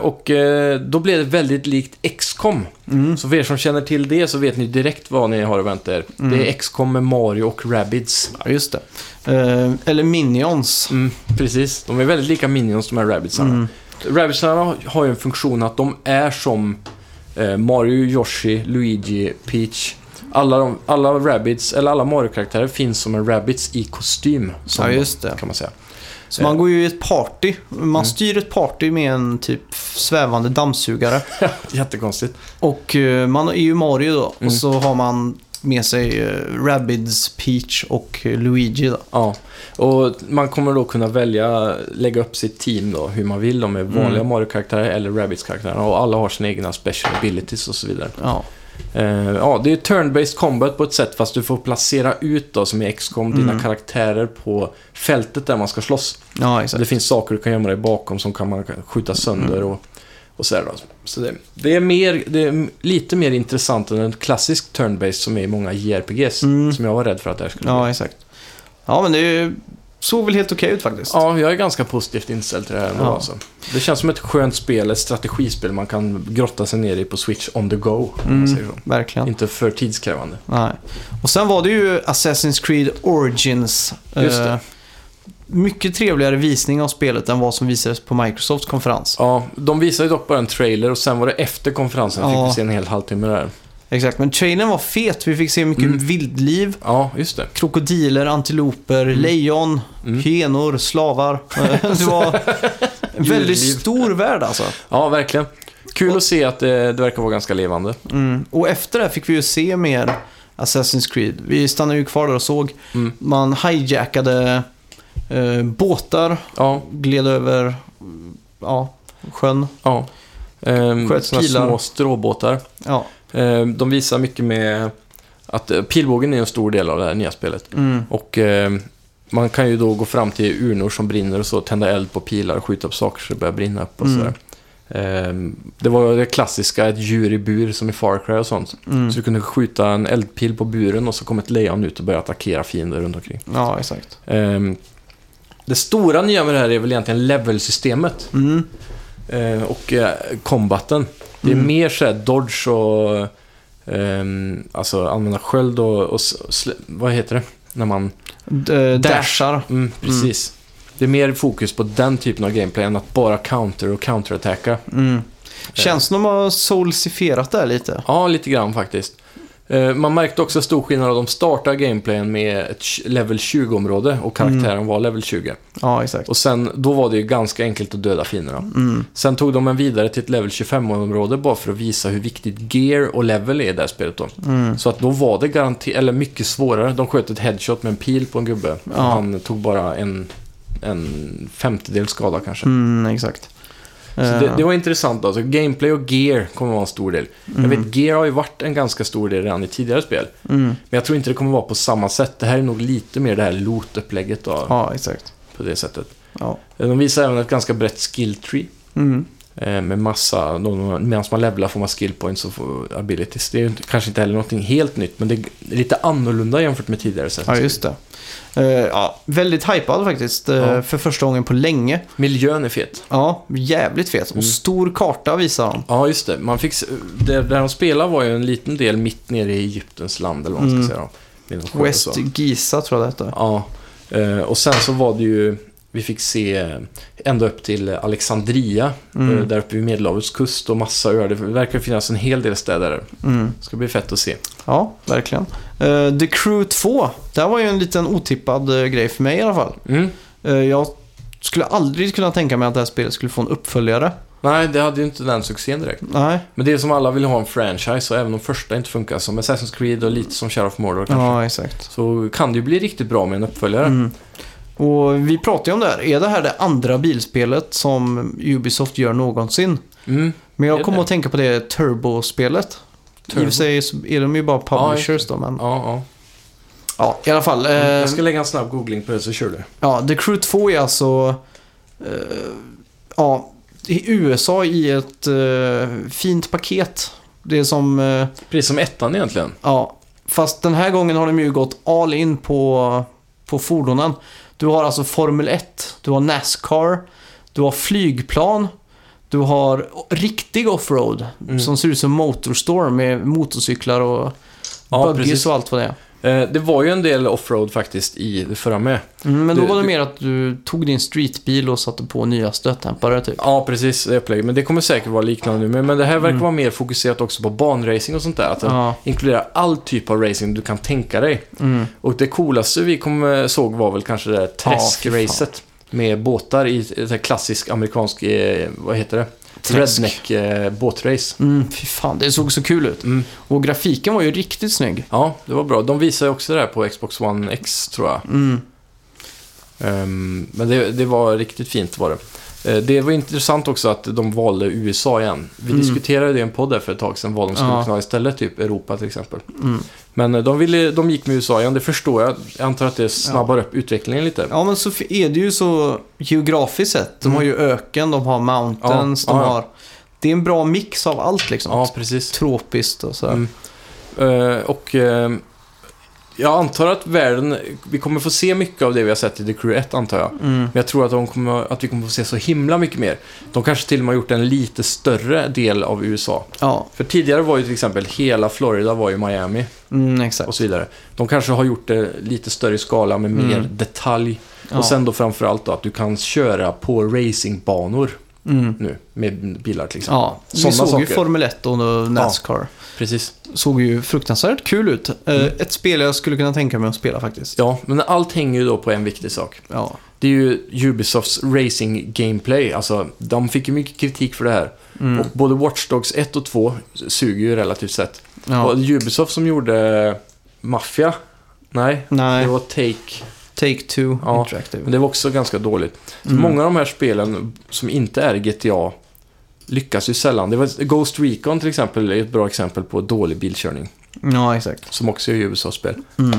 och eh, då blev det väldigt likt XCOM. Mm. Så för er som känner till det så vet ni direkt vad ni har att vänta er. Mm. Det är XCOM med Mario och Rabbids. ja, just det. Eh, eller Minions. Mm, precis. De är väldigt lika Minions, de här Rabbidsarna. Mm. Rabbidsarna har ju en funktion att de är som eh, Mario, Yoshi, Luigi, Peach. Alla, de, alla Rabbids, eller alla Mario-karaktärer finns som en Rabbids i kostym. Som Ja, just det. Kan man säga. Så man går ju i ett party. Man Mm. styr ett party med en typ svävande dammsugare. Jättekonstigt. Och eh, man är ju Mario då. Mm. Och så har man med sig uh, Rabbids, Peach och eh, Luigi då. Ja, och man kommer då kunna välja, lägga upp sitt team då, hur man vill. De är vanliga Mm. Mario-karaktärer eller Rabbids-karaktärer. Och alla har sina egna special abilities och så vidare. Ja. Eh, ja, det är turn-based combat på ett sätt fast du får placera ut då, som i XCOM, dina Mm. karaktärer på fältet där man ska slåss. Ja, exakt. Det finns saker du kan gömma dig bakom som kan man skjuta sönder Mm. och, och sådär då. Så det, det, är mer, det är lite mer intressant än en klassisk turn-based som är i många JRPGs. Mm. Som jag var rädd för att det här skulle bli. Ja, exakt. Ja, men det är ju- såg väl helt okej ut faktiskt. Ja, jag är ganska positivt inställd till det här ändå Ja. alltså. Det känns som ett skönt spel, ett strategispel man kan grotta sig ner i på Switch on the go. Mm. Verkligen. Inte för tidskrävande. Nej. Och sen var det ju Assassin's Creed Origins. Just det. Eh, mycket trevligare visning av spelet än vad som visades på Microsofts konferens. Ja, de visade ju dock bara en trailer och sen var det efter konferensen Ja. fick vi se en hel halvtimme där. Exakt, men trailern var fet. Vi fick se mycket Mm. vildliv. Ja, just det. Krokodiler, antiloper, lejon, Mm. hyenor, slavar. Eh, det var en väldigt stor värld alltså. Ja, verkligen. Kul att se att det, det verkar vara ganska levande. Mm. Och efter det fick vi ju se mer Assassin's Creed. Vi stannade ju kvar där och såg. Mm. Man hijackade eh, båtar, Ja, gled över mm, ja, sjön. ja. Ehm, Sköt små stråbåtar. Ja. Ehm, de visar mycket med att eh, pilbågen är en stor del av det här nya spelet. Mm. Och ehm, man kan ju då gå fram till urnor som brinner och så, tända eld på pilar och skjuta upp saker så det börjar brinna upp och Mm. sådär. Ehm, det var det klassiska, ett djur i bur som i Far Cry och sånt. Mm. Så du kunde skjuta en eldpil på buren och så kom ett lejon ut och började attackera fiender runt omkring. Ja, exakt. Det stora nya med det här är väl egentligen levelsystemet Mm. och eh, combaten. Det är Mm. mer såhär dodge och ehm, alltså använda sköld och, och vad heter det? När man... D- dashar. Mm, precis. Det är mer fokus på den typen av gameplay än att bara counter och counterattacka. Mm. Känns som de har soulsifierat det här lite. Ja, lite grann faktiskt. Eh, Man märkte också stor skillnad av de startar gameplayen med ett level 20-område och karaktären var level 20. Ja, exakt. Och sen, då var det ju ganska enkelt att döda fienderna. Mm. Sen tog de en vidare till ett level 25-område bara för att visa hur viktigt gear och level är i det här spelet då. Mm. Så att då var det garanterat, eller mycket svårare. De sköt ett headshot med en pil på en gubbe. Ja. Han tog bara en, en femtedel skada kanske. Mm, exakt. Det, Eh, det var intressant alltså. Gameplay och gear kommer vara en stor del. Jag Mm. vet, gear har ju varit en ganska stor del redan i tidigare spel. mm. Men jag tror inte det kommer vara på samma sätt. Det här är nog lite mer det här loot-upplägget då, Ja, exakt. på det sättet. Ja. De visar även ett ganska brett skill tree. Mm. Eh, med massa, medan man levlar får man skill points och får abilities. Det är kanske inte heller någonting helt nytt, men det är lite annorlunda jämfört med tidigare sätt. ja, just det. Eh, ja, väldigt hypad faktiskt. eh, Ja. För första gången på länge. Miljön är fet. Ja, jävligt fet. Och Mm. stor karta visar de. Ja, just det. Man fick, det, där de spelade var ju en liten del mitt nere i Egyptens land, eller vad man ska Mm. säga. Då, West. Giza tror jag det hette. Ja, eh, och sen så var det ju, vi fick se ända upp till Alexandria, Mm. där uppe vid Medelhavets kust och massa öar. Det verkar finnas en hel del städer där. Mm. Det ska bli fett att se. Ja, verkligen. Eh, The Crew 2. Det här var ju en liten otippad eh, grej för mig i alla fall. Mm. Eh, jag skulle aldrig kunna tänka mig att det här spelet skulle få en uppföljare. Nej, det hade ju inte den succén direkt. Nej. Men det är som alla vill ha en franchise och även om första inte funkar som Assassin's Creed och lite som Shadow of Mordor kanske. Ja, exakt. Så kan det ju bli riktigt bra med en uppföljare. Mm. Och vi pratade ju om det här. Är det här det andra bilspelet som Ubisoft gör någonsin? Mm. Men jag det? att tänka på det Turbo-spelet. I och Turbo? för sig så är de ju bara publishers då, men... Ja, ja. Ja, i alla fall. eh, Jag ska lägga en snabb googling på det så kör du. Ja, The Crew 2 är alltså... eh, ja, i USA i ett eh, fint paket. Det är som... eh, Precis som ettan egentligen. ja, fast den här gången har de ju gått all in på, på fordonen. Du har alltså Formel 1, du har Nascar, du har flygplan, du har riktig offroad Mm. som ser ut som Motorstorm med motorcyklar och Ja, buggies precis. och allt vad det är. Eh, det var ju en del offroad faktiskt i det förra med. Mm, men då Du- var det mer att du tog din streetbil och satte på nya stötdämpare typ. Ja, precis. Det upplägget. Men det kommer säkert vara liknande nu. Men, det här verkar Mm. vara mer fokuserat också på banracing och sånt där. Att den Ja. inkluderar all typ av racing du kan tänka dig. Mm. Och det coolaste vi kom, såg var väl kanske det där Ja, träskracet. Med båtar i här klassisk amerikansk, eh, vad heter det? Redneck eh, båtrace. Mm, fy fan, det såg så kul ut. Mm. Och grafiken var ju riktigt snygg. Ja, det var bra. De visade också det här på Xbox One X, tror jag. Mm. Ehm, men det, det var riktigt fint var det. Eh, Det var intressant också att de valde USA igen. Vi Mm. diskuterade det i en podd där för ett tag sedan, vad de skulle Ja. kunna ha istället, typ Europa till exempel. Mm. Men eh, de, ville, de gick med USA igen, det förstår jag. Jag antar att det snabbar upp utvecklingen lite. Ja, men så är det ju så geografiskt sett. De Mm. har ju öken, de har mountains, Ja, de ja, ja. har... Det är en bra mix av allt liksom. Ja, precis. Tropiskt och så. Eh, och eh, jag antar att världen, vi kommer få se mycket av det vi har sett i The Crew 1 antar jag. Mm. Men jag tror att, de kommer, att vi kommer få se så himla mycket mer. De kanske till och med har gjort en lite större del av USA. Ja, För tidigare var ju till exempel hela Florida var ju Miami mm, exakt. och så vidare. De kanske har gjort det lite större skala med mer Mm. detalj. Ja. Och sen då framförallt då att du kan köra på racingbanor Mm. nu med bilar till exempel. Ja, vi Sådana såg ju saker. Formel 1 och Nascar. Precis. Såg ju fruktansvärt kul ut. Eh, Mm. Ett spel jag skulle kunna tänka mig att spela faktiskt. Ja, men allt hänger ju då på en viktig sak. Ja. Det är ju Ubisofts racing gameplay. Alltså, de fick ju mycket kritik för det här. Mm. Och både Watch Dogs 1 och 2 suger ju relativt sett. ja. Det Ubisoft som gjorde Mafia? Nej, Nej, det var Take. Take-Two Ja, Interactive. Men det var också ganska dåligt. Mm. många av de här spelen som inte är GTA lyckas ju sällan. Det var Ghost Recon till exempel är ett bra exempel på dålig bilkörning. Ja, exakt. Som också är Ubisoft-spel. Mm.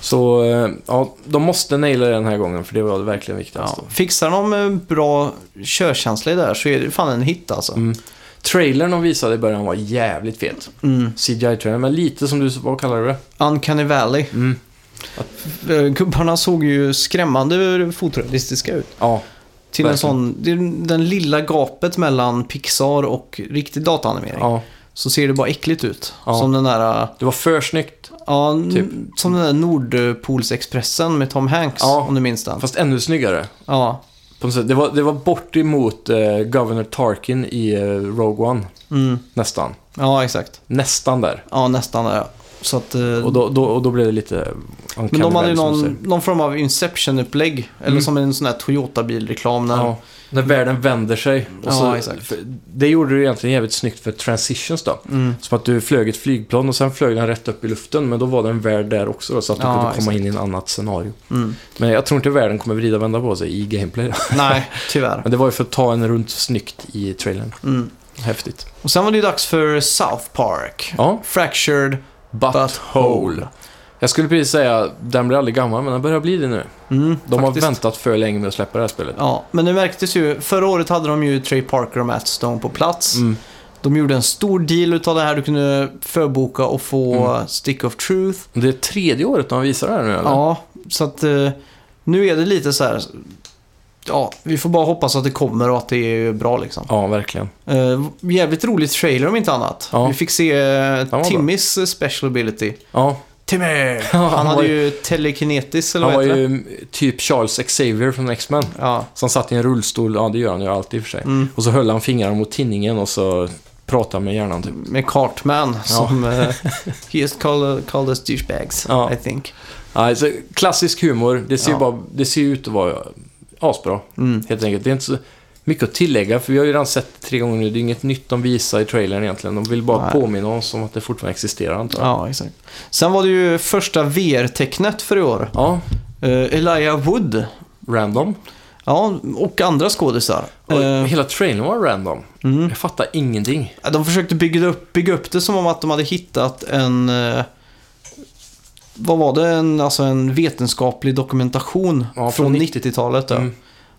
Så eh, ja, de måste naila det den här gången för det var det verkligen viktigast. Ja. Fixar de eh, bra körkänsla i det här så är det fan en hit alltså. Mm. Trailern de visade i början var jävligt fet. Mm. CGI-trailern, men lite som du, vad kallar du det? Uncanny Valley. Mm. Eh, Gubbarna såg ju skrämmande fotorealistiska ut. Ja, Till en Verkligen. sån, det är den lilla gapet mellan Pixar och riktig dataanimering. ja, Så ser det bara äckligt ut. Ja. Som den där, det var för snyggt. ja, Typ. som den där Nordpolsexpressen med Tom Hanks. Ja. Om du minns den. Fast ännu snyggare. Ja. På något sätt. Det, var, det var bort emot eh, Governor Tarkin i eh, Rogue One. Mm. Nästan. ja, exakt. Nästan där. Ja, nästan där. ja. Så att, eh, Och då, då, och då blev det lite men de hade ju någon, någon form av Inception-upplägg. Eller Mm. som en sån här Toyota-bilreklam. När, Ja, när världen vänder sig. Ja, så, exakt. Det gjorde du egentligen jävligt snyggt för transitions då. Mm. Som att du flög ett flygplan och sen flög den rätt upp i luften. Men då var det en värld där också då, så att du Ja, kunde komma exakt. in i en annat scenario. Mm. Men jag tror inte världen kommer vrida och vända på sig i gameplay. Nej, tyvärr. Men det var ju för att ta en runt snyggt i trailern. Mm. Häftigt. Och sen var det ju dags för South Park. Ja, Fractured Butthole. Jag skulle precis säga, den blir aldrig gammal, men den börjar bli det nu. Mm, De faktiskt. har väntat för länge med att släppa det här spelet. Ja, men det märktes ju. Förra året hade de ju Trey Parker och Matt Stone på plats. Mm. De gjorde en stor deal utav det här. Du kunde förboka och få Mm. Stick of Truth. Det är tredje året de visar det här nu, eller? Ja, så att eh, nu är det lite så här. Ja, vi får bara hoppas att det kommer och att det är bra liksom. Ja, verkligen. Eh, jävligt roligt trailer om inte annat. Ja. Vi fick se uh, bra. Timmys eh, special ability. Ja, Timmy! han Han hade ju- ju telekinetisk eller han vad var det? ju typ Charles Xavier från X-Men. Ja. Som satt i en rullstol, ja det gör han ju alltid i och för sig. Mm. Och så höll han fingrarna mot tinningen och så pratade med hjärnan typ. Med Cartman som... Uh, he is called, called us douchebags, Ja. I think. Ja, så klassisk humor, det ser, ju Ja. bara, det ser ju ut att vara asbra. Mm. Helt enkelt. Det är inte så mycket att tillägga, för vi har ju redan sett det tre gånger nu. Det är inget nytt de visar i trailern egentligen. De vill bara Nej. påminna oss om att det fortfarande existerar, antar jag. Ja, exakt. Sen var det ju första VR-tecknet för i år. Ja, Uh, Elijah Wood. random. Ja, och andra skådisar. Eh, Hela trailern var random. mm. Jag fattar ingenting. De försökte bygga upp, bygga upp det som om att de hade hittat en... eh, vad var det? En, alltså en vetenskaplig dokumentation Ja, från från 90 90-talet. Ja. Mm.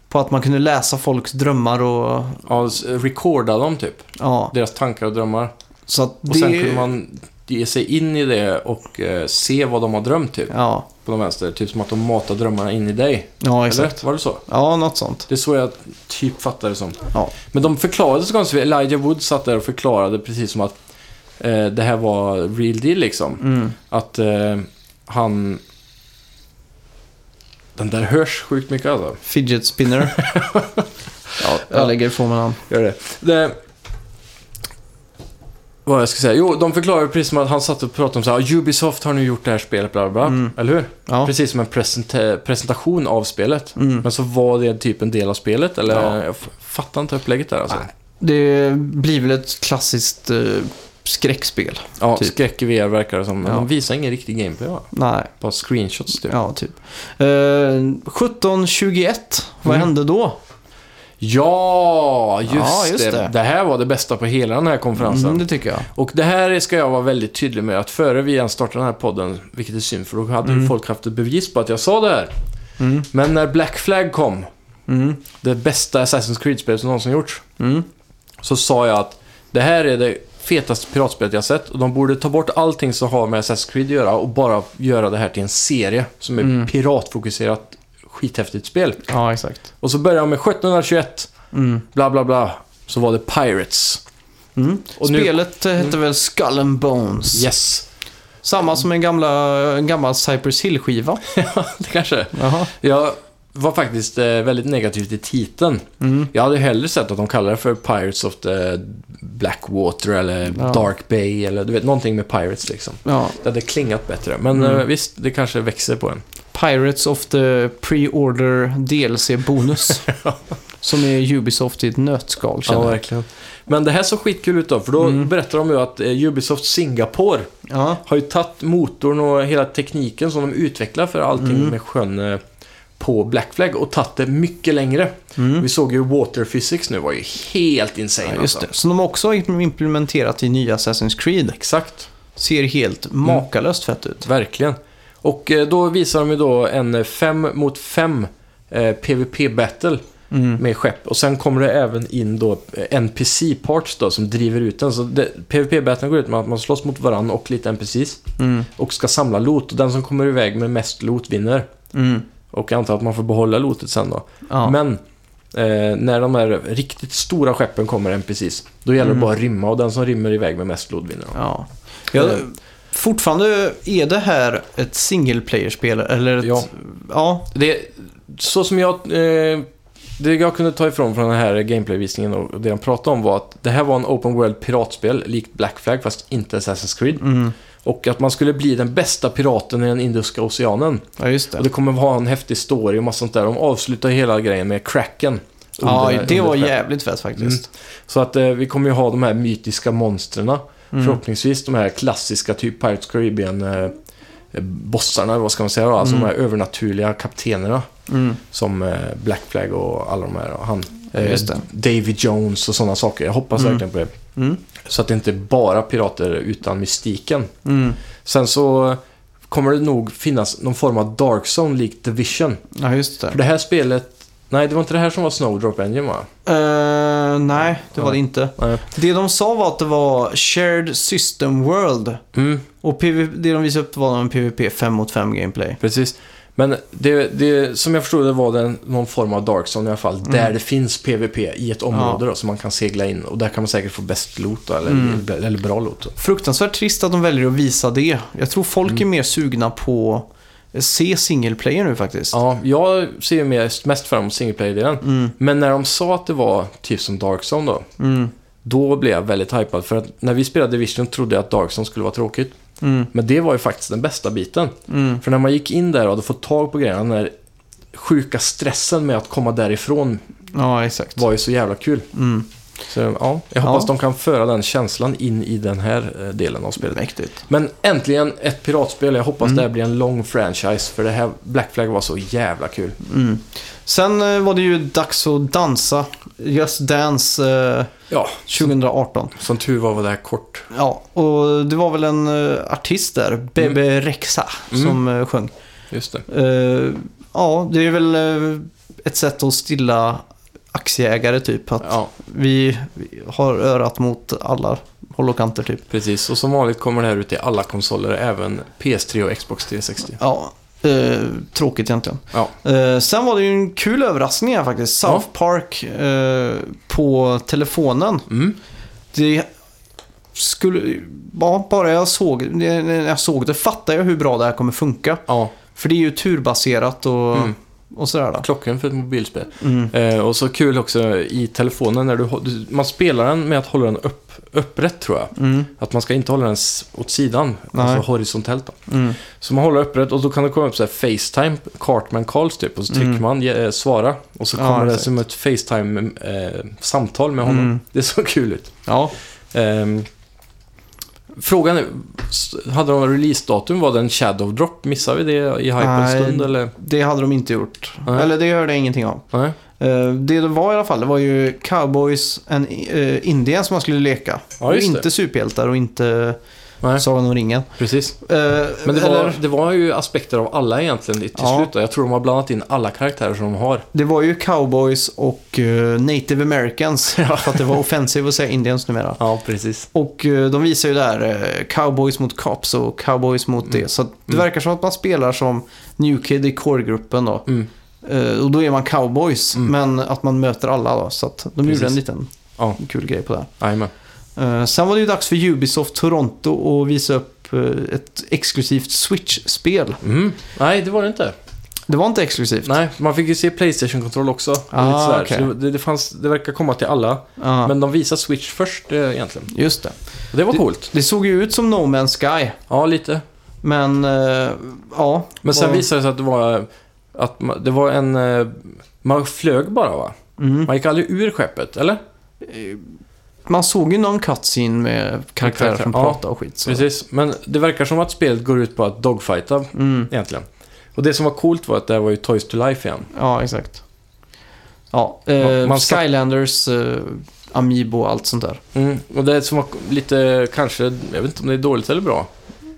På att man kunde läsa folks drömmar och... Ja, recorda dem typ. Ja, Deras tankar och drömmar. så att Och det... sen kunde man ge sig in i det och eh, se vad de har drömt typ. Ja, På de vänster. Typ som att de matar drömmarna in i dig. ja exakt. Eller? Var det så? Ja, något sånt. Det är så jag typ fattar det som. Ja. Men de förklarade så konstigt. Elijah Wood satt där och förklarade precis som att eh, det här var real deal liksom. Mm. Att eh, han... Den där hörs sjukt mycket alltså. Fidget spinner. ja, Ja. jag lägger ifrån mig den. Gör det. det vad jag ska säga? Jo, de förklarade precis som att han satt och pratade om så här, Ubisoft har nu gjort det här spelet, bla bla bla. Mm. Eller hur? Ja. Precis som en present- presentation av spelet. Mm. Men så var det typ en del av spelet, eller? Ja. Jag fattar inte upplägget där alltså. Nej. Det blir väl ett klassiskt eh, skräckspel. Ja, typ. skräck i VR verkar det som. Men Ja. de visar ingen riktig gameplay va? Nej, Bara screenshots typ. ja typ. Uh, 1721, vad Mm. hände då? Ja, just, Ja, just det. det. det. här var det bästa på hela den här konferensen. Mm, det tycker jag. Och det här ska jag vara väldigt tydlig med att före vi ens startade den här podden, vilket är synd för då hade ju folk haft ett bevis på att jag sa det här. Mm. Men när Black Flag kom, Mm. det bästa Assassin's Creed-spel som någonsin gjorts, Mm. så sa jag att det här är det fetaste piratspelet jag sett och de borde ta bort allting som har med Assassin's Creed att göra och bara göra det här till en serie som är Mm. piratfokuserat skithäftigt spel. Ja, exakt. Och så började jag med 1721, Mm. bla bla bla, så var det Pirates. Mm. Och nu- Spelet eh, hette väl Skull and Bones? Yes. Samma som en, gamla, en gammal Cypress Hill-skiva. det kanske Jaha. Jag var faktiskt eh, väldigt negativ till titeln. Mm. Jag hade hellre sett att de kallar det för Pirates of the Blackwater eller Ja. Dark Bay eller du vet, någonting med Pirates liksom. Ja. Det hade klingat bättre. Men Mm. eh, visst, det kanske växer på en. Pirates of the Pre-Order DLC-bonus. som är Ubisoft i ett nötskal, känner Ja, jag. verkligen. Men det här såg skitkul ut då, för då Mm. berättar de ju att eh, Ubisoft Singapore Ja. har ju tagit motorn och hela tekniken som de utvecklar för allting Mm. med sjön på Black Flag och tagit det mycket längre. Mm. Vi såg ju Water Physics nu, var ju helt insane Ja, just alltså. det. Som de också har implementerat i nya Assassin's Creed. Exakt. Ser helt makalöst fett ut. Verkligen. Och eh, då visar de ju då en 5 mot 5 eh, PVP-battle Mm. med skepp. Och sen kommer det även in då eh, NPC-parts då som driver ut den. Så PVP-battlen går ut med att man slåss mot varandra och lite NPCs. Mm. Och ska samla loot. Och den som kommer iväg med mest loot vinner. Mm. Och jag antar att man får behålla lootet sen då. Ja. Men eh, när de här riktigt stora skeppen kommer NPCs, då gäller Mm. det bara att rymma. Och den som rymmer iväg med mest loot vinner. då. Ja. ja. Eh. Fortfarande är det här ett single player-spel, eller ett... Ja. Ja. Det, så som jag... Eh, det jag kunde ta ifrån från den här gameplayvisningen och det de pratade om var att det här var en open world piratspel, likt Black Flag, fast inte Assassin's Creed. Mm. Och att man skulle bli den bästa piraten i den Indiska oceanen. Ja, just Och det. det kommer vara en häftig story och massa sånt där. De avslutar hela grejen med Kraken. Ja, det under var jävligt fett faktiskt. Så att eh, vi kommer ju ha de här mytiska monstren. Mm. Förhoppningsvis de här klassiska, typ Pirates Caribbean eh, eh, bossarna, vad ska man säga då? Alltså Mm. de här övernaturliga kaptenerna. Mm. Som eh, Black Flag och alla de här. Och han, eh, Just det. Davy Jones och sådana saker. Jag hoppas Mm. verkligen på det. Mm. Så att det inte är bara pirater utan mystiken. Mm. Sen så kommer det nog finnas någon form av Dark Zone likt Division. Ja, just det. För det här spelet... Nej, det var inte det här som var Snowdrop Engine va? Eh, nej, det var det inte. Nej. Det de sa var att det var Shared System World. Mm, Och PV, det de visade upp var en PVP 5 mot 5 gameplay. precis. Men det, det, som jag förstod det var det någon form av Dark Zone i alla fall. Där det finns PVP i ett område då, som man kan segla in. Och där kan man säkert få bäst loot då, eller, Mm. eller bra loot. Då. Fruktansvärt trist att de väljer att visa det. Jag tror folk Mm. är mer sugna på att se single player nu faktiskt. Ja, jag ser ju mest, mest fram emot single player-delen. Mm, Men när de sa att det var typ som Dark Zone då, mm, då blev jag väldigt hypad. För att när vi spelade Division trodde jag att Dark Zone skulle vara tråkigt. Mm, Men det var ju faktiskt den bästa biten. mm. För när man gick in där och hade fått tag på grejerna, den där sjuka stressen med att komma därifrån Ja, var ju så jävla kul. Mm. Så ja, jag hoppas Ja. de kan föra den känslan in i den här eh, delen av spelet. Mäktigt. Men äntligen ett piratspel. Jag hoppas Mm. det här blir en lång franchise. För det här Black Flag var så jävla kul. Mm. Sen eh, var det ju dags att dansa. Just Dance eh, Ja, 2018. som tur var var det här kort. Ja, och det var väl en eh, artist där, Bebe Rexha, Mm. som eh, sjöng. Just det. Eh, ja, det är väl eh, ett sätt att stilla aktieägare typ. Att Ja, vi, vi har örat mot alla håll och kanter typ. precis. Och som vanligt kommer det här ut i alla konsoler, även PS3 och Xbox 360. Ja, eh, tråkigt egentligen. Ja, Eh, sen var det ju en kul överraskning här faktiskt. South Park eh, på telefonen. mm. Det skulle... Ja, bara jag såg, det- när jag såg det fattade jag hur bra det här kommer funka. ja. För det är ju turbaserat och, Mm. Och sådär då. klockan för ett mobilspel. Mm. Eh, och så kul också i telefonen när du, du man spelar den med att hålla den upp, upprätt tror jag. Mm. Att man ska inte hålla den åt sidan, Nej. alltså horisontellt då. Mm. Så man håller upprätt och då kan det komma upp så här Facetime, Cartman calls typ. Och så trycker Mm. man eh, svara. Och så Ja, kommer det exakt. som ett Facetime-samtal med honom. Mm. Det såg kul ut. Ja, Ehm, frågan är, hade de releasedatum? Var det en shadow drop? Missade vi det i hype en Nej. stund eller? det hade de inte gjort. Nej. Eller det hörde jag ingenting om. Nej. Eh, Det det var i alla fall, det var ju cowboys and uh, Indians som man skulle leka. Ja, just det. inte superhjältar och inte Nej, Sagan om ringen. precis. Eh, Men det var, eller- det var ju aspekter av alla egentligen till Ja. slut. då. Jag tror de har blandat in alla karaktärer som de har. Det var ju cowboys och eh, native americans. För att det var offensive att säga indians numera. Ja, precis. Och eh, de visar ju där eh, cowboys mot cops och cowboys mot det. Så att det Mm. verkar som att man spelar som New Kid i core-gruppen då. Mm. Och då är man cowboys, Mm. men att man möter alla då. Så att de gjorde Precis. en liten Ja, kul grej på det. jajamän. Eh, sen var det ju dags för Ubisoft Toronto att visa upp eh, ett exklusivt Switch-spel. Mm. Nej, det var det inte. Det var inte exklusivt. Nej, man fick ju se Playstation-kontroll också. och Ah. Så det, det, fanns, det verkar komma till alla. Ja, Men de visar Switch först eh, egentligen. just det. Och det var Det- coolt. Det såg ju ut som No Man's Sky, Ja, lite. men eh, ja. Men sen vad- visade det sig att det var, att ma- det var en... eh, Man flög bara va? Mm. Man gick aldrig ur skeppet, eller? Man såg ju någon cutscene med karaktärer som Ja, pratade och skit. Så. Precis. Men det verkar som att spelet går ut på att dogfighta Mm. egentligen. Och det som var coolt var att det här var ju Toys to Life igen. Ja, exakt. Ja, eh, Man- Skylanders, eh, Amiibo och allt sånt där. Mm. Och det som var lite, kanske, jag vet inte om det är dåligt eller bra.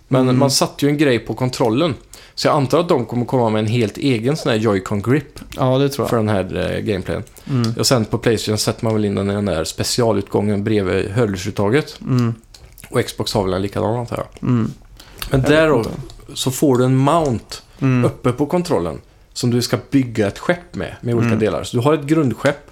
Men Mm. man satte ju en grej på kontrollen. Så jag antar att de kommer komma med en helt egen sån här Joy-Con grip Ja, det tror för jag. den här eh, gameplayen. Mm. Och sen på Playstation sätter man väl in den i den där specialutgången bredvid hörlursuttaget. Mm. Och Xbox har väl en likadan antar jag. Mm. Men Jag där vet då, inte. så får du en mount Mm. uppe på kontrollen. Som du ska bygga ett skepp med, med olika Mm. delar. Så du har ett grundskepp.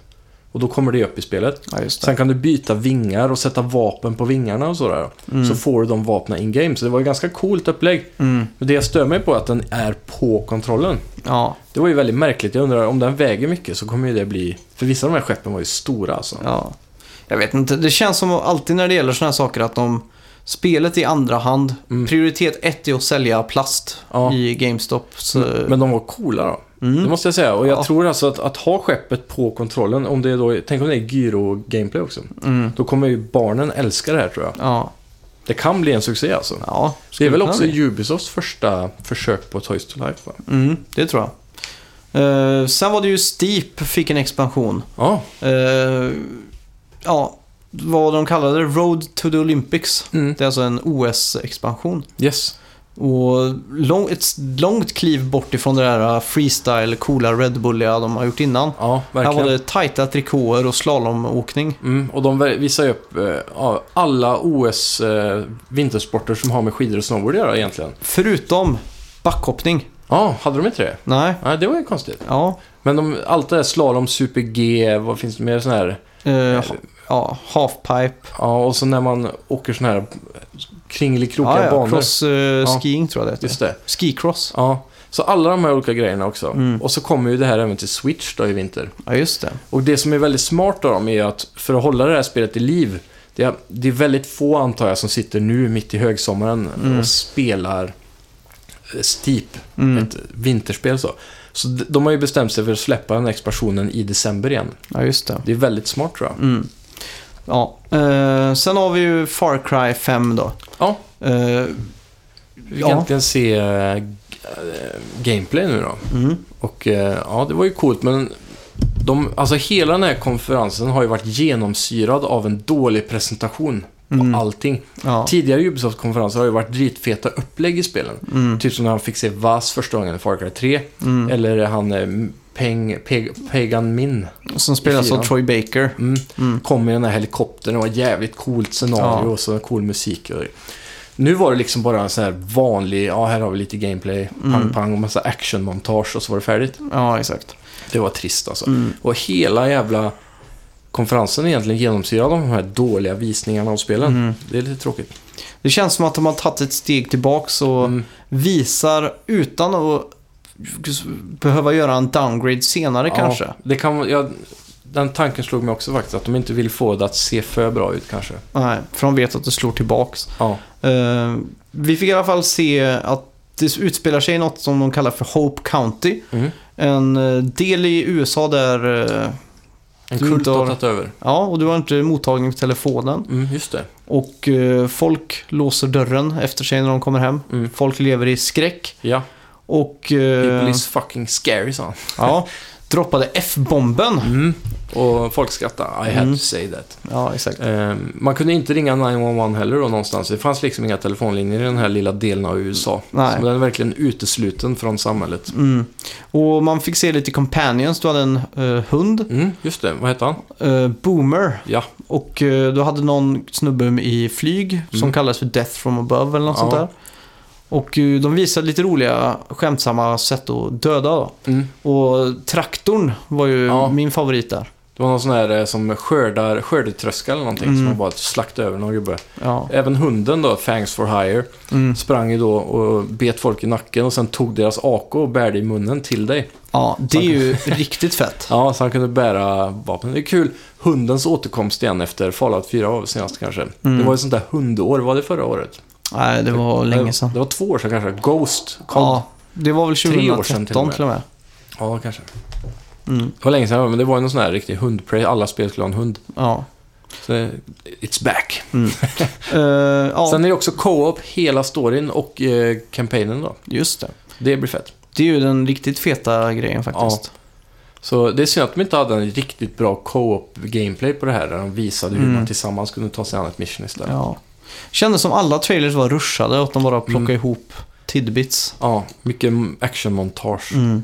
Och då kommer det upp i spelet. Ja. Sen kan du byta vingar och sätta vapen på vingarna och sådär. Mm. Så får du de vapnen in-game. Så det var ju ganska coolt upplägg. Mm. Men det jag stör mig på är att den är på kontrollen. Ja, Det var ju väldigt märkligt. Jag undrar om den väger mycket så kommer ju det bli... För vissa av de här skeppen var ju stora alltså. ja. Jag vet inte, det känns som alltid när det gäller såna här saker att de... Spelet i andra hand, Mm. prioritet ett är att sälja plast Ja. i GameStop. Så... Men de var coola då. Mm. Det måste jag säga. Och jag Ja. tror alltså att, att ha skeppet på kontrollen, om det då, tänk om det är gyro-gameplay också. Mm. Då kommer ju barnen älska det här tror jag. Ja, Det kan bli en succé alltså. ja. Det är väl också bli. Ubisofts första försök på Toys to Life va? Mm, det tror jag. Eh, sen var det ju Steep fick en expansion. Ja. Eh, ja, vad de kallade det, Road to the Olympics. Mm. Det är alltså en OS-expansion. Yes. Och lång, ett långt kliv bort ifrån det där freestyle, coola Red Bulliga de har gjort innan. Ja, Här verkligen. var det tajta trikåer och slalomåkning. Mm, och de visar ju upp eh, alla OS eh, vintersporter som har med skidor och snowboard att göra egentligen. Förutom backhoppning. Ja, hade de inte det? Nej, Nej, det var ju konstigt. ja. Men de, allt det där slalom, super-G, vad finns det mer sån här? Eh, ja, halfpipe. Ja, och så när man åker sån här kringelikrokiga Ja, ja, banor. cross eh, skiing tror jag det Just det. Skicross. Ja, så alla de här olika grejerna också. Mm. Och så kommer ju det här även till Switch då i vinter. Ja, just det. Och det som är väldigt smart av dem är att för att hålla det här spelet i liv, det är, det är väldigt få antar jag som sitter nu mitt i högsommaren Mm. och spelar eh, Steep, Mm. ett vinterspel så. Så de har ju bestämt sig för att släppa den här expansionen i december igen. Ja, just det. Det är väldigt smart tror jag. Ja, eh, sen har vi ju Far Cry 5 då. Ja. Eh, Vi Ja. kan äntligen se äh, gameplay nu då. mm. Och eh, ja, det var ju coolt men de, alltså hela den här konferensen har ju varit genomsyrad av en dålig presentation på Mm. allting. Ja. Tidigare Ubisoft-konferenser har ju varit dritfeta upplägg i spelen. Mm. Typ som när han fick se Vaz första gången i Far Cry 3. Mm. Eller han eh, Peng, Peg, Pagan Min. Som spelas av. Troy Baker. Mm. Mm. Kom i den här helikoptern och var ett jävligt coolt scenario Ja. och så cool musik. Nu var det liksom bara en sån här vanlig, ja här har vi lite gameplay, pang Mm. pang och massa actionmontage och så var det färdigt. Ja, exakt. Det var trist alltså. Mm. Och hela jävla konferensen egentligen genomsyrad av de här dåliga visningarna av spelen. Mm. Det är lite tråkigt. Det känns som att de har tagit ett steg tillbaks och Mm. visar utan att behöva göra en downgrade senare kanske. Ja, det kan, ja, den tanken slog mig också faktiskt, att de inte vill få det att se för bra ut kanske. Nej, för de vet att det slår tillbaks. Ja, Eh, vi fick i alla fall se att det utspelar sig i något som de kallar för Hope County. mm. En eh, del i USA där... eh, en kult har tagit över. Ja, och du har inte mottagning på telefonen. Mm, just det. Och eh, folk låser dörren efter sig när de kommer hem. Mm. Folk lever i skräck. Ja, Och... people Eh, is fucking scary sa han. ja, droppade F-bomben. Mm. Och folk skrattade. I had Mm. to say that. Ja, exakt. Eh, man kunde inte ringa 911 heller då någonstans. Det fanns liksom inga telefonlinjer i den här lilla delen av USA. Nej. Så den är verkligen utesluten från samhället. Mm. Och man fick se lite companions. Du hade en eh, hund, Mm, just det. Vad hette han? eh, Boomer. Ja. Och eh, du hade någon snubbe i flyg som Mm. kallades för Death from above eller något sånt där. Och eh, de visade lite roliga, skämtsamma sätt att döda då. Mm. Och traktorn var ju Ja. min favorit där. Det var någon sån här eh, som skördar, skördetröska eller någonting. Mm. Som man bara slaktade över någon gubbe. Ja. Även hunden då, Thanks for Hire, Mm. sprang ju då och bet folk i nacken och sen tog deras AK och bärde i munnen till dig. ja, det är ju riktigt fett. Ja, så han kunde bära vapen. Det är kul. Hundens återkomst igen efter Fallout 4 var det senast kanske. Mm. Det var ju sånt där hundår, var det förra året? Nej, det var länge sedan. Det var två år sedan kanske. Ghost kom. Ja, det var väl Tre år 2013 sedan till till och och med. med. Ja, kanske. Mm. Det var länge sedan, men det var ju någon sån här riktig hundpray. Alla spel skulle ha en hund. Ja. Så it's back. Eh, ja, Sen är det också co-op, hela storyn och eh, kampanjen då. just det. Det blir fett. Det är ju den riktigt feta grejen faktiskt. Så det är synd att de inte hade en riktigt bra co-op gameplay på det här. Där de visade hur Mm. man tillsammans kunde ta sig an ett mission istället. Ja, Ja. Kändes som alla trailers var rushade och att de bara plockade Mm. ihop tidbits. mycket actionmontage. Mm.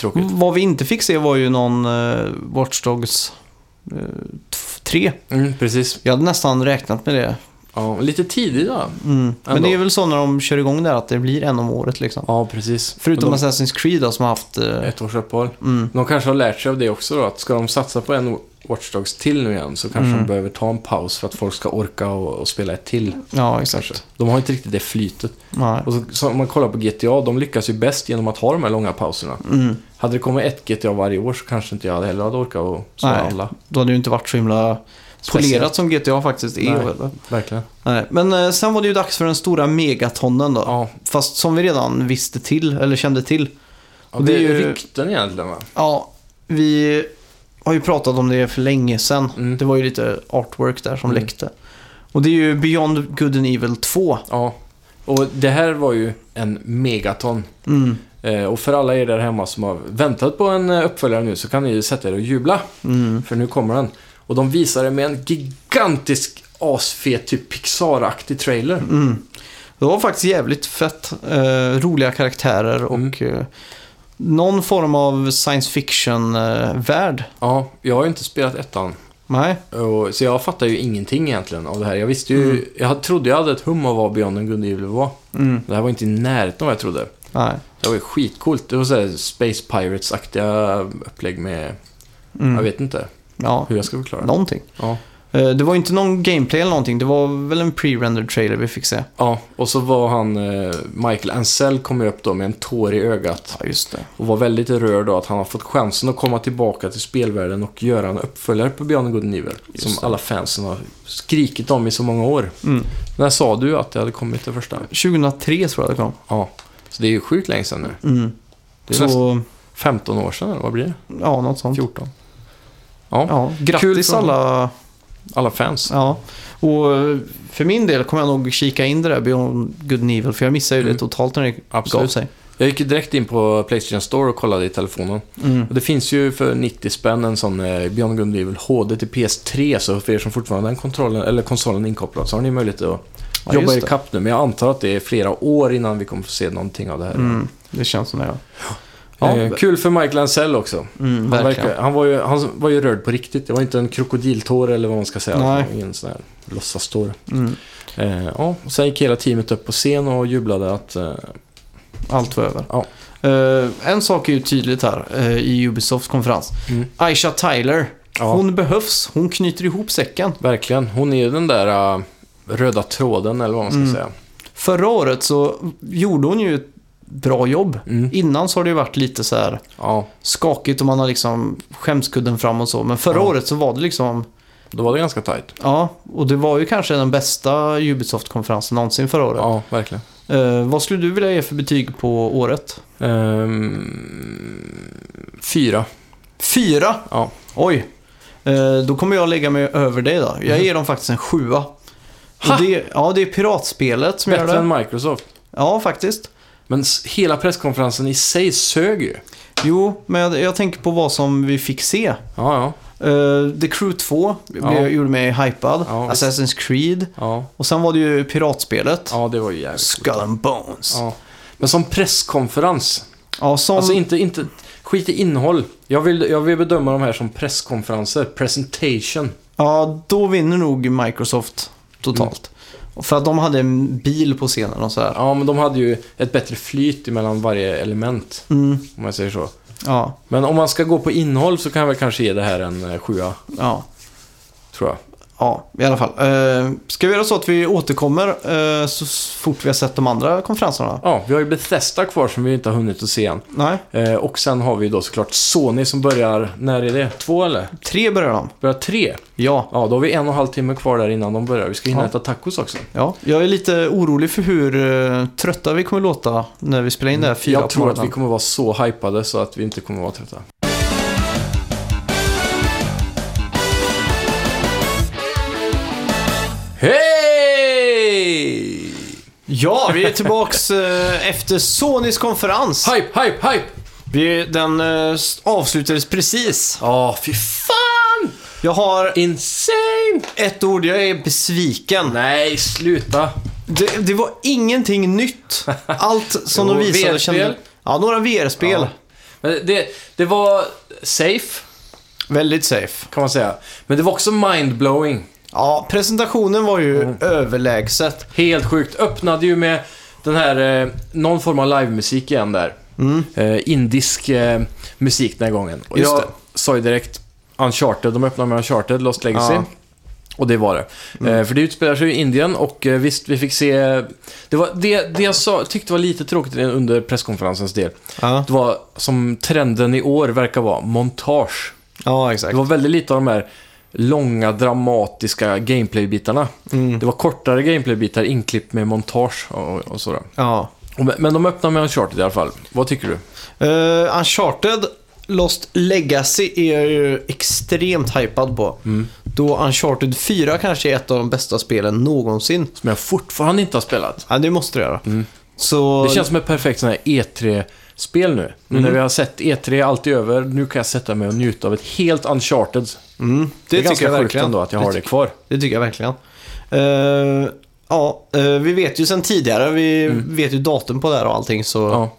Tråkigt. Vad vi inte fick se var ju någon uh, Watch Dogs uh, 3. Mm, precis. Jag hade nästan räknat med det. Ja, lite tidigt då. Mm. Men det är väl så när de kör igång där att det blir en om året liksom. Ja, precis. Förutom de, Assassin's Creed då, som har haft... eh, ett års uppehåll. mm, De kanske har lärt sig av det också då, att ska de satsa på en Watch Dogs till nu igen så kanske Mm. de behöver ta en paus för att folk ska orka och, och spela ett till. ja, Kanske. exakt. De har inte riktigt det flytet. Nej. Och så, så om man kollar på GTA, de lyckas ju bäst genom att ha de här långa pauserna. Mm. Hade det kommit ett GTA varje år så kanske inte jag heller hade orkat och svara Nej. alla. Då hade det ju inte varit så himla polerat som GTA faktiskt är. Nej. Verkligen. Nej. Men eh, sen var det ju dags för den stora megatonnen då. Ja, Fast som vi redan visste till, eller kände till. ja det det är ju- rykten egentligen va? Ja, vi har ju pratat om det för länge sedan. Mm. Det var ju lite artwork där som Mm. läckte. Och det är ju Beyond Good and Evil 2. Ja. Och det här var ju en megaton. Mm. Eh, och för alla er där hemma som har väntat på en eh, uppföljare nu så kan ni ju sätta er och jubla. Mm. För nu kommer den. Och de visar det med en gigantisk asfet, typ Pixar-aktig trailer. Mm. Det var faktiskt jävligt fett. Eh, roliga karaktärer och eh, någon form av science fiction-värld. Ja, jag har ju inte spelat ettan. Nej. Och, så jag fattar ju ingenting egentligen av det här. Jag visste ju, Mm. jag trodde jag hade ett hum av vad Beyond and Good Evil var. Mm. Det här var inte i närheten av vad jag trodde. Nej. Det var ju skitcoolt. Det var såhär Space Pirates-aktiga upplägg med, Mm. jag vet inte Ja, hur jag ska förklara någonting. Ja. Eh, det var inte någon gameplay eller någonting. Det var väl en pre-rendered trailer vi fick se. ja, och så var han, eh, Michael Ansell kom upp då med en tår i ögat. Ja, just det. Och var väldigt rörd då att han har fått chansen att komma tillbaka till spelvärlden och göra en uppföljare på Beyond Good and Evil. Just som det. alla fansen har skrikit om i så många år. Mm. När sa du att det hade kommit det första? 2003 tror jag det kom. Ja. Så det är ju sjukt länge sedan nu. Mm. Det är Så, 15 år sedan, eller vad blir det? ja, något sånt. 14. Ja, Ja, Kul grattis från- alla. alla fans. Ja. Och eh, för min del kommer jag nog kika in det där Beyond Good and Evil. För jag missade ju Mm. det totalt när det gav Absolut. sig. Jag gick direkt in på Playstation Store och kollade i telefonen. Mm. Och det finns ju för 90 spänn en sån eh, Beyond Good and Evil HD till PS3. Så för er som fortfarande har den kontrollen, eller konsolen inkopplad så har ni möjlighet att Ja, jobba just i det. kapp nu. Men jag antar att det är flera år innan vi kommer få se någonting av det här. Mm. Det känns som det. Ja, ja kul för Michael Ansell också. mm, Han, verkar, han, var ju, han var ju rörd på riktigt. Det var inte en krokodiltår eller vad man ska säga. Ingen sån här låtsastår. Mm. Eh, ja, sen gick hela teamet upp på scen och jublade att... Eh, Allt var över. Ja. Eh, en sak är ju tydligt här eh, i Ubisofts konferens. mm, Aisha Tyler. ja, Hon behövs. Hon knyter ihop säcken. verkligen. Hon är ju den där eh, röda tråden eller vad man ska Mm. säga. Förra året så gjorde hon ju ett bra jobb. Mm. Innan så har det ju varit lite så här Ja, skakigt och man har liksom skämskudden fram och så. Men förra Ja. året så var det liksom, då var det ganska tajt. ja, och det var ju kanske den bästa Ubisoft-konferensen någonsin förra året. Ja, verkligen. Eh, vad skulle du vilja ge för betyg på året? Ehm, fyra. Fyra? Ja. Oj. Eh, då kommer jag lägga mig över dig då. Jag Mhm. ger dem faktiskt en sjua. Ha! Och det, ja, det är piratspelet som gör Bättre det. än Microsoft. Ja, faktiskt. Men hela presskonferensen i sig sög ju. Jo, men jag, jag tänker på vad som vi fick se. Ja, ja. Uh, The Crew 2 blev, Ja. gjorde mig hypad. Ja, visst. Assassin's Creed. Ja, Och sen var det ju piratspelet. ja det var ju jävligt Skull and Bones. Ja, Ja. Men som presskonferens. som... Alltså inte, inte, skit i innehåll. Jag vill, jag vill bedöma de här som presskonferenser. Presentation. ja, då vinner nog Microsoft totalt. För att de hade en bil på scenen och sådär. Ja, men de hade ju ett bättre flyt mellan varje element. Mm, Om man säger så. ja, Men om man ska gå på innehåll så kan jag väl kanske ge det här en eh, sjua, ja. tror jag. Ja, i alla fall. Uh, ska vi göra så att vi återkommer eh, så fort vi har sett de andra konferenserna? Ja, vi har ju Bethesda kvar som vi inte har hunnit att se än. Nej, Eh, och sen har vi då såklart Sony som börjar, när är det? Två eller? tre börjar de. Börjar tre? Ja, Ja, då har vi en och en halv timme kvar där innan de börjar. Vi ska hinna Ja. äta tacos också. ja. Jag är lite orolig för hur eh, trötta vi kommer låta när vi spelar in det här fyra Jag tror att vi kommer vara så hypade så att vi inte kommer vara trötta. Hej! Ja, vi är tillbaks eh, efter Sonys konferens. Hype, hype, hype! Vi, den eh, avslutades precis. Ja, fy fan! Jag har Insane! ett ord, jag är besviken. Nej, sluta. Det, det var ingenting nytt. Allt som Jo, de visade VR-spel. kände... Ja, några VR-spel. Ja. Men det, det var safe, Väldigt safe. kan man säga. Men det var också mindblowing. Ja, presentationen var ju Mm. överlägset. Helt sjukt. Öppnade ju med den här, eh, någon form av livemusik igen där. Eh, indisk eh, musik den här gången. Och Just jag det. sa ju direkt Uncharted, de öppnade med Uncharted, Lost Legacy. Ja. Och det var det. Eh, för det utspelar sig i Indien och eh, visst, vi fick se... Det, var, det, det jag sa, tyckte var lite tråkigt under presskonferensens del. Ja, Det var som trenden i år verkar vara, montage. ja exakt. Det var väldigt lite av de här långa, dramatiska gameplay-bitarna. Mm. Det var kortare gameplay-bitar inklippt med montage och, och sådär. Ja. Men- de öppnar med Uncharted i alla fall. Vad tycker du? Uh, Uncharted Lost Legacy är jag ju extremt hypad på. Mm. Då Uncharted 4 kanske är ett av de bästa spelen någonsin. Som jag fortfarande inte har spelat. Ja, det måste det göra. Så... Det känns som ett perfekt sån här E3-spel nu. Nu Mm. när vi har sett E3 allt är över, nu kan jag sätta mig och njuta av ett helt Uncharted. Mm, Det, det, är tycker ganska jag sjukt verkligen. ändå att jag har det kvar. Det tycker jag verkligen. Eh, ja, eh, vi vet ju sedan tidigare, vi vet ju datum på det här och allting så... Mm. Ja.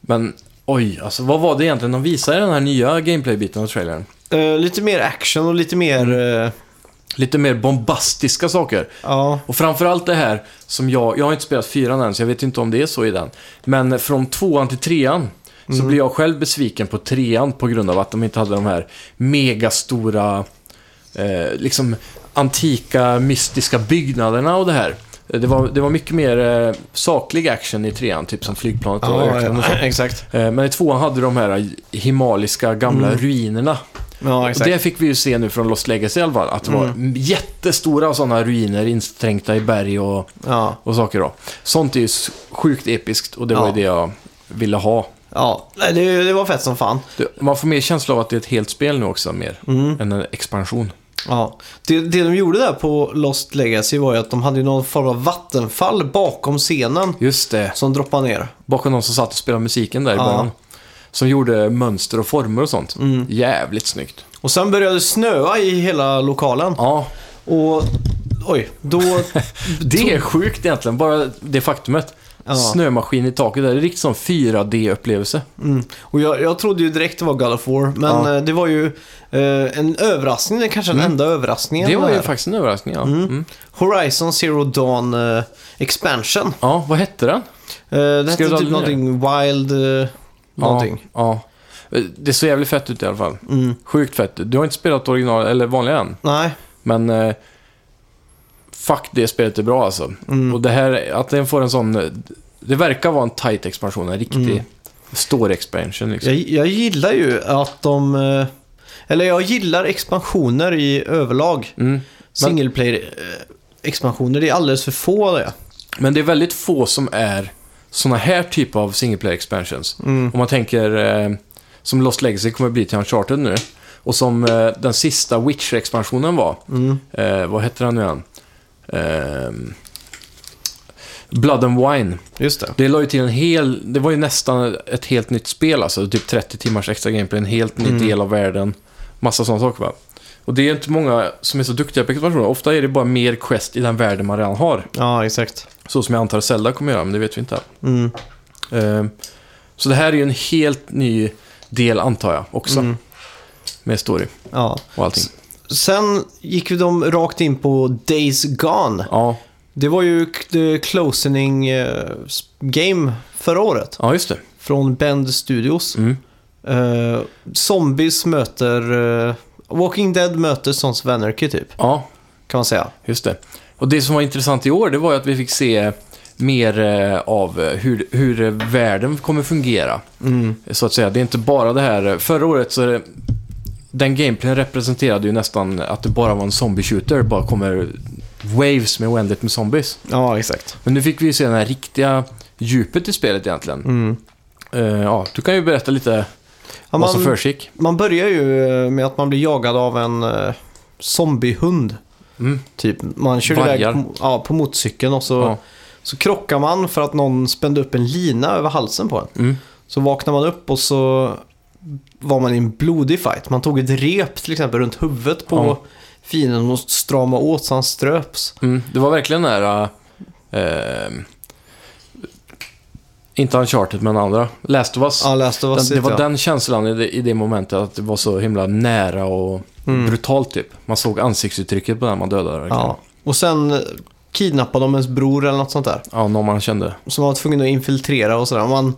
Men oj, alltså vad var det egentligen de visade i den här nya gameplay-biten av trailern? Eh, lite mer action och lite mer... Mm. Lite mer bombastiska saker. ja, Och framförallt det här som jag, jag har inte spelat fyran än så jag vet inte om det är så i den. Men från tvåan till trean så blir jag själv besviken på trean på grund av att de inte hade de här megastora, eh, liksom antika mystiska byggnaderna och det här. Det var, det var mycket mer eh, saklig action i trean, typ som flygplanet och ja, ja, exakt. Eh, Men i tvåan hade de här himaliska gamla ruinerna. Ja, exakt. det fick vi ju se nu från Lost Legacy i alla fall. Att det var jättestora sådana ruiner instränkta i berg och, Ja, och saker då. Sånt är ju sjukt episkt och det var ju det jag ville ha. Ja. Nej, det, det var fett som fan. Det, man får mer känsla av att det är ett helt spel nu också, mer. Än en expansion. Ja. Det, det de gjorde där på Lost Legacy var ju att de hade ju någon form av vattenfall bakom scenen Just det. som droppade ner. Bakom någon som satt och spelade musiken där i Ja. början. Som gjorde mönster och former och sånt. Jävligt snyggt. Och sen började det snöa i hela lokalen. Ja, Och oj, då... det är sjukt egentligen. Bara det faktumet. Ja. Snömaskin i taket där. Det är riktigt som 4D-upplevelse. Mm. Och jag, jag trodde ju direkt det var God of War, men Ja. eh, det var ju eh, en överraskning, det kanske den enda överraskningen. Det var ju faktiskt en överraskning, ja. Mm. Horizon Zero Dawn eh, Expansion. Ja, vad hette den? Uh, det Skrev hette typ någonting Wild... eh, någonting. Ja, ja. Det ser jävligt fett ut i alla fall. Mm. Sjukt fett. Du har inte spelat original, eller vanliga än. Nej. Men... Eh, fuck, det spelet är bra alltså. Mm. Och det här, att den får en sån... eh, Det verkar vara en tight expansion, en riktig Mm. story expansion liksom. Jag, jag gillar ju att de... eh, eller jag gillar expansioner i överlag. Mm. Single player-expansioner, det är alldeles för få det. Men det är väldigt få som är såna här typer av single player expansions. Mm. Om man tänker eh, som Lost Legacy kommer bli till Uncharted nu. Och som eh, den sista Witcher-expansionen var. Mm. Eh, vad heter den nu igen? Eh, Blood and Wine. Just det. Det la ju till en hel... Det var ju nästan ett helt nytt spel alltså. Typ 30 timmars extra gameplay, en helt ny Mm. del av världen. Massa sådana saker va. Och det är inte många som är så duktiga på expansioner. Ofta är det bara mer quest i den världen man redan har. Ja, exakt. Så som jag antar Zelda kommer göra, men det vet vi inte. Mm. Ehm, så det här är ju en helt ny del antar jag också. Mm. Med story Ja. och allting. Sen gick vi de rakt in på Days Gone. Ja, Det var ju the closing eh, game förra året. ja just det. Från Bend Studios. Mm. Eh, zombies möter... eh, Walking Dead möter Sons of Anarchy typ, Ja, kan man säga. Just det. Och det som var intressant i år, det var ju att vi fick se mer av hur, hur världen kommer fungera. Mm. Så att säga. Det är inte bara det här... Förra året så... Den gameplayen representerade ju nästan att det bara var en zombie-shooter. Bara kommer waves med oändligt med zombies. Ja, exakt. Men nu fick vi ju se det här riktiga djupet i spelet egentligen. Mm. Eh, ja, du kan ju berätta lite Ja, vad som man, försiggick. man börjar ju eh, med att man blir jagad av en uh, zombiehund. Mm. Typ. Man kör Vargar. iväg på, ja, på motorcykeln och så, Ja. så krockar man för att någon spände upp en lina över halsen på en. Mm. Så vaknar man upp och så var man i en blodig fight. Man tog ett rep till exempel runt huvudet på Ja. fienden och strama åt så han ströps. Mm, det var verkligen nära... Eh, inte Uncharted, men andra. Last of Us. Ja, läste vad den, det var ja. den känslan i det, i det momentet, att det var så himla nära och Mm. brutalt typ. Man såg ansiktsuttrycket på den man dödade. Ja. Och sen eh, kidnappade de ens bror eller något sånt där. ja, någon man kände. Som var tvungen att infiltrera och sådär. Man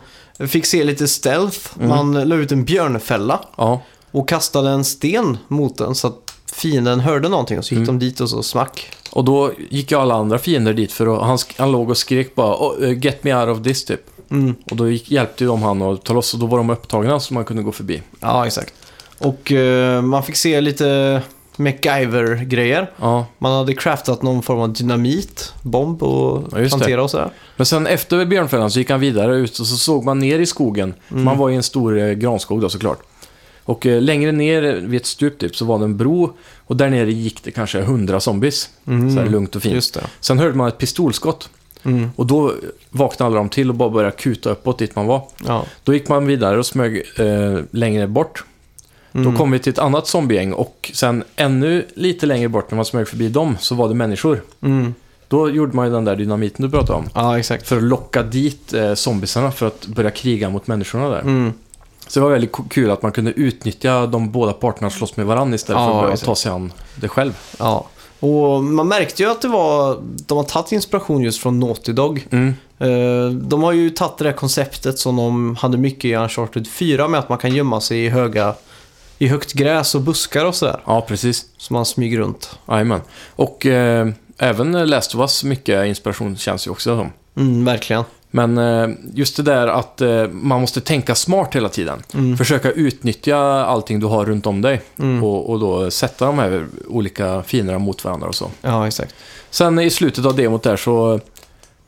fick se lite stealth. Mm. Man la ut en björnfälla Ja, och kastade en sten mot den så att fienden hörde någonting och så gick Mm. de dit och så smack. och då gick ju alla andra fiender dit för att han, han låg och skrek bara oh, eh, “Get me out of this” typ. Mm. Och då gick, hjälpte ju de han att ta loss och då var de upptagna så man kunde gå förbi. Ja, exakt. Och eh, man fick se lite MacGyver-grejer. Ja, Man hade craftat någon form av dynamit, bomb och Ja, plantera och sådär. Men sen efter björnfällan så gick han vidare ut och så såg man ner i skogen. Mm. Man var i en stor eh, granskog då såklart. Och eh, längre ner vid ett stup typ så var det en bro och där nere gick det kanske hundra zombies. Mm. Så här lugnt och fint. Sen hörde man ett pistolskott Mm. och då vaknade alla de till och bara började kuta uppåt dit man var. Ja. Då gick man vidare och smög eh, längre bort. Mm. Då kom vi till ett annat zombiegäng och sen ännu lite längre bort när man smög förbi dem så var det människor. Mm. Då gjorde man ju den där dynamiten du pratade om. Ja, exakt. För att locka dit eh, zombiesarna för att börja kriga mot människorna där. Mm. Så det var väldigt kul att man kunde utnyttja de båda parterna att slåss med varandra istället Ja, för att exakt. ta sig an det själv. Ja. Och man märkte ju att det var, de har tagit inspiration just från Naughty Dog. Mm. Eh, De har ju tagit det där konceptet som de hade mycket i Uncharted 4 med att man kan gömma sig i höga i högt gräs och buskar och sådär. Ja, precis. Så man smyger runt. Jajamän. Och eh, även Last of Us, mycket inspiration känns ju också som. Mm, verkligen. Men eh, just det där att eh, man måste tänka smart hela tiden. Mm. Försöka utnyttja allting du har runt om dig. Mm. Och, och då sätta de här olika fienderna mot varandra och så. Ja, exakt. Sen i slutet av demot där så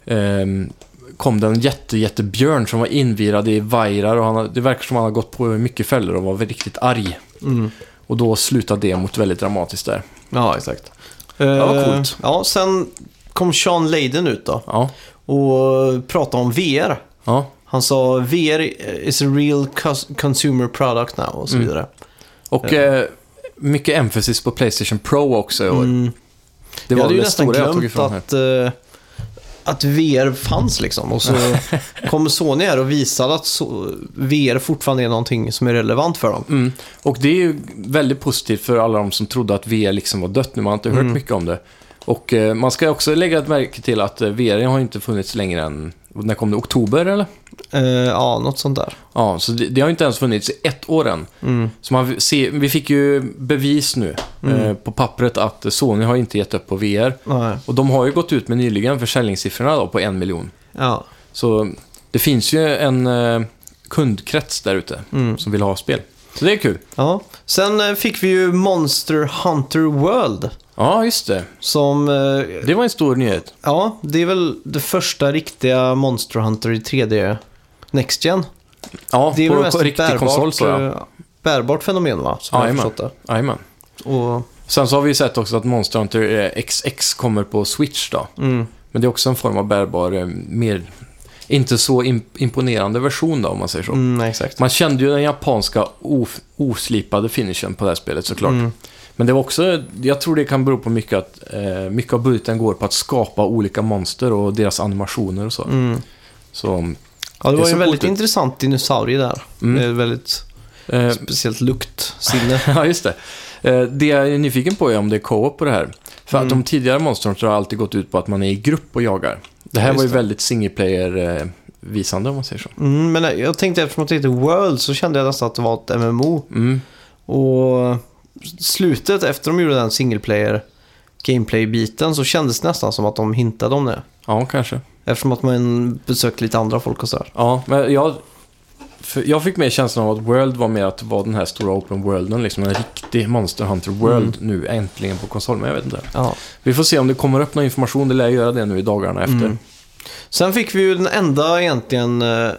ehm, kom det en jätte, jättebjörn som var invirad i vajrar och han, det verkar som att han har gått på mycket fällor och var riktigt arg. Mm. Och då slutade demot väldigt dramatiskt där. Ja, exakt. var Eh, coolt. Ja, sen kom Sean Layden ut då Ja, och pratade om VR. ja, Han sa VR is a real consumer product now och så Mm. vidare. och eh, mycket emphasis på Playstation Pro också i år. Mm. Det jag var hade ju det nästan jag glömt att, eh, att VR fanns liksom. Och så kom Sony här och visade att så, VR fortfarande är någonting som är relevant för dem. Mm. Och det är ju väldigt positivt för alla de som trodde att VR liksom var dött nu. Man har inte hört Mm. mycket om det. Och eh, man ska också lägga ett märke till att eh, VR har inte funnits längre än, när kom det? Oktober eller? Eh, ja, något sånt där. Ja, så det, det har inte ens funnits i ett år än. Mm. Så man ser, vi fick ju bevis nu Mm. eh, på pappret att Sony har inte gett upp på VR. Nej. Och de har ju gått ut med nyligen försäljningssiffrorna då på en miljon. Ja. Så det finns ju en eh, kundkrets där ute Mm. som vill ha spel. Så det är kul. ja. Sen eh, fick vi ju Monster Hunter World. Ja, just det. Som, eh, Det var en stor nyhet. ja, det är väl det första riktiga Monster Hunter i 3D Next Gen. Ja, Det är på, väl mest på riktig bärbart, konsol så ja. eh, bärbart fenomen va? Som jag har Jajamän. Och, Sen så har vi ju sett också att Monster Hunter eh, XX kommer på Switch då. mm, Men det är också en form av bärbar, eh, mer, inte så im- imponerande version då, om man säger så. Mm. Man kände ju den japanska oslipade finishen på det här spelet såklart. Mm. Men det var också, jag tror det kan bero på mycket att eh, mycket av budgeten går på att skapa olika monster och deras animationer och så. Mm. Så, Ja, det Det var ju en väldigt ut. intressant dinosaurie där. Mm. Med väldigt eh, speciellt luktsinne. ja, just det. Eh, det jag är nyfiken på är om det är co-op på det här. För att Mm. de tidigare monstren har alltid gått ut på att man är i grupp och jagar. Det här Just var ju det. väldigt single player-visande om man säger så. Mm, men jag tänkte eftersom att det heter World så kände jag nästan att det var ett MMO. Mm. Och slutet efter de gjorde den single player gameplay-biten så kändes det nästan som att de hintade om det. Ja, kanske. Eftersom att man besökte lite andra folk och sådär. Ja, men jag, jag fick mer känslan av att World var mer att vara den här stora open worlden, liksom en riktig Monster Hunter World nu äntligen på konsol, men jag vet inte. Ja. Vi får se om det kommer upp någon information, det lär göra det nu i dagarna efter. Mm. Sen fick vi ju den enda egentligen eh,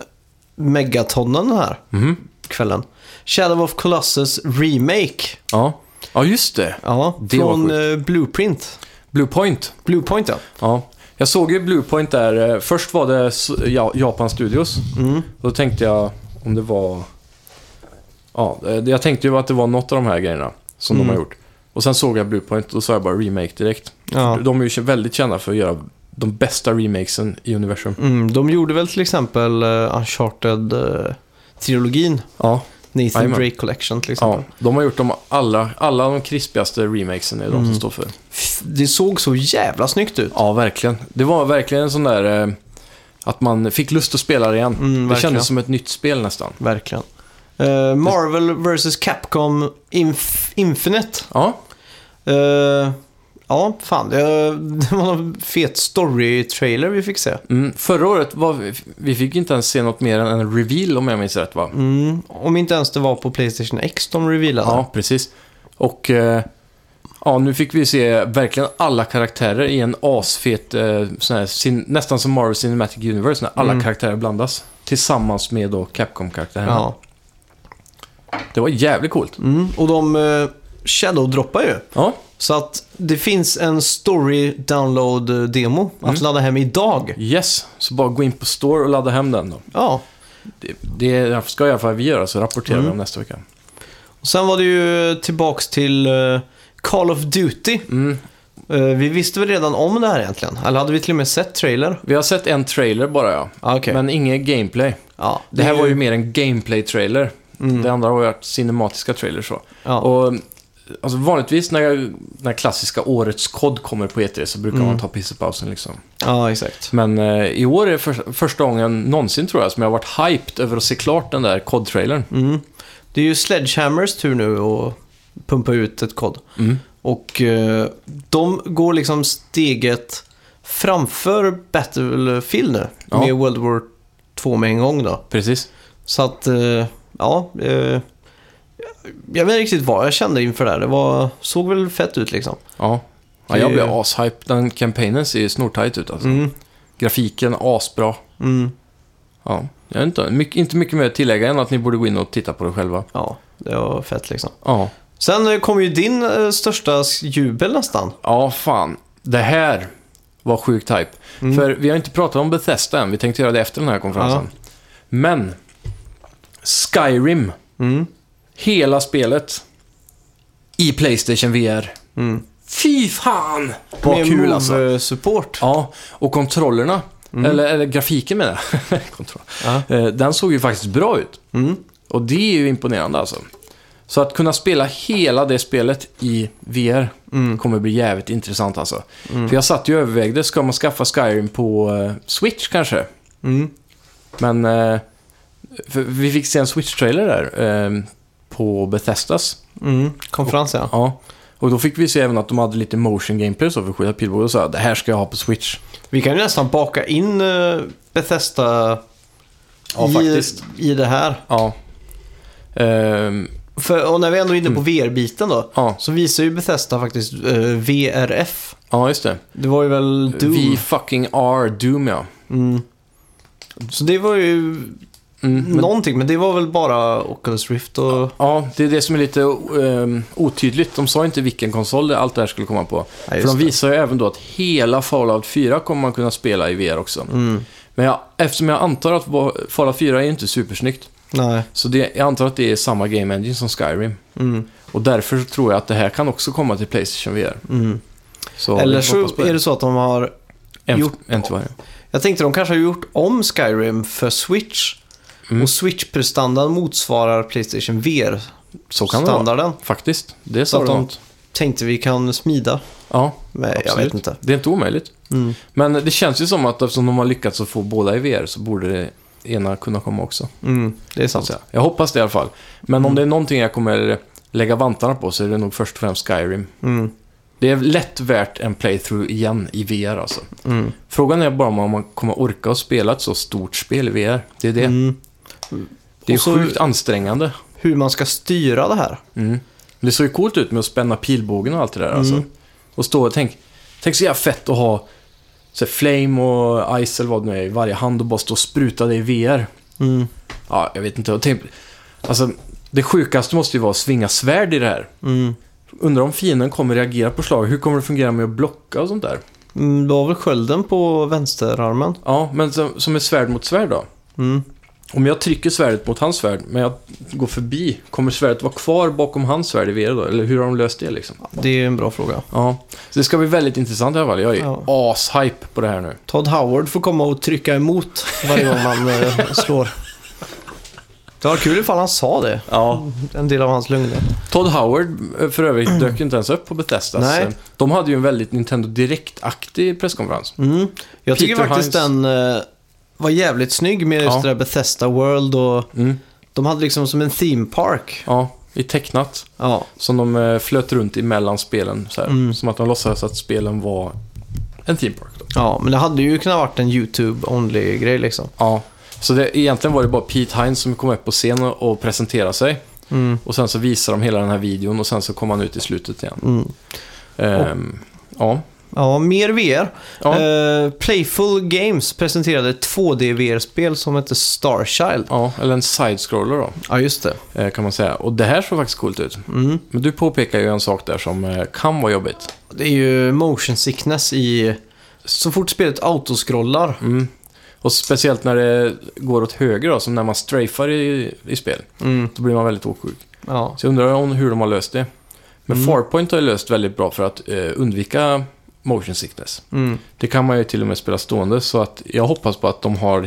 megatonnen här Mhm. kvällen. Shadow of Colossus Remake. Ja. ja, just det. Ja, Det var från sjukt. eh, Blueprint. Bluepoint. Bluepoint ja. Ja. Jag såg ju Bluepoint där, eh, först var det Japan Studios. Mm. Då tänkte jag om det var... Ja, eh, jag tänkte ju att det var något av de här grejerna som Mm. de har gjort. Och sen såg jag Bluepoint och då sa jag bara remake direkt. ja. De är ju väldigt kända för att göra de bästa remakesen i universum. Mm, de gjorde väl till exempel uh, Uncharted-trilogin. Ja, Nathan Jajamän. Drake Collection till exempel. ja, de har gjort de alla, alla de krispigaste remakesen är de som Mm. står för. Det såg så jävla snyggt ut. Ja, verkligen. Det var verkligen en sån där... Eh, att man fick lust att spela det igen. Mm, det kändes som ett nytt spel nästan. Verkligen. Eh, Marvel vs Capcom Inf- Infinite. Ja, Eh, ja, fan. Det, var en fet story-trailer vi fick se. mm, förra året var vi, vi fick inte ens se något mer än en reveal om jag minns rätt va? Mm, om inte ens det var på Playstation X de revealade. Ja, precis. Och eh, ja, nu fick vi se verkligen alla karaktärer i en asfet, eh, sån här, sin, nästan som Marvel Cinematic Universe, när alla Mm. karaktärer blandas. Tillsammans med då Capcom-karaktärerna. Ja. Det var jävligt coolt. Mm, och de uh, shadow-droppar ju. Ja, Så att det finns en story download-demo att Mm. ladda hem idag. yes. Så bara gå in på Store och ladda hem den då. Ja. Det, det ska i alla fall vi göra, så rapporterar vi Mm. om nästa vecka. Och sen var det ju tillbaks till eh, Call of Duty. Mm. Eh, vi visste väl redan om det här egentligen? Eller hade vi till och med sett trailer? Vi har sett en trailer bara ja. Ah, Okej. Men ingen gameplay. ja, Det här var ju mer en gameplay-trailer. Mm. Det andra har varit cinematiska trailers så. Ja. Och alltså, vanligtvis när, när klassiska årets kod kommer på E3 så brukar Mm. man ta pissepausen liksom. ja, exakt. Men eh, i år är det för, första gången någonsin tror jag som jag har varit hyped över att se klart den där kod-trailern. Mm. Det är ju Sledgehammers tur nu att pumpa ut ett kod. Mm. Och eh, de går liksom steget framför Battlefield nu. Ja. Med World War 2 med en gång då. Precis. Så att, eh, ja. Eh, jag vet inte riktigt vad jag kände inför det här. Det var, såg väl fett ut liksom. Ja. ja jag blev ashype. Den campaignen ser ju snortajt ut alltså. Mm. Grafiken asbra. Mm. Ja, jag vet inte. Mycket, inte mycket mer att tillägga än att ni borde gå in och titta på det själva. Ja, det var fett liksom. Ja. Sen eh, kom ju din eh, största jubel nästan. Ja, fan. Det här var sjukt hype. Mm. För vi har inte pratat om Bethesda än. Vi tänkte göra det efter den här konferensen. Men Skyrim, Mm. Hela spelet i Playstation VR. Mm. Fy fan vad Med kul alltså. Move-support. Ja, och kontrollerna, Mm. eller, eller grafiken med det. Kontroll. Ja. Eh, Den såg ju faktiskt bra ut. Mm. Och det är ju imponerande alltså. Så att kunna spela hela det spelet i VR Mm. kommer bli jävligt intressant alltså. Mm. För jag satt ju och övervägde, ska man skaffa Skyrim på eh, Switch kanske? Mm. Men eh, för vi fick se en Switch-trailer där eh, på Bethesdas. Mm. Konferens ja. Ja. Och då fick vi se även att de hade lite motion gameplay så för att skjuta pilbåge och sa det här ska jag ha på Switch. Vi kan ju nästan baka in uh, Bethesda Ja, i, faktiskt. i det här. Ja. Ehm, För, och när vi ändå är inne på VR-biten då. ja. Så visar ju Bethesda faktiskt eh, VRF. ja, just det. Det var ju väl Doom. Vi fucking are Doom ja. Mm. Så det var ju Mm, men, någonting, men det var väl bara Oculus Rift och... ja, det är det som är lite ehm, otydligt. De sa inte vilken konsol allt det här skulle komma på. Ja, För de visar ju även då att hela Fallout 4 kommer man kunna spela i VR också. Mm. Men jag, eftersom jag antar att Fallout 4 är inte supersnyggt, Nej. så det, jag antar att det är samma Game Engine som Skyrim. Mm. Och därför tror jag att det här kan också komma till Playstation VR. Mm. Så Eller så är det så att de har... En, gjort- en till varje. Jag tänkte de kanske har gjort om Skyrim för Switch. Mm. Och Switch-prestandan motsvarar Playstation Så kan det vara. Faktiskt. Det Så sa att du de- något. Tänkte vi kan smida. Ja, Men jag vet inte. Det är inte omöjligt. Mm. Men det känns ju som att eftersom de har lyckats att få båda i VR så borde det ena kunna komma också. Mm. Det är Så att sant. Jag hoppas det i alla fall. Men Mm. om det är någonting jag kommer lägga vantarna på så är det nog först och främst Skyrim. Mm. Det är lätt värt en playthrough igen i VR alltså. Mm. Frågan är bara om man kommer orka att spela ett så stort spel i VR. Det är det. Det är så- sjukt ansträngande. Hur man ska styra det här. Mm. Det såg ju coolt ut med att spänna pilbågen och allt det där alltså. Mm. Och stå och tänk, tänk så jävla fett att ha så flame och ice eller vad det nu är i varje hand och bara stå och spruta det i VR. Mm. Ja, jag vet inte. Tänk, alltså, det sjukaste måste ju vara att svinga svärd i det här. Mm. Undrar om fienden kommer reagera på slag. Hur kommer det fungera med att blocka och sånt där? Mm, Det var väl skölden på vänsterarmen. Ja, men som, som ett svärd mot svärd då? Mm. Om jag trycker svärdet mot hans svärd, men jag går förbi, kommer svärdet vara kvar bakom hans svärd i VR då? Eller hur har de löst det liksom? Det är en bra fråga. Ja, så det ska bli väldigt intressant i alla fall. Jag är Ja. ashype på det här nu. Todd Howard får komma och trycka emot varje gång man eh, slår. Det var kul ifall han sa det. Ja. En del av hans lögner. Todd Howard eh, för övrigt dök inte ens upp på Bethesdas. Nej. De hade ju en väldigt Nintendo Direkt-aktig presskonferens. Mm. Jag tycker Peter faktiskt Hines. den eh, var jävligt snygg med just Ja. det där Bethesda World och Mm. de hade liksom som en theme park. Ja, i tecknat. Ja, Som de eh, flöt runt emellan spelen. Så. Mm. Som att de låtsades att spelen var en theme park. Då. ja men det hade ju kunnat varit en YouTube-only-grej liksom. Ja. Så det, egentligen var det bara Pete Hines som kom upp på scen och, och presenterade sig. Mm. Och sen så visade de hela den här videon och sen så kom han ut i slutet igen. Mm. Ehm, ja. Ja, mer VR. Ja. Eh, Playful Games presenterade ett 2D-VR-spel som heter Starchild. ja, eller en side-scroller då, Ja, just det. eh, kan man säga. Och det här såg faktiskt coolt ut. Mm. Men du påpekar ju en sak där som eh, kan vara jobbigt. Det är ju motion sickness i... Så fort spelet autoscrollar. Mm. Och speciellt när det går åt höger då, som när man strafar i, i spel. Mm. Då blir man väldigt åksjuk. Ja. Så jag undrar hur de har löst det. Men Mm. Farpoint har ju löst väldigt bra för att undvika motion sickness. Mm. Det kan man ju till och med spela stående, så att jag hoppas på att de har...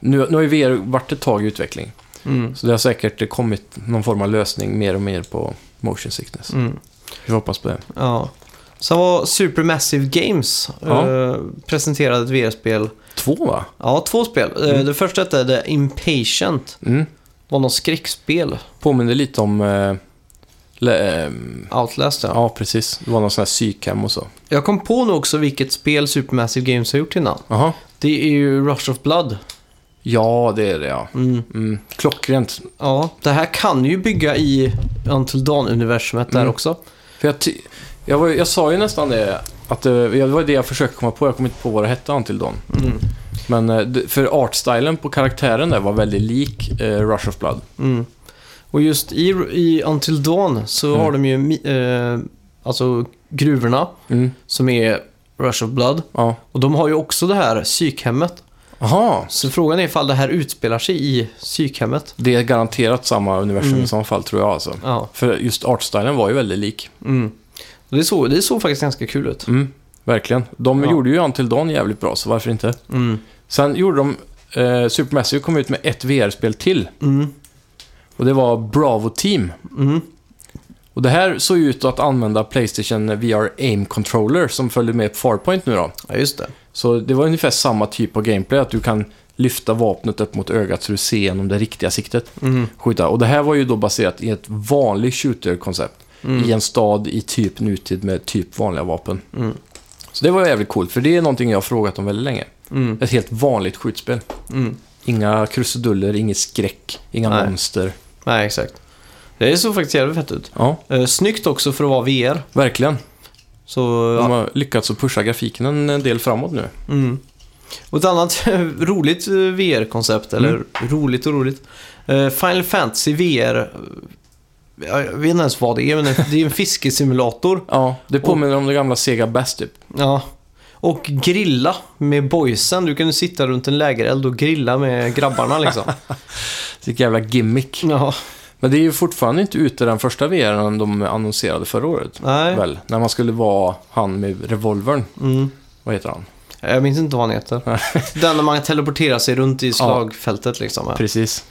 Nu, nu har ju VR varit ett tag i utveckling, Mm. så det har säkert kommit någon form av lösning mer och mer på motion sickness. Mm. Vi hoppas på det. Ja. Sen var Supermassive Games Ja. eh, presenterade ett VR-spel. Två va? Ja, två spel. Eh, Mm. Det första hette The Impatient. Mm. var något skräckspel. Påminner lite om... Eh, le, ehm, Outlast, ja. ja, precis. Det var någon sån här psykhem och så. Jag kom på nu också vilket spel Supermassive Games har gjort innan. Jaha. Det är ju Rush of Blood. Ja, det är det ja. Mm. Mm. Klockrent. Ja, det här kan ju bygga i Until Dawn-universumet där Mm. också. För jag, jag, var, jag sa ju nästan det, att det, det var det jag försökte komma på. Jag kom inte på vad det hette Until Dawn. Mm. Men eh, för artstylen på karaktären där var väldigt lik eh, Rush of Blood. Mm. Och just i, i Until Dawn så Mm. har de ju eh, alltså gruvorna Mm. som är Rush of Blood. Ja. Och de har ju också det här psykhemmet. Jaha. Så frågan är ifall det här utspelar sig i psykhemmet. Det är garanterat samma universum Mm. i så fall tror jag alltså. Ja. För just artstylen var ju väldigt lik. Mm. Och Det, såg, det såg faktiskt ganska kul ut. Mm. Verkligen. De Ja. gjorde ju Until Dawn jävligt bra, så varför inte? Mm. Sen gjorde de... Eh, Supermassive kom ut med ett VR-spel till. Och det var Bravo Team. Mm. Och det här såg ju ut att använda Playstation VR Aim Controller som följde med på Farpoint nu då. Ja, just det. Så det var ungefär samma typ av gameplay, att du kan lyfta vapnet upp mot ögat så du ser genom det riktiga siktet. Mm. Skjuta. Och det här var ju då baserat i ett vanligt shooter-koncept. Mm. I en stad i typ nutid med typ vanliga vapen. Mm. Så det var jävligt coolt, för det är någonting jag har frågat om väldigt länge. Mm. Ett helt vanligt skjutspel. Mm. Inga krusiduller, inget skräck, inga Nej. monster. Nej, exakt. Det såg faktiskt jävligt fett ut. Ja, Eh, snyggt också för att vara VR. verkligen. Så, De ja. har lyckats att pusha grafiken en en del framåt nu. Mm. Och ett annat roligt eh, VR-koncept, eller Mm. roligt och roligt. Eh, Final Fantasy VR, eh, jag vet inte ens vad det är, men det är en fiskesimulator. Ja, det påminner om det gamla Sega Bass typ. Ja. Och grilla med boysen. Du kan sitta runt en lägereld och grilla med grabbarna liksom. Vilket jävla gimmick. ja, Men det är ju fortfarande inte ute den första VR'n de annonserade förra året. nej. Väl? När man skulle vara han med revolvern. Mm. Vad heter han? Jag minns inte vad han heter. Den när man teleporterar sig runt i slagfältet liksom. Ja. Precis.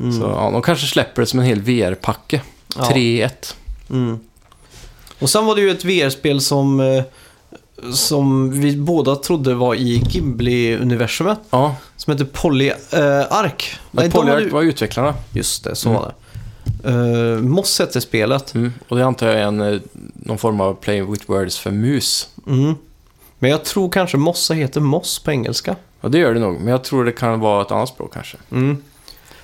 Mm. Så ja, de kanske släpper det som en hel VR-packe. Ja. 3 i 1. Mm. Och sen var det ju ett VR-spel som, eh, som vi båda trodde var i Ghibli-universumet. Ja, Som heter Polyark. de Polyark var utvecklarna. Just det, så Mm. var det. Uh, Moss hette spelet. Mm. Och det antar jag är en, eh, någon form av play with words för mus. Mm. Men jag tror kanske Mossa heter Moss på engelska. Ja, det gör det nog. Men jag tror det kan vara ett annat språk kanske. Mm.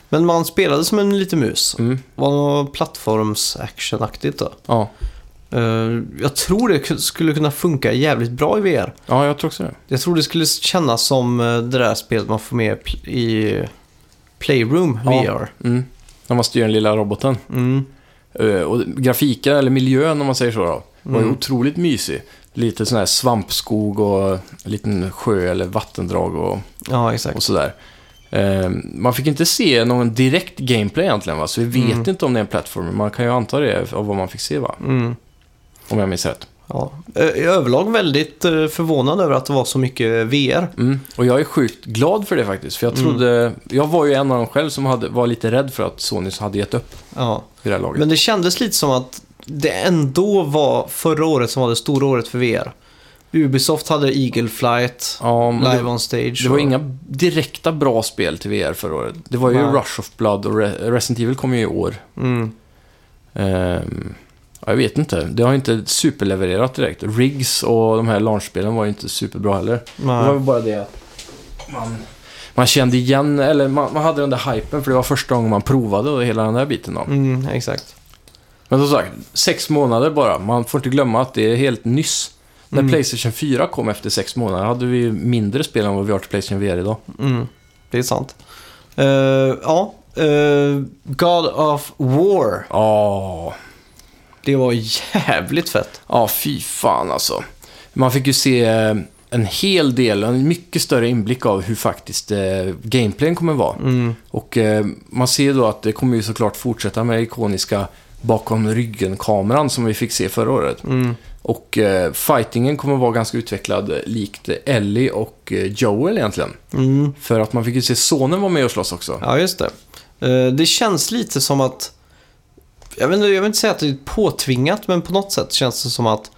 Men man spelade som en liten mus. Mm. Det var något plattforms-actionaktigt då. Ja. Eh, jag tror det ku- skulle kunna funka jävligt bra i VR. ja, jag tror också det. Jag tror det skulle kännas som eh, det där spelet man får med i Playroom Ja. VR. Mm. När man styr den lilla roboten. Mm. Eh, Och grafiken, eller miljön om man säger så då, var ju Mm. otroligt mysig. Lite sån här svampskog och en liten sjö eller vattendrag och, Ja, och sådär. Man fick inte se någon direkt gameplay egentligen va, så vi vet Mm. inte om det är en plattform. Man kan ju anta det av vad man fick se va, Mm. Om jag minns rätt. Ja. Eh, I överlag väldigt eh, förvånad över att det var så mycket VR. Mm. Och jag är sjukt glad för det faktiskt, för jag Mm. trodde... Jag var ju en av dem själv som hade, var lite rädd för att Sony hade gett upp Ja. vid det här laget. Men det kändes lite som att det ändå var förra året som var det stora året för VR. Ubisoft hade Eagle Flight, ja, Live det, on Stage. det var och- inga direkta bra spel till VR förra året. Det var ju Nej. Rush of Blood och Re- Resident Evil kom ju i år. Mm. Ja, jag vet inte. Det har inte superlevererat direkt. Riggs och de här launchspelen var ju inte superbra heller. Det var Nej. väl bara det att man, man kände igen, eller man, man hade den där hypen för det var första gången man provade och hela den där biten då. Mm, exakt. Men som sagt, sex månader bara. Man får inte glömma att det är helt nyss. När Mm. Playstation 4 kom efter sex månader hade vi mindre spel än vad vi har till Playstation VR idag. Mm, det är sant. Eh, ja, eh, God of War. Ja, Det var jävligt fett. ja fy fan alltså. Man fick ju se eh, en hel del, en mycket större inblick av hur faktiskt eh, gameplayen kommer vara. Mm. Och eh, man ser då att det kommer ju såklart fortsätta med ikoniska bakom ryggen-kameran som vi fick se förra året. Mm. Och eh, fightingen kommer vara ganska utvecklad eh, likt Ellie och eh, Joel egentligen. Mm. För att man fick ju se sonen vara med och slåss också. Ja, just det. Det känns lite som att... Jag, vet inte, jag vill inte säga att det är påtvingat, men på något sätt känns det som att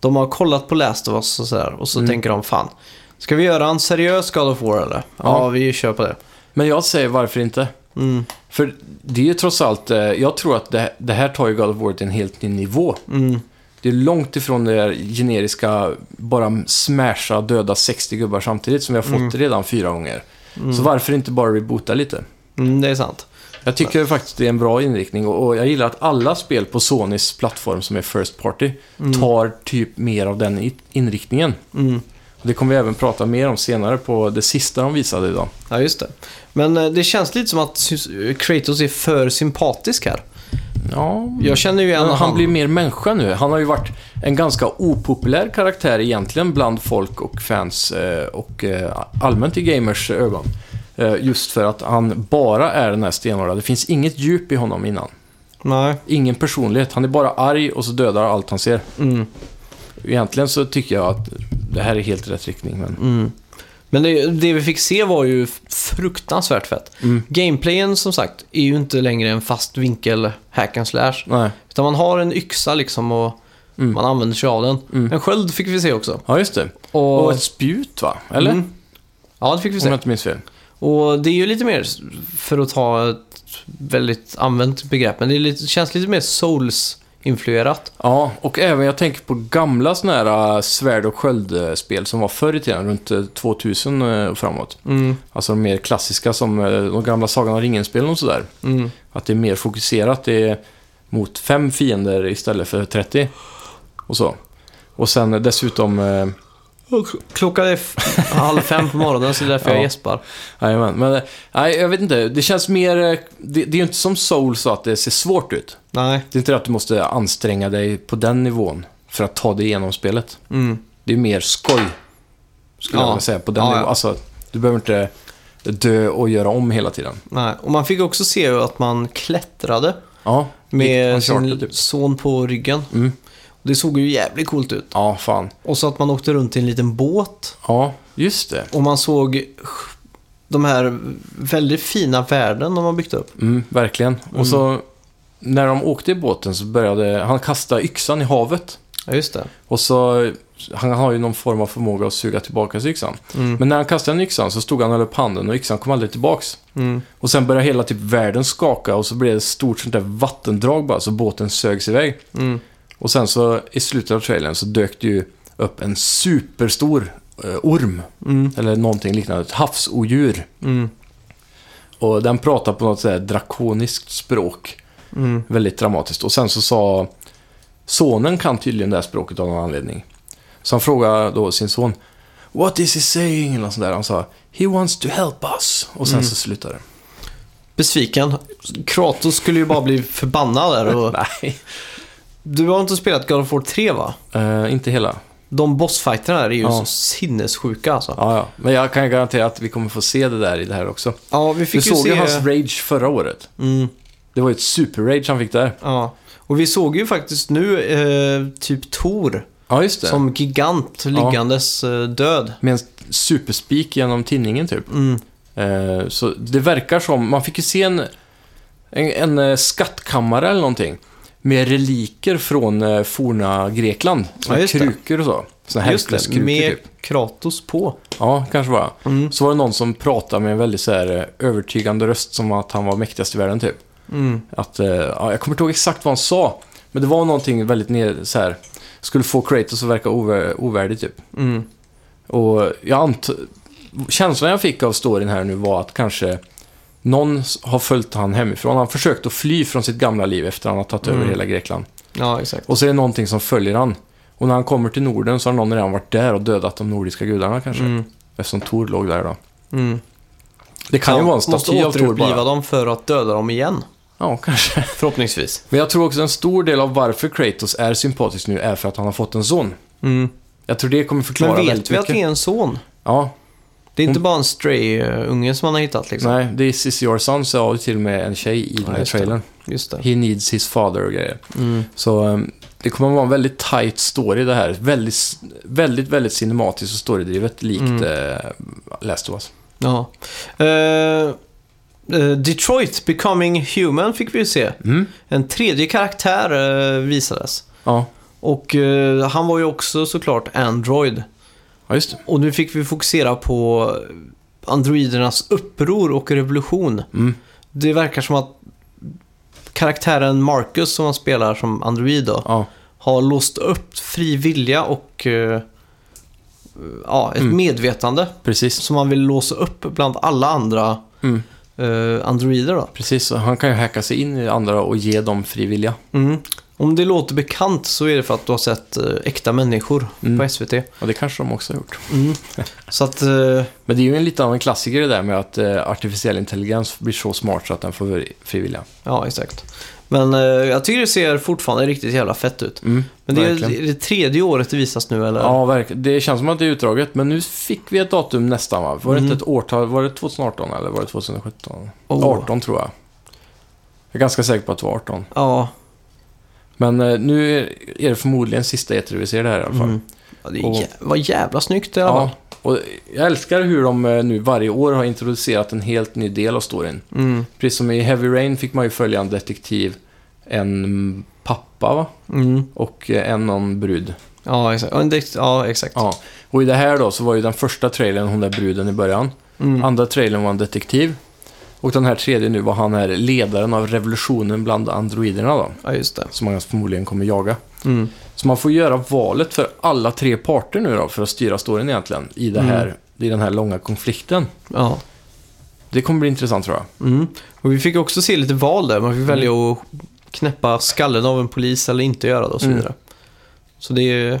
de har kollat på Last of Us och sådär. Och så Mm. tänker de, fan, ska vi göra en seriös God of War eller? Ja, Ja. vi kör på det. Men jag säger varför inte? Mm. För det är ju trots allt, eh, jag tror att det, det här tar ju God of War till en helt ny nivå. Mm. Det är långt ifrån det där generiska, bara smasha, döda 60 gubbar samtidigt som vi har fått Mm. redan fyra gånger. Så varför inte bara reboota lite? Mm, det är sant. Jag tycker faktiskt det är en bra inriktning och, jag gillar att alla spel på Sonys plattform som är First Party tar typ mer av den inriktningen. Mm. Det kommer vi även prata mer om senare på det sista de visade idag. Ja, just det. Men eh, det känns lite som att Kratos är för sympatisk här. Ja, Jag känner ju igen han, han. han blir mer människa nu. Han har ju varit en ganska opopulär karaktär egentligen bland folk och fans eh, och eh, allmänt i gamers ögon. Eh, just för att han bara är den här stenhårda. Det finns inget djup i honom innan. Nej. Ingen personlighet. Han är bara arg och så dödar allt han ser. Mm. Egentligen så tycker jag att det här är helt rätt riktning. Men... Mm. Men det, det vi fick se var ju fruktansvärt fett. Mm. Gameplayen som sagt är ju inte längre en fast vinkel hack and slash. Nej. Utan man har en yxa liksom och Mm. man använder sig av den. Mm. En sköld fick vi se också. Ja, just det. Och, Och ett spjut, va? Eller? Mm. Ja, det fick vi Om se. jag inte minns fel. Och det är ju lite mer, för att ta ett väldigt använt begrepp, men det lite, känns lite mer Souls-influerat. Ja, och även jag tänker på gamla sådana här äh, svärd och sköldspel som var förr i tiden, runt äh, 2000 äh, och framåt. Mm. Alltså de mer klassiska som äh, de gamla Sagan om ringen-spelen och sådär. Mm. Att det är mer fokuserat, det är mot fem fiender istället för 30. Och så. Och sen äh, dessutom äh, Klockan är halv fem på morgonen så det är därför jag Ja. gäspar. Jajamän, men eh, nej, jag vet inte. Det känns mer... eh, Det, det är ju inte som Soul så att det ser svårt ut. Nej. Det är inte det att du måste anstränga dig på den nivån för att ta dig igenom spelet. Mm. Det är mer skoj, skulle Ja. jag vilja säga, på den Ja, nivån. Alltså, du behöver inte dö och göra om hela tiden. Nej. Och man fick också se att man klättrade Ja, med sin typ. son på ryggen. Mm. Det såg ju jävligt coolt ut. Ja, fan. Och så att man åkte runt i en liten båt Ja, just det. och man såg de här väldigt fina världen de har byggt upp. Mm, verkligen. Och så, när de åkte i båten så började han kasta yxan i havet. Ja, just det. Och så, han har ju någon form av förmåga att suga tillbaka yxan. Mm. Men när han kastade den yxan så stod han och upp handen och yxan kom aldrig tillbaks. Mm. Och sen började hela typ världen skaka och så blev det ett stort sånt där vattendrag bara så båten sögs iväg. Mm. Och sen så i slutet av trailern så dök det ju upp en superstor eh, orm. Mm. Eller någonting liknande, ett havsodjur. Mm. Och den pratar på något sådär drakoniskt språk. Mm. Väldigt dramatiskt. Och sen så sa sonen kan tydligen det här språket av någon anledning. Så han frågade då sin son What is he saying? Eller sånt där. Han sa He wants to help us. Och sen Mm. så slutade det. Besviken. Kratos skulle ju bara bli förbannad där. Och... Nej. Du har inte spelat God of War 3 va? Eh, inte hela. De bossfighterna är ju Ja. så sinnessjuka alltså. Ja, ja. Men jag kan garantera att vi kommer få se det där i det här också. Ja, vi Du fick ju såg se... ju hans rage förra året. Mm, Det var ju ett super-rage han fick där. ja. Och vi såg ju faktiskt nu eh, typ Tor Ja, just det. som gigant liggandes eh, död. Med en superspik genom tinningen typ. Mm, Eh, så det verkar som, man fick ju se en, en, en eh, skattkammare eller någonting. Med reliker från eh, forna Grekland. Såna Ja, krukor och så. Såna just det, med typ. Kratos på. Ja, kanske var. Mm, Så var det någon som pratade med en väldigt så här, eh, övertygande röst som att han var mäktigast i världen typ. mm, Att, eh, ja, jag kommer inte ihåg exakt vad han sa. Men det var någonting väldigt ner, så här, skulle få Kratos att verka ovär, ovärdig typ. mm. Och jag ant... Känslan jag fick av storyn här nu var att kanske någon har följt han hemifrån. Han försökte att fly från sitt gamla liv efter att han har tagit över Mm. hela Grekland. Ja, exakt. Och så är det någonting som följer han. Och när han kommer till Norden så har någon redan varit där och dödat de nordiska gudarna kanske. Mm, Eftersom Tor låg där då. mm. Det kan ju Så vara en han måste staty av Tor återuppliva bara. dem för att döda dem igen. Ja, kanske. Förhoppningsvis. Men jag tror också en stor del av varför Kratos är sympatisk nu är för att han har fått en son. Mm. Jag tror det kommer förklara Men väldigt vet vi att mycket. det är en son? Ja, Det är inte Hon- bara en stray-unge som han har hittat liksom. nej, det är Sissy Your Son sa ju till och med en tjej i den här trailern. Just det. He needs his father och grejer. Mm. Så um, det kommer att vara en väldigt tight story det här. Väldigt, väldigt, väldigt cinematiskt och storydrivet likt Mm. eh, Last of Us. Ja. Eh, eh, Detroit Becoming Human fick vi ju se. Mm. En tredje karaktär eh, visades. Ja. Och eh, han var ju också såklart Android. Ja, just det. Och nu fick vi fokusera på androidernas uppror och revolution. Mm. Det verkar som att karaktären Marcus som han spelar som android då, Ja. har låst upp fri vilja och eh, ja, ett Mm. medvetande Precis. som man vill låsa upp bland alla andra Mm. eh, androider då. Precis, han kan ju hacka sig in i andra och ge dem fri vilja. Mm. Om det låter bekant så är det för att du har sett eh, äkta människor Mm. på SVT. Och det kanske de också har gjort. Mm. Så att, eh, Men det är ju en lite av en klassiker det där med att eh, artificiell intelligens blir så smart så att den får fri vilja. ja exakt. Men jag tycker det ser fortfarande riktigt jävla fett ut. Mm, Men det verkligen. är det tredje året det visas nu eller? Ja, verkligen. Det känns som att det är utdraget, men nu fick vi ett datum nästan va? Var det Mm. inte ett årtal? Var det 2018 eller var det 2017? Oh. 18 tror jag. Jag är ganska säker på att det var 18. Ja. Men eh, nu är, det förmodligen sista E3 vi ser det här i alla fall. Mm. ja det är Och- jä- var jävla snyggt i alla fall. Ja, och jag älskar hur de eh, nu varje år har introducerat en helt ny del av storyn. Mm. Precis som i Heavy Rain fick man ju följa en detektiv, en pappa va? Mm. Och eh, en någon brud. Ja, exakt. Ja, exakt. Ja. Och i det här då så var ju den första trailern hon där bruden i början. Mm. Andra trailern var en detektiv. Och den här tredje nu var han är ledaren av revolutionen bland androiderna då. ja just det. Som man förmodligen kommer jaga. Mm. Så man får göra valet för alla tre parter nu då för att styra storyn egentligen. I, det här, i den här långa konflikten. Ja. Det kommer bli intressant tror jag. Mm. Och vi fick också se lite val där. Man fick välja att knäppa skallen av en polis eller inte göra det och så Mm. vidare. Så det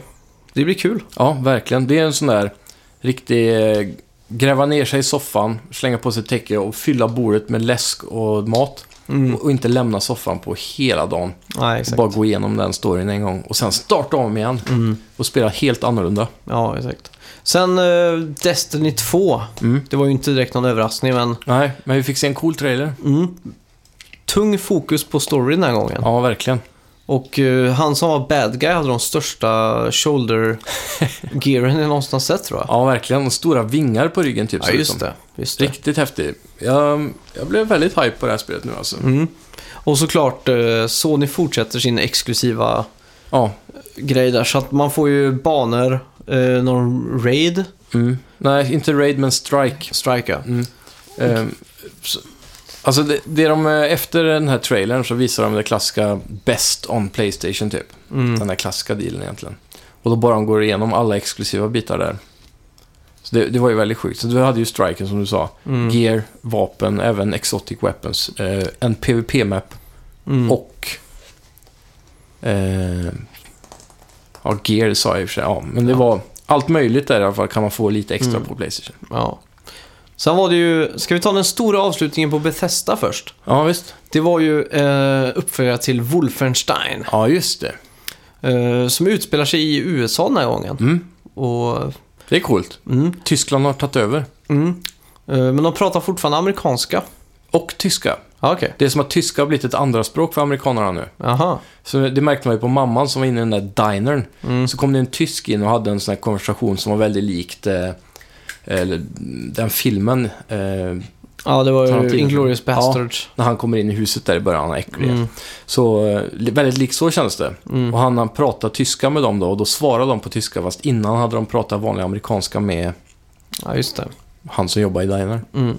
Det blir kul. Ja, verkligen. Det är en sån där riktig eh, gräva ner sig i soffan, slänga på sig täcke och fylla bordet med läsk och mat. Mm. Och inte lämna soffan på hela dagen. Nej, Och bara gå igenom den storyn en gång och sen starta om igen Mm. och spela helt annorlunda. Ja, exakt. Sen eh, Destiny 2. Mm. Det var ju inte direkt någon överraskning, men Nej, men vi fick se en cool trailer. mm. tung fokus på story den här gången. Ja, verkligen. Och eh, han som var bad guy hade de största shoulder-gearen jag någonsin har sett tror jag. Ja, verkligen. Och stora vingar på ryggen typ. Ja, just det. Just det. Riktigt häftig. Jag, jag blev väldigt hype på det här spelet nu alltså. Mm. Och såklart, eh, Sony fortsätter sin exklusiva Ja. grej där. Så att man får ju banor, eh, någon raid, Mm. Nej, inte Raid, men Strike. strike Mm. Ehm, så, alltså, det, det de, eh, efter den här trailern så visar de det klassiska Best on Playstation typ. mm. Den där klassiska dealen egentligen. Och då bara de går igenom alla exklusiva bitar där. Så det, det var ju väldigt sjukt. Så du hade ju Striken som du sa. Mm. Gear, vapen, även Exotic Weapons. Eh, en PVP-map Mm. och... Eh, ja, Gear sa jag i och för sig. Ja, men det Ja. var allt möjligt där i alla fall kan man få lite extra Mm. på Playstation. Ja. Sen var det ju, ska vi ta den stora avslutningen på Bethesda först? Ja, visst. Det var ju eh, uppföljare till Wolfenstein. Ja, just det. Eh, som utspelar sig i USA den här gången. Mm. Och, Det är coolt. mm, Tyskland har tagit över. mm. Eh, men de pratar fortfarande amerikanska. Och tyska. Ja, Okej. Det är som att tyska har blivit ett andra språk för amerikanerna nu. Jaha. Så det märkte man ju på mamman som var inne i den där dinern. Mm. Så kom det en tysk in och hade en sån här konversation som var väldigt likt eh, den filmen. Eh, Ja, det var ju Tarantino. Inglourious Bastards. när han kommer in i huset där i början, han är äcklig. Mm. Så eh, väldigt likt så kändes det. Mm. Och han, han pratade tyska med dem då och då svarade de på tyska fast innan hade de pratat vanlig amerikanska med Ja, just det. han som jobbar i diner. Mm.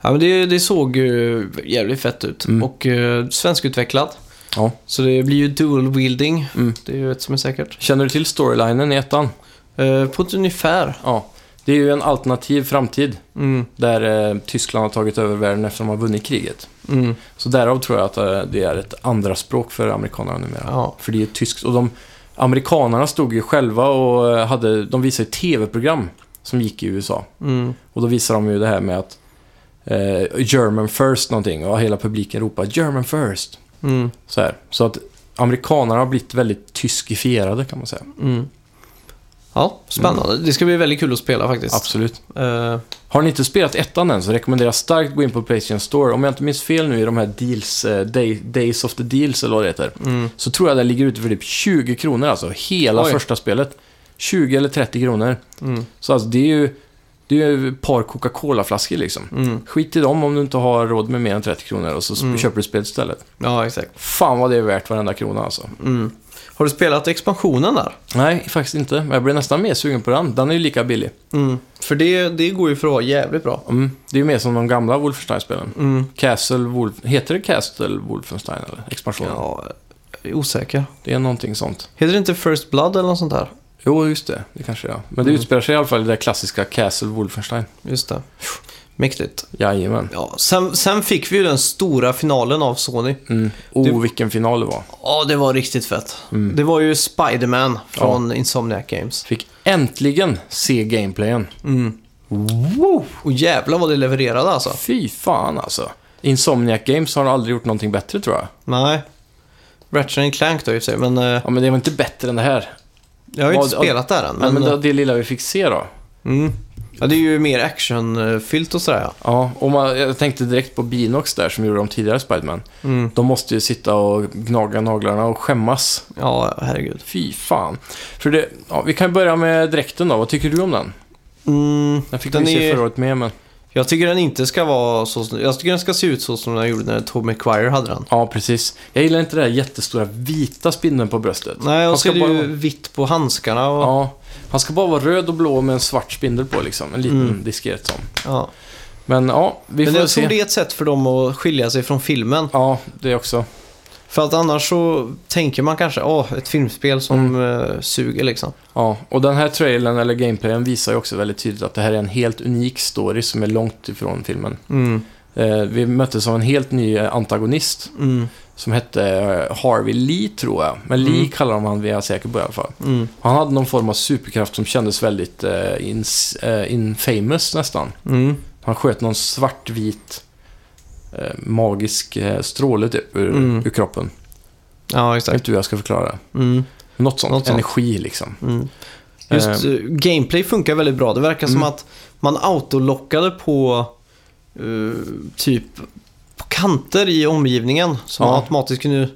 Ja, men det, det såg ju jävligt fett ut. Mm. Och uh, svenskutvecklat. Ja. Så det blir ju dual wielding. Mm. Det är ju ett som är säkert. Känner du till storylinen i ettan? Eh, på ett ungefär. Ja. Det är ju en alternativ framtid Mm. där eh, Tyskland har tagit över världen efter att de har vunnit kriget. Mm. Så därav tror jag att eh, det är ett andra språk för amerikanerna numera. Ja. För det är tyskt. Och de amerikanerna stod ju själva och eh, hade, de visade tv-program som gick i USA. Mm. Och då visade de ju det här med att eh, German first någonting och hela publiken ropar German first. Mm. Så, här. så att amerikanerna har blivit väldigt tyskifierade kan man säga. Mm. Ja, spännande. Det ska bli väldigt kul att spela faktiskt. Absolut. Eh, Har ni inte spelat ettan än så rekommenderar jag starkt att gå in på Playstation Store. Om jag inte minns fel nu i de här deals, eh, day, Days of the Deals eller vad det heter. mm. Så tror jag det ligger ute för typ 20 kronor alltså. Hela Oj. första spelet. 20 eller 30 kronor. Mm. Så alltså det är ju, det är ju ett par Coca-Cola-flaskor liksom. Mm. Skit i dem om du inte har råd med mer än 30 kronor och så Mm. köper du spelet istället. Ja, exakt. Fan vad det är värt varenda krona alltså. Mm. Har du spelat expansionen där? Nej, faktiskt inte. Men jag blir nästan mer sugen på den. Den är ju lika billig. Mm. För det, det går ju för att vara jävligt bra. Mm. Det är ju mer som de gamla Wolfenstein-spelen. Mm. Castle Wolf... Heter det Castle Wolfenstein eller? Expansionen? Ja, jag är osäker. Det är någonting sånt. Heter det inte First Blood eller något sånt där? Jo, just det. Det kanske det är. Men det Mm. utspelar sig i alla fall i det klassiska Castle Wolfenstein. Just det. Mäktigt. Jajamän. Ja, sen, sen fick vi ju den stora finalen av Sony. Mm. Oh, Det- vilken final det var. Ja, det var riktigt fett. Mm. Det var ju Spider-Man från Insomniac Games. Fick äntligen se gameplayen. Mm. Wow! Och jävlar vad det levererade alltså. Fy fan alltså. Insomniac Games har aldrig gjort någonting bättre tror jag. Nej. Ratchet Clank då i och för sig, men eh, Ja, men det var inte bättre än det här. jag har ju inte Ja, spelat där än. Men, Men, men det, eh, det lilla vi fick se då. mm. Ja, det är ju mer actionfyllt och sådär ja. Ja, och man, jag tänkte direkt på Binox där som gjorde de tidigare Spiderman. Mm. De måste ju sitta och gnaga naglarna och skämmas. Ja, herregud. Fy fan. För det, ja, vi kan börja med dräkten då. Vad tycker du om den? Mm. Den fick Den vi se är- förra året med, men... Jag tycker den inte ska vara så... Jag tycker den ska se ut så som den gjorde när Tobey Maguire hade den. Ja, precis. Jag gillar inte det där jättestora vita spindeln på bröstet. Nej, Han och så ska är det ju bara- vitt på handskarna och... Ja, han ska bara vara röd och blå med en svart spindel på liksom. En liten Mm. diskret sån. Ja. Men ja, vi Men får jag se. tror det är ett sätt för dem att skilja sig från filmen. Ja, det också. För att annars så tänker man kanske, åh, ett filmspel som eh, suger liksom. Ja, och den här trailern eller gameplayen visar ju också väldigt tydligt att det här är en helt unik story som är långt ifrån filmen. Mm. Eh, vi möttes av en helt ny eh, antagonist. Mm. som hette Harvey Lee, tror jag. Men Lee kallar de han, vi är säker på i alla fall. Mm. Han hade någon form av superkraft som kändes väldigt eh, ins, infamous nästan. Mm. Han sköt någon svartvit magisk eh, stråle typ ur, Mm. ur kroppen. Ja, Jag vet exakt. inte hur jag ska förklara det. Mm. Något sånt. Något sånt. Energi liksom. Mm. Just Eh. eh, gameplay funkar väldigt bra. Det verkar som Mm. att man autolockade på eh, typ på kanter i omgivningen. Så man Ja. automatiskt kunde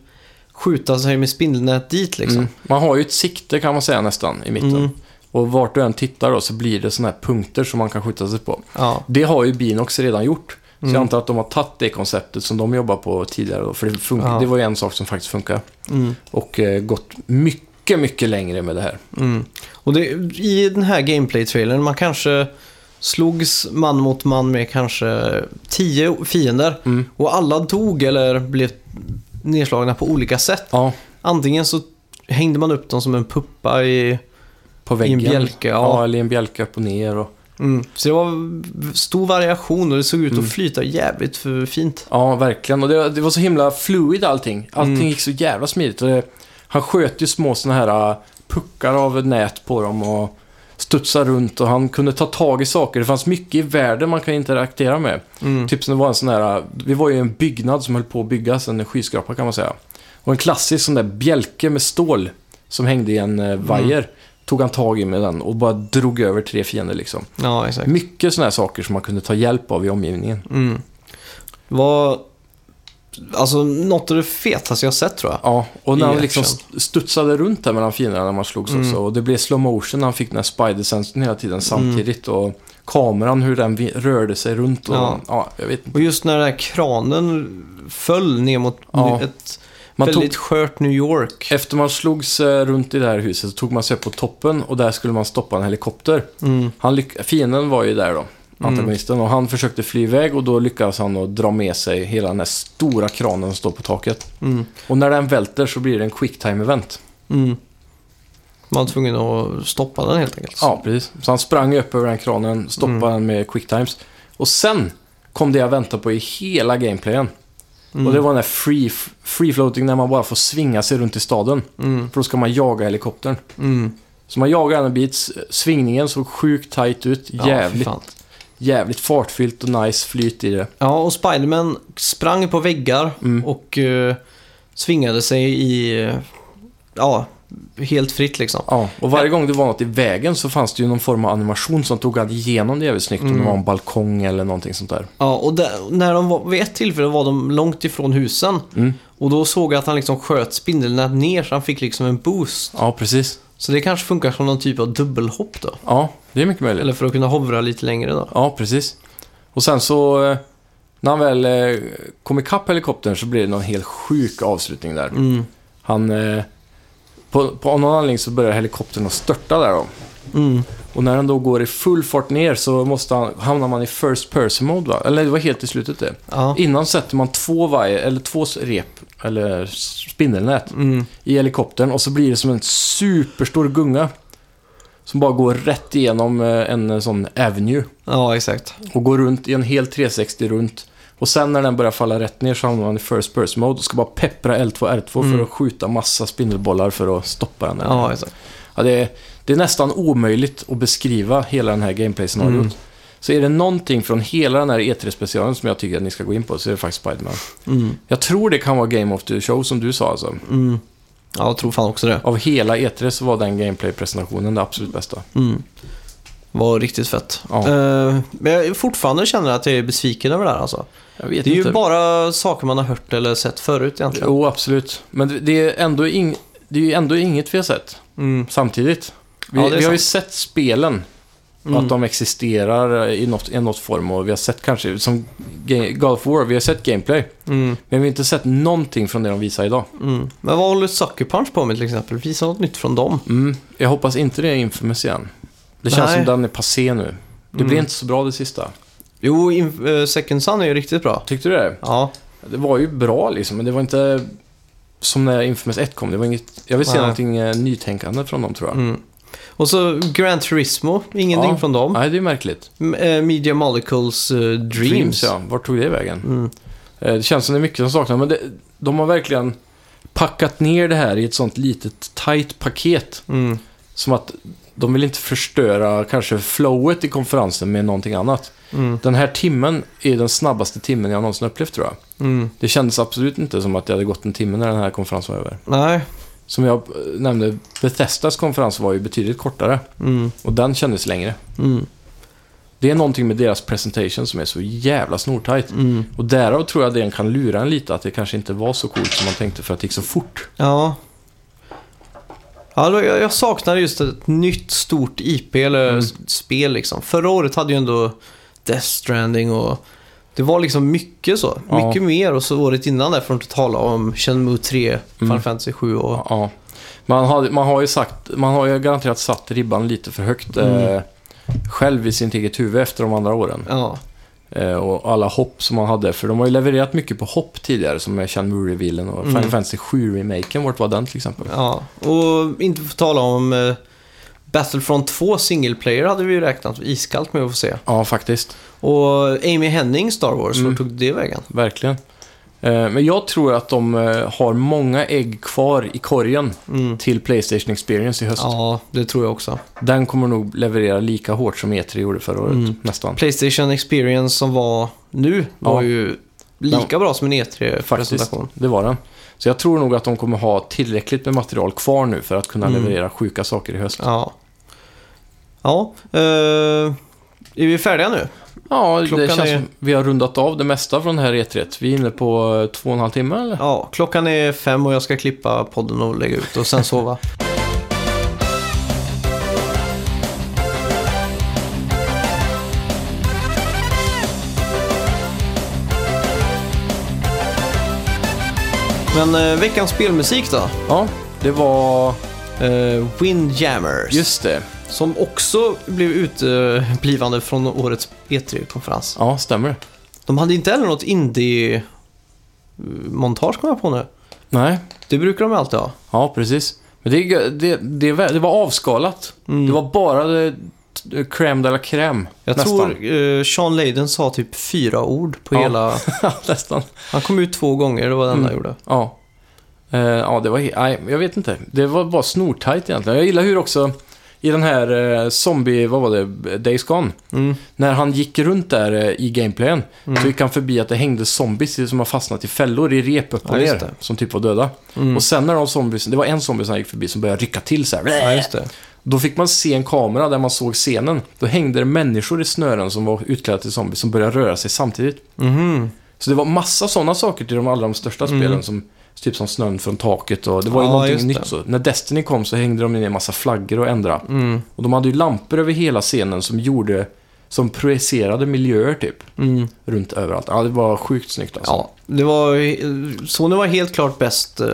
skjuta sig med spindelnät dit liksom. Mm. Man har ju ett sikte kan man säga nästan i mitten. Mm. Och vart du än tittar då så blir det sådana här punkter som man kan skjuta sig på. Ja. Det har ju Binox redan gjort. Så Mm. jag antar att de har tagit det konceptet som de jobbar på tidigare. Då, för det, funkar, Ja. det var ju en sak som faktiskt funkar. Mm. Och eh, gått mycket, mycket längre med det här. Mm. Och det, i den här gameplay-trailern, man kanske slogs man mot man med kanske tio fiender. Mm. Och alla dog eller blev nedslagna på olika sätt. Ja, Antingen så hängde man upp dem som en puppa i... på I väggen. en bjälke, ja. ja. eller i en bjälke upp och ner. Och, Mm. Så det var stor variation och det såg ut Mm. att flyta jävligt för fint. ja, verkligen. Och det, det var så himla fluid allting. Allting Mm. gick så jävla smidigt. Det, han sköt ju små såna här äh, puckar av nät på dem och studsade runt och han kunde ta tag i saker. Det fanns mycket i världen man kan interagera med. Mm. Typ som det var en sån här, vi var ju en byggnad som höll på att byggas, en skyskrapa kan man säga. Och en klassisk sån där bjälke med stål som hängde i en eh, vajer. Tog han tag i med den och bara drog över tre fiender liksom. Ja, exakt. Mycket såna här saker som man kunde ta hjälp av i omgivningen. Mm. Var alltså något av det fetaste jag sett tror jag. Ja, och när han liksom studsade runt där mellan fienderna när man slogs Mm. också. Och det blev slow motion när han fick den här spider-sensorn hela tiden samtidigt. Och kameran, hur den rörde sig runt. Och, Ja. ja. jag vet inte. Och just när den här kranen föll ner mot Ja. ett Man väldigt tog, skört New York. efter man slogs eh, runt i det här huset så tog man sig upp på toppen och där skulle man stoppa en helikopter. Mm. Han fienden var ju där då, antagonisten, och han försökte fly iväg och då lyckades han att dra med sig hela den här stora kranen som står på taket. Mm. Och när den välter så blir det en quicktime-event. Mm. Man var tvungen att stoppa den helt enkelt. Ja, precis. Så han sprang upp över den kranen, stoppade Mm. den med quicktimes. Och sen kom det jag väntade på i hela gameplayen. Mm. Och det var den där free, free floating när man bara får svinga sig runt i staden. Mm. För då ska man jaga helikoptern. Mm. Så man jagar den en bit, svingningen såg sjukt tight ut. Ja, Jävligt, jävligt fartfyllt och nice flyt i det. Ja, och Spiderman sprang på väggar Mm. och eh, svingade sig i... eh, ja, helt fritt liksom. Ja, och varje gång det var något i vägen så fanns det ju någon form av animation som tog han igenom det jävligt snyggt. Om Mm. det var en balkong eller någonting sånt där. Ja, och där, när de var, vid ett tillfälle var de långt ifrån husen. Mm. Och då såg jag att han liksom sköt spindelnät ner så han fick liksom en boost. Ja, precis. Så det kanske funkar som någon typ av dubbelhopp då. Ja, det är mycket möjligt. Eller för att kunna hovra lite längre då. Ja, precis. Och sen så, eh, när han väl eh, kom ikapp helikoptern så blir det någon helt sjuk avslutning där. Mm. Han, på, på någon anledning så börjar helikoptern att störta där då. Mm. Och när den då går i full fart ner så måste han, hamnar man i first person mode va? Eller det var helt i slutet det. Ja. Innan sätter man två vajer, eller två rep, eller spindelnät Mm. i helikoptern och så blir det som en superstor gunga. Som bara går rätt igenom eh, en sån avenue. ja, exakt. Och går runt i en hel 360 runt. Och sen när den börjar falla rätt ner så hamnar man i first person mode och ska bara peppra L2 R2 Mm. för att skjuta massa spindelbollar för att stoppa den. Ja, exakt. Ja, det, är, det är nästan omöjligt att beskriva hela den här gameplay-scenariot. Mm. Så är det någonting från hela den här E3-specialen som jag tycker att ni ska gå in på så är det faktiskt Spiderman. Mm. Jag tror det kan vara Game of the Show som du sa alltså. Mm. Ja, jag tror fan också det. Av hela E3 så var den gameplay-presentationen det absolut bästa. Mm. Var riktigt fett. Ja. Eh, men jag fortfarande känner att jag är besviken över det här alltså. Jag vet Det är inte. ju bara saker man har hört eller sett förut egentligen. Jo, absolut. Men det- är ändå, ing... det är ju ändå inget vi har sett Mm. samtidigt. Vi, Ja, vi har ju sett spelen. Mm. att de existerar i något, i något form. Och vi har sett kanske, som God of War, vi har sett gameplay. Mm. Men vi har inte sett någonting från det de visar idag. Mm. Men vad håller Sucker Punch på med till exempel? Visa något nytt från dem. Mm. Jag hoppas inte det är Infamous igen. Det känns Nej. som den är passé nu. Det Mm. blir inte så bra det sista. Jo, in, eh, Second Sun är ju riktigt bra. Tyckte du det? Ja. Det var ju bra liksom, men det var inte som när Infamous 1 kom. Det var inget, jag vill se Nej. någonting eh, nytänkande från dem tror jag. Mm. Och så Gran Turismo, ingenting Ja. från dem. Nej, det är märkligt. M- eh, Media Molecules eh, Dreams. ja. Vart tog det vägen? Mm. Eh, Det känns som det är mycket som saknas, men det, de har verkligen packat ner det här i ett sånt litet tight paket. Mm. Som att de vill inte förstöra kanske flowet i konferensen med någonting annat. Mm. Den här timmen är den snabbaste timmen jag någonsin upplevt tror jag. Mm. Det kändes absolut inte som att det hade gått en timme när den här konferensen var över. Nej. Som jag eh, nämnde, Bethesdas konferens var ju betydligt kortare. Mm. Och den kändes längre. Mm. Det är någonting med deras presentation som är så jävla snortajt. Mm. Och därav tror jag det kan lura en lite att det kanske inte var så coolt som man tänkte för att det gick så fort. Ja. Ja, jag, jag saknar just ett nytt stort IP eller Mm. spel liksom. Förra året hade ju ändå Death Stranding och det var liksom mycket så. Ja. Mycket mer och så året innan där för att inte tala om Shenmue 3, Final Mm. Fantasy 7 och... Ja. Man har, man har ju sagt, man har ju garanterat satt ribban lite för högt Mm. eh, själv i sitt eget huvud efter de andra åren. Ja. Eh, och alla hopp som man hade. För de har ju levererat mycket på hopp tidigare som med Shenmue-revealen och Mm. Final Fantasy 7-remaken. Vart var den till exempel? ja. Och inte få tala om eh, Battlefront 2 single player hade vi ju räknat iskallt med att få se. Ja, faktiskt. Och Amy Henning Star Wars, Mm. vart tog det vägen? Verkligen. Eh, men jag tror att de eh, har många ägg kvar i korgen Mm. till Playstation Experience i höst. Ja, det tror jag också. Den kommer nog leverera lika hårt som E3 gjorde förra året, Mm. nästan. Playstation Experience som var nu var Ja. ju lika bra som en Faktiskt, E3-presentation. det var den. Så jag tror nog att de kommer ha tillräckligt med material kvar nu för att kunna Mm. leverera sjuka saker i höst. Ja. Ja. eh, är vi färdiga nu? Ja, det Klockan känns är- som vi har rundat av det mesta från den här E3. Vi är inne på eh, två och en halv timme eller? Ja, klockan är fem och jag ska klippa podden och lägga ut och sen sova. Men eh, veckans spelmusik då? Ja, det var... Eh, Windjammers. Just det. Som också blev utblivande från årets E3-konferens. Ja, stämmer det. De hade inte heller något indie-montage kom jag på nu. Nej, Det brukar de alltid ha. ja precis. Men det, det, det, det var avskalat. Mm. Det var bara det, crème de la crème. Jag nästan. tror eh, Sean Layden sa typ fyra ord på Ja. hela... nästan. Han kom ut två gånger, det var det enda Mm. han gjorde. Ja. Eh, ja, det var... Nej, jag vet inte. Det var bara snortajt egentligen. Jag gillar hur också i den här eh, zombie... Vad var det? Days Gone. Mm. När han gick runt där eh, i gameplayen Mm. så gick han förbi att det hängde zombies som har fastnat i fällor i rep upp och Ja, ner. Som typ var döda. Mm. Och sen när de zombies... Det var en zombie som han gick förbi som började rycka till så här. Ja. Då fick man se en kamera där man såg scenen. Då hängde det människor i snören som var utklädda till zombies som började röra sig samtidigt. Mhm. Så det var massa sådana saker till de allra de största Mm. spelen. Som, typ som snön från taket och det var ju Ja, någonting nytt så. När Destiny kom så hängde de ner en massa flaggor och ändrade. Mm. Och de hade ju lampor över hela scenen som gjorde, som projicerade miljöer typ. Mm. Runt överallt. Ja, det var sjukt snyggt alltså. Ja, det var... Sony var helt klart bäst. eh,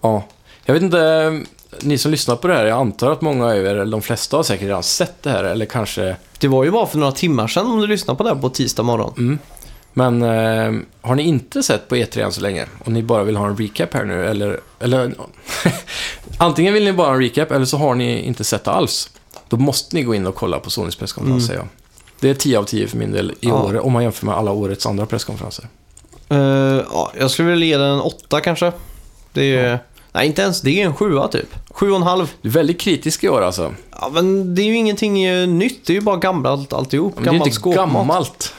Ja. Jag vet inte, ni som lyssnar på det här, jag antar att många av er, eller de flesta har säkert redan sett det här, eller kanske... Det var ju bara för några timmar sedan om du lyssnade på det här på tisdag morgon. Mm. Men eh, har ni inte sett på E3 än så länge och ni bara vill ha en recap här nu eller... eller antingen vill ni bara ha en recap eller så har ni inte sett det alls. Då måste ni gå in och kolla på Sonys presskonferens Mm. säger jag. Det är 10 av 10 för min del i Ja. år om man jämför med alla årets andra presskonferenser. Eh, ja, jag skulle vilja ge den en åtta kanske. Det är... Nej, inte ens det. är en sjua typ. Sju och en halv. Du är väldigt kritisk i år alltså. Ja, men det är ju ingenting eh, nytt. Det är ju bara gammalt alltihop. Men det är Gammalt inte gammalt.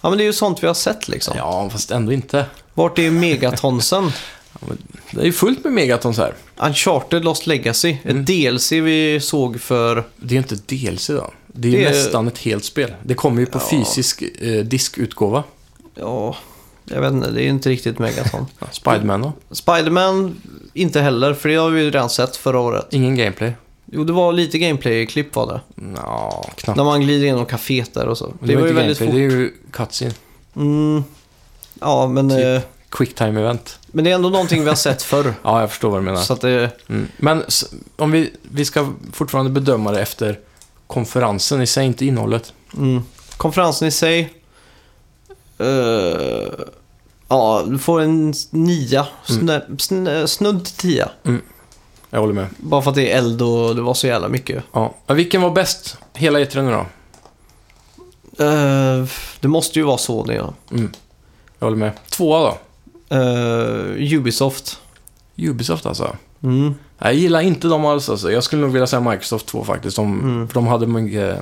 Ja, men det är ju sånt vi har sett liksom. Ja, fast ändå inte. Vart är Megatonsen? Det är ju fullt med megatons här. Uncharted Lost Legacy. Mm. Ett DLC vi såg för... Det är inte DLC då. Det är, Det är- nästan ett helt spel. Det kommer ju på Ja. fysisk eh, diskutgåva. Ja, jag vet inte. Det är inte riktigt Megaton. Ja, Spiderman då? Spiderman inte heller, för det har vi ju redan sett förra året. Ingen gameplay? Jo, det var lite gameplay-klipp var det. Ja, knappt. När man glider igenom kaféet där och så. Det, var ju väldigt fort. Det är ju cutscene. Mm, ja, men, Typ. eh, Quicktime event. men det är ändå någonting vi har sett förr. Ja, jag förstår vad du menar. så att det... Mm. Men om vi, vi ska fortfarande bedöma det efter konferensen i sig, inte innehållet. Mm. Konferensen i sig... eh, ja, du får en nia. Snö, snö, snudd tia. Jag håller med. Bara för att det är eld och det var så jävla mycket. Ja. Men vilken var bäst? Hela E3 nu då? Eh, det måste ju vara Sony, ja. Mm. Jag håller med. Tvåa då? Eh, Ubisoft. Ubisoft alltså. Mm. Jag gillar inte dem alls alltså. Jag skulle nog vilja säga Microsoft 2 faktiskt. De, Mm. För de hade, mycket,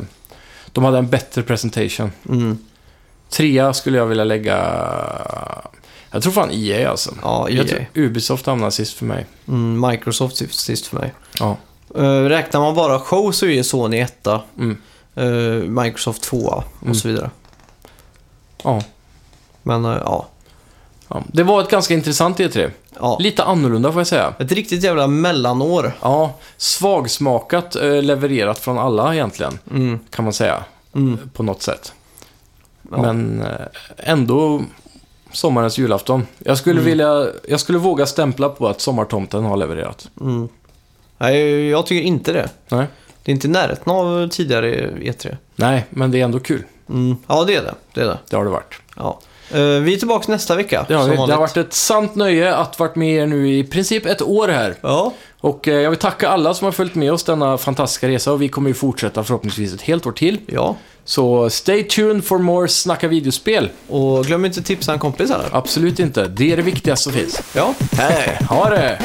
de hade en bättre presentation. Mm. Trea skulle jag vilja lägga... Jag tror fan EA alltså. Ja, Jag EA. tror Ubisoft hamnar sist för mig. Mm, Microsoft sist, för mig. Ja. Eh, räknar man bara show så är Sony etta. Mm. eh, Microsoft tvåa och Mm. så vidare. Ja. Men eh, ja. ja. Det var ett ganska intressant E3. ja. Lite annorlunda får jag säga. Ett riktigt jävla mellanår. Ja, svagsmakat levererat från alla egentligen, Mm. kan man säga. Mm. På något sätt. Ja. Men ändå sommarens julafton. Jag skulle Mm. vilja, jag skulle våga stämpla på att Sommartomten har levererat. Mm. Nej, jag tycker inte det. Nej. Det är inte närheten av tidigare E3. Nej, men det är ändå kul. Mm. Ja, det är det. det, är det. Det har det varit. Ja. Eh, vi är tillbaka nästa vecka. Vi. det har varit ett sant nöje att varit med er nu i princip ett år här. Ja. Och eh, jag vill tacka alla som har följt med oss denna fantastiska resa och vi kommer ju fortsätta förhoppningsvis ett helt år till. ja. Så stay tuned for more Snacka videospel. Och glöm inte tipsa en kompis här. Absolut inte. Det är det viktigaste som finns. Ja. Hej, ha det!